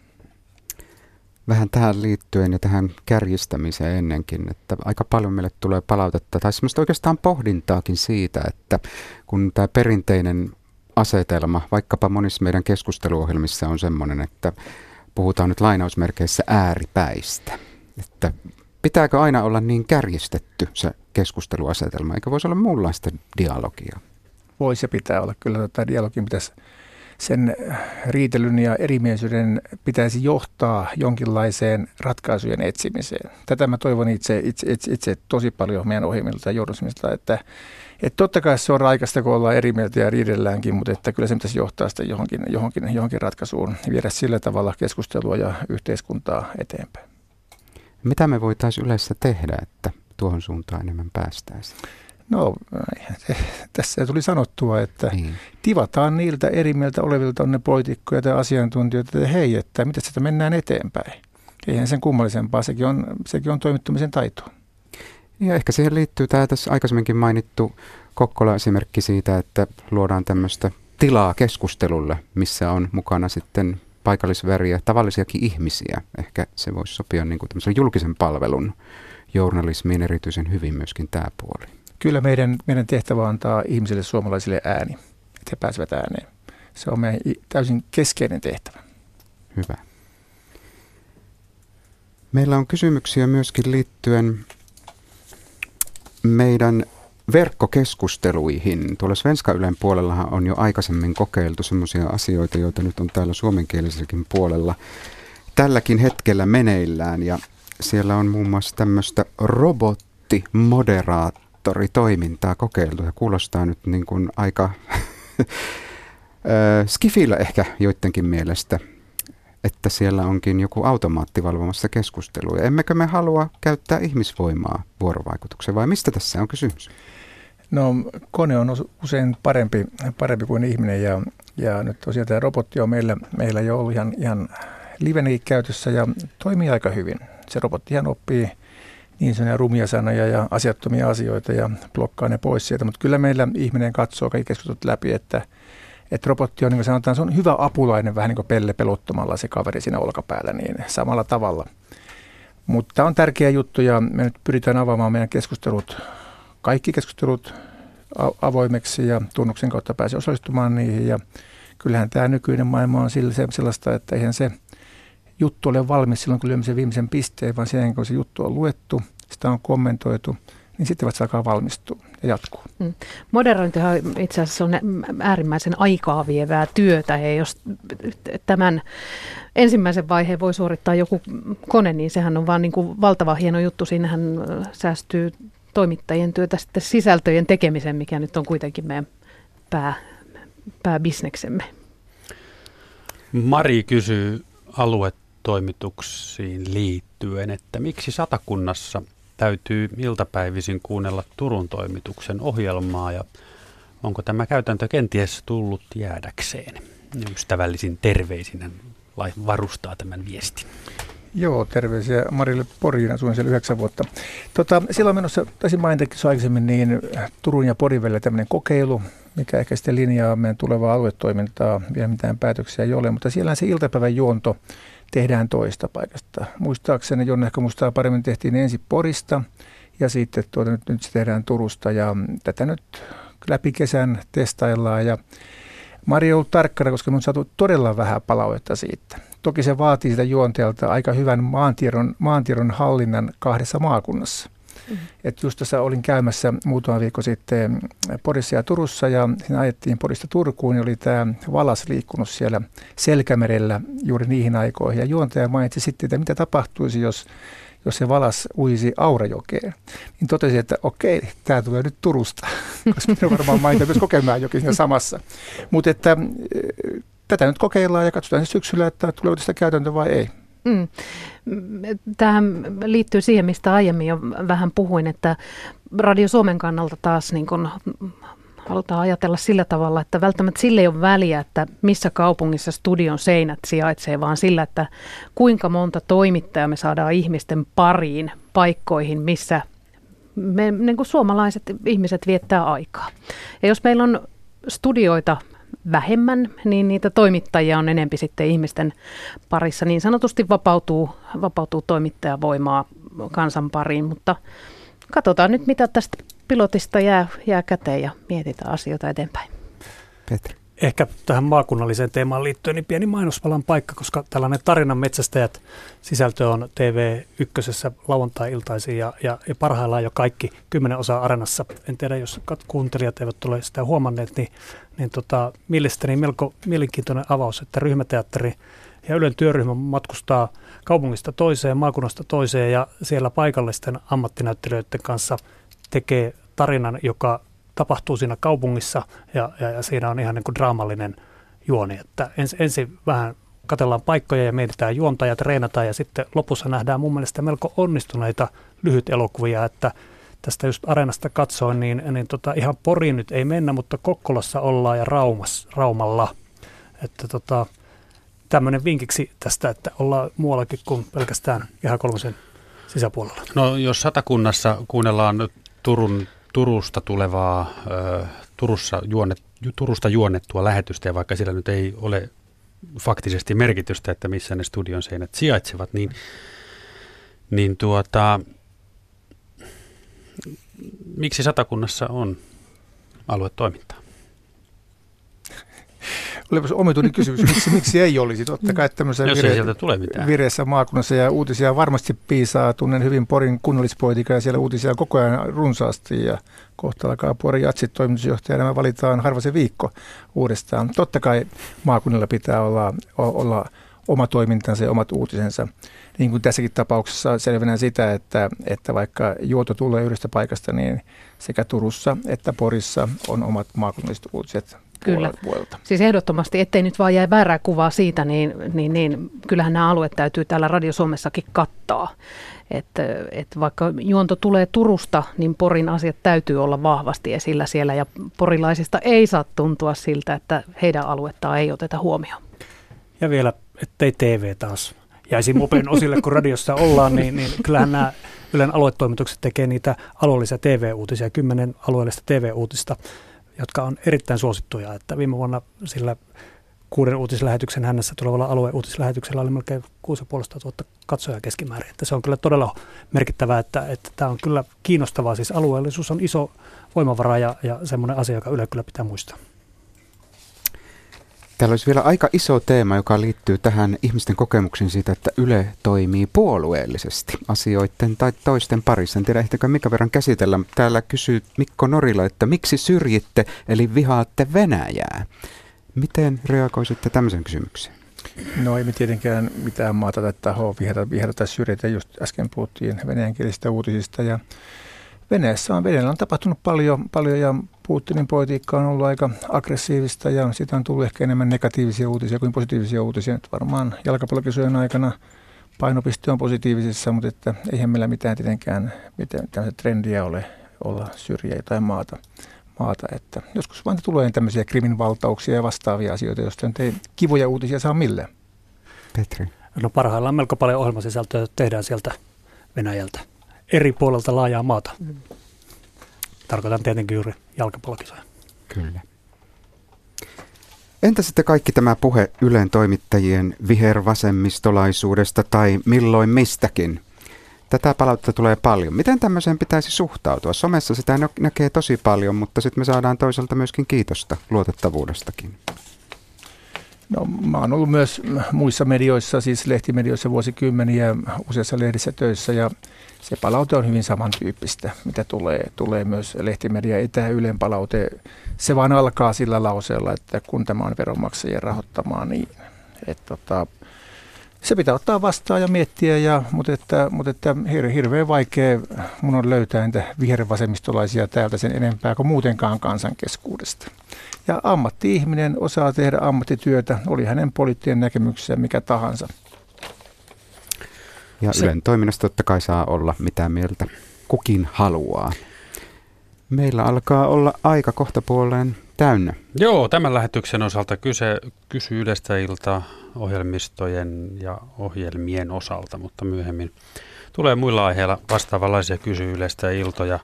Vähän tähän liittyen ja tähän kärjistämiseen ennenkin, että aika paljon meille tulee palautetta tai semmoista oikeastaan pohdintaakin siitä, että kun tämä perinteinen asetelma, vaikkapa monissa meidän keskusteluohjelmissa on semmoinen, että puhutaan nyt lainausmerkeissä ääripäistä, että pitääkö aina olla niin kärjistetty se keskusteluasetelma, eikä voisi olla muunlaista dialogia? Voisi ja pitää olla. Kyllä tätä tota dialogin pitäisi sen riitelyn ja erimielisyyden pitäisi johtaa jonkinlaiseen ratkaisujen etsimiseen. Tätä mä toivon itse, itse, itse, itse tosi paljon meidän ohjelmilta ja journalismilta, että, että totta kai se on raikasta, kun ollaan eri mieltä ja riidelläänkin, mutta että kyllä se pitäisi johtaa sitä johonkin, johonkin, johonkin ratkaisuun, viedä sillä tavalla keskustelua ja yhteiskuntaa eteenpäin. Mitä me voitaisiin yleensä tehdä, että tuohon suuntaan enemmän päästäisiin? No, tässä tuli sanottua, että niin. tivataan niiltä eri mieltä olevilta on ne poliitikkoja tai asiantuntijoita, että hei, että mitä sitä mennään eteenpäin. Eihän sen kummallisempaa, sekin on, sekin on toimittamisen taitoa. Ja ehkä siihen liittyy tämä tässä aikaisemminkin mainittu Kokkola-esimerkki siitä, että luodaan tämmöistä tilaa keskustelulle, missä on mukana sitten paikallisväriä, tavallisiakin ihmisiä. Ehkä se voisi sopia niin kuin julkisen palvelun journalismiin erityisen hyvin myöskin tämä puoli. Kyllä meidän, meidän tehtävä antaa ihmisille suomalaisille ääni, että he pääsevät ääneen. Se on meidän täysin keskeinen tehtävä. Hyvä. Meillä on kysymyksiä myöskin liittyen meidän verkkokeskusteluihin. Tuolla Svenska Ylen puolellahan on jo aikaisemmin kokeiltu sellaisia asioita, joita nyt on täällä suomenkieliselläkin puolella tälläkin hetkellä meneillään. Ja siellä on muun muassa tämmöistä robottimoderaattoritoimintaa kokeiltu ja kuulostaa nyt niin kuin aika skifillä ehkä joidenkin mielestä että siellä onkin joku automaatti valvomassa keskustelua. Emmekö me halua käyttää ihmisvoimaa vuorovaikutukseen vai mistä tässä on kysymys? No kone on usein parempi, parempi kuin ihminen ja, ja nyt tosiaan tämä robotti on meillä, meillä jo ollut ihan, ihan livenkin käytössä ja toimii aika hyvin. Se robottihan oppii niin sanoja rumia sanoja ja asiattomia asioita ja blokkaa ne pois sieltä, mutta kyllä meillä ihminen katsoo kaikki keskustelut läpi, että – että robotti on, niin kuin sanotaan, se on hyvä apulainen vähän niin kuin pelle pelottomalla se kaveri siinä olkapäällä, niin samalla tavalla. Mutta tämä on tärkeä juttu ja me nyt pyritään avaamaan meidän keskustelut, kaikki keskustelut avoimeksi ja tunnuksen kautta pääsee osallistumaan niihin. Ja kyllähän tämä nykyinen maailma on sellaista, että eihän se juttu ole valmis silloin, kun lyömme sen viimeisen pisteen, vaan sen kun se juttu on luettu, sitä on kommentoitu – niin sitten vasta alkaa valmistua ja jatkuu. Mm. Moderointihan itse asiassa on äärimmäisen aikaa vievää työtä ja jos tämän ensimmäisen vaiheen voi suorittaa joku kone, niin sehän on vaan niin kuin valtava hieno juttu. Siinähän säästyy toimittajien työtä sitten sisältöjen tekemisen, mikä nyt on kuitenkin meidän pää, pääbisneksemme. Mari kysyy aluetoimituksiin liittyen, että miksi satakunnassa täytyy iltapäivisin kuunnella Turun toimituksen ohjelmaa ja onko tämä käytäntö kenties tullut jäädäkseen? Ystävällisin terveisin varustaa tämän viestin. Joo, terveisiä Marille Poriin, asuin siellä yhdeksän vuotta. Tota, silloin menossa, taisin mainitakin aikaisemmin, niin Turun ja Porin välillä tämmöinen kokeilu, mikä ehkä sitten linjaa meidän tulevaa aluetoimintaa, vielä mitään päätöksiä ei ole, mutta siellä se iltapäivän juonto tehdään toista paikasta. Muistaakseni, Jonne ehkä muistaa paremmin, tehtiin ensin Porista ja sitten tuota, nyt, nyt se tehdään Turusta ja tätä nyt läpi kesän testaillaan ja Mari on ollut tarkkana, koska on saatu todella vähän palautetta siitä. Toki se vaatii sitä juonteelta aika hyvän maantiedon, maantiedon hallinnan kahdessa maakunnassa. Mm-hmm. Et just tässä olin käymässä muutama viikko sitten Porissa ja Turussa ja siinä ajettiin Porista Turkuun ja oli tämä valas liikkunut siellä Selkämerellä juuri niihin aikoihin. Ja juontaja mainitsi sitten, että mitä tapahtuisi, jos, jos se valas uisi Aurajokeen. Niin totesi, että okei, tämä tulee nyt Turusta, koska minä varmaan mainita myös kokemaan jokin siinä samassa. Mutta että tätä nyt kokeillaan ja katsotaan syksyllä, että tuleeko tästä käytäntö vai ei. Mm. Tähän liittyy siihen, mistä aiemmin jo vähän puhuin, että Radio Suomen kannalta taas niin kun halutaan ajatella sillä tavalla, että välttämättä sille ei ole väliä, että missä kaupungissa studion seinät sijaitsee, vaan sillä, että kuinka monta toimittajaa me saadaan ihmisten pariin paikkoihin, missä me niin kuin suomalaiset ihmiset viettää aikaa. Ja jos meillä on studioita vähemmän, niin niitä toimittajia on enempi sitten ihmisten parissa. Niin sanotusti vapautuu, vapautuu toimittajavoimaa kansan pariin, mutta katsotaan nyt, mitä tästä pilotista jää, jää käteen ja mietitään asioita eteenpäin. Petri ehkä tähän maakunnalliseen teemaan liittyen niin pieni mainosvalan paikka, koska tällainen tarinan metsästäjät sisältö on TV1 lauantai-iltaisin ja, ja, ja parhaillaan jo kaikki kymmenen osaa arenassa. En tiedä, jos kuuntelijat eivät ole sitä huomanneet, niin, niin tota, mielestäni melko mielenkiintoinen avaus, että ryhmäteatteri ja Ylen työryhmä matkustaa kaupungista toiseen, maakunnasta toiseen ja siellä paikallisten ammattinäyttelijöiden kanssa tekee tarinan, joka tapahtuu siinä kaupungissa ja, ja, ja siinä on ihan niin kuin draamallinen juoni. Että ens, ensin vähän katellaan paikkoja ja mietitään juonta ja treenataan ja sitten lopussa nähdään mun mielestä melko onnistuneita lyhyt elokuvia, että tästä just areenasta katsoin, niin, niin tota, ihan Poriin nyt ei mennä, mutta Kokkolassa ollaan ja Raumas, Raumalla. Että tota, tämmöinen vinkiksi tästä, että ollaan muuallakin kuin pelkästään ihan kolmosen sisäpuolella. No jos satakunnassa kuunnellaan Turun Turusta tulevaa, Turussa juonnet, Turusta juonnettua lähetystä, ja vaikka sillä nyt ei ole faktisesti merkitystä, että missä ne studion seinät sijaitsevat, niin, niin tuota, miksi Satakunnassa on aluetoimintaa? Olipas omituinen kysymys, miksi, miksi ei olisi. Totta kai tämmöisessä tule mitään. vireessä maakunnassa ja uutisia varmasti piisaa. Tunnen hyvin Porin kunnallispoetiikaa ja siellä uutisia koko ajan runsaasti ja kohta alkaa Porin jatsit toimitusjohtajana. Me valitaan harva se viikko uudestaan. Totta kai maakunnilla pitää olla, olla oma toimintansa ja omat uutisensa. Niin kuin tässäkin tapauksessa selvenää sitä, että, että vaikka juoto tulee yhdestä paikasta, niin sekä Turussa että Porissa on omat maakunnalliset uutiset Kyllä. puolelta. Siis ehdottomasti, ettei nyt vaan jää väärää kuvaa siitä, niin, niin, niin kyllähän nämä alueet täytyy täällä Radio Suomessakin kattaa. Että et vaikka juonto tulee Turusta, niin Porin asiat täytyy olla vahvasti esillä siellä ja porilaisista ei saa tuntua siltä, että heidän aluettaan ei oteta huomioon. Ja vielä, ettei TV taas jäisi mopen osille, kun radiossa ollaan, niin, niin kyllähän nämä Ylen aluetoimitukset tekee niitä alueellisia TV-uutisia, kymmenen alueellista TV-uutista, jotka on erittäin suosittuja. Että viime vuonna sillä kuuden uutislähetyksen hännässä tulevalla alueuutislähetyksellä oli melkein 6500 katsojaa keskimäärin. Että se on kyllä todella merkittävää, että, että tämä on kyllä kiinnostavaa. Siis alueellisuus on iso voimavara ja, ja semmoinen asia, joka Yle kyllä pitää muistaa. Täällä olisi vielä aika iso teema, joka liittyy tähän ihmisten kokemuksiin siitä, että Yle toimii puolueellisesti asioiden tai toisten parissa. En tiedä, ehtikö mikä verran käsitellä. Täällä kysyy Mikko Norila, että miksi syrjitte eli vihaatte Venäjää? Miten reagoisitte tämmöisen kysymykseen? No ei me tietenkään mitään maata tai tahoa vihata, vihata tai syrjitä. Just äsken puhuttiin venäjänkielisistä uutisista ja Venäjässä on, Venäjällä on tapahtunut paljon, paljon ja Putinin politiikka on ollut aika aggressiivista ja siitä on tullut ehkä enemmän negatiivisia uutisia kuin positiivisia uutisia. Nyt varmaan jalkapallokisojen aikana painopiste on positiivisessa, mutta että eihän meillä mitään tietenkään mitään trendiä ole olla syrjää jotain maata. maata että joskus vain tulee tämmöisiä kriminvaltauksia ja vastaavia asioita, joista nyt ei kivoja uutisia saa millään. Petri. No parhaillaan melko paljon ohjelmasisältöä tehdään sieltä Venäjältä eri puolelta laajaa maata. Tarkoitan tietenkin juuri jalkapallokisoja. Kyllä. Entä sitten kaikki tämä puhe Ylen toimittajien vihervasemmistolaisuudesta tai milloin mistäkin? Tätä palautetta tulee paljon. Miten tämmöiseen pitäisi suhtautua? Somessa sitä näkee tosi paljon, mutta sitten me saadaan toisaalta myöskin kiitosta luotettavuudestakin. No, mä oon ollut myös muissa medioissa, siis lehtimedioissa vuosikymmeniä useassa lehdissä töissä ja se palaute on hyvin samantyyppistä, mitä tulee, tulee myös lehtimedia etä Ylen palaute. Se vaan alkaa sillä lauseella, että kun tämä on veronmaksajien rahoittamaa, niin että tota, se pitää ottaa vastaan ja miettiä, ja, mutta, että, mutta että hir, hirveän vaikea mun on löytää entä vihervasemmistolaisia täältä sen enempää kuin muutenkaan kansankeskuudesta. Ja ammatti-ihminen osaa tehdä ammattityötä, oli hänen poliittinen näkemyksensä mikä tahansa. Ja se... Ylen toiminnasta totta kai saa olla mitä mieltä kukin haluaa. Meillä alkaa olla aika kohta puoleen täynnä. Joo, tämän lähetyksen osalta kyse, kysy Ylestä ilta ohjelmistojen ja ohjelmien osalta, mutta myöhemmin tulee muilla aiheilla vastaavanlaisia kysy Ylestä iltoja.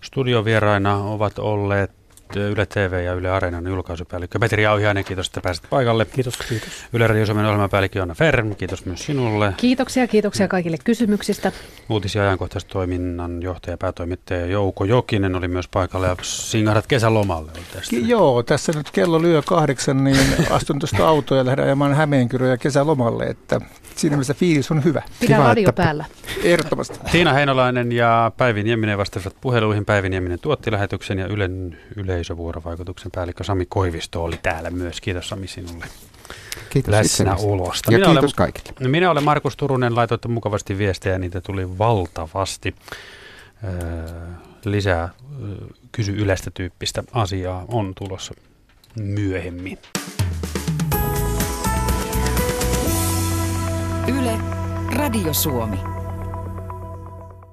Studiovieraina ovat olleet Yle TV ja Yle Areenan julkaisupäällikkö Petri Auhiainen, kiitos, että pääsit paikalle. Kiitos, kiitos. Yle Radio Suomen ohjelmapäällikkö Joanna Ferm, kiitos myös sinulle. Kiitoksia, kiitoksia kaikille kysymyksistä. Uutis- ja ajankohtaistoiminnan johtaja päätoimittaja Jouko Jokinen oli myös paikalla ja singahdat kesälomalle. Tästä. Joo, tässä nyt kello lyö kahdeksan, niin astun tuosta autoa ja lähden ajamaan Hämeenkyröä kesälomalle, että siinä mielessä fiilis on hyvä. Pidä Kiva, radio että... päällä. Ehdottomasti. Tiina Heinolainen ja Päivi Nieminen vastasivat puheluihin. Päivi Nieminen tuotti lähetyksen ja Ylen yleisövuorovaikutuksen päällikkö Sami Koivisto oli täällä myös. Kiitos Sami sinulle. Kiitos läsnäolosta. Ja minä kiitos olen, kaikille. Minä olen Markus Turunen, laitoitte mukavasti viestejä, niitä tuli valtavasti. Öö, lisää öö, kysy yleistä tyyppistä asiaa on tulossa myöhemmin. Yle, Radio Suomi.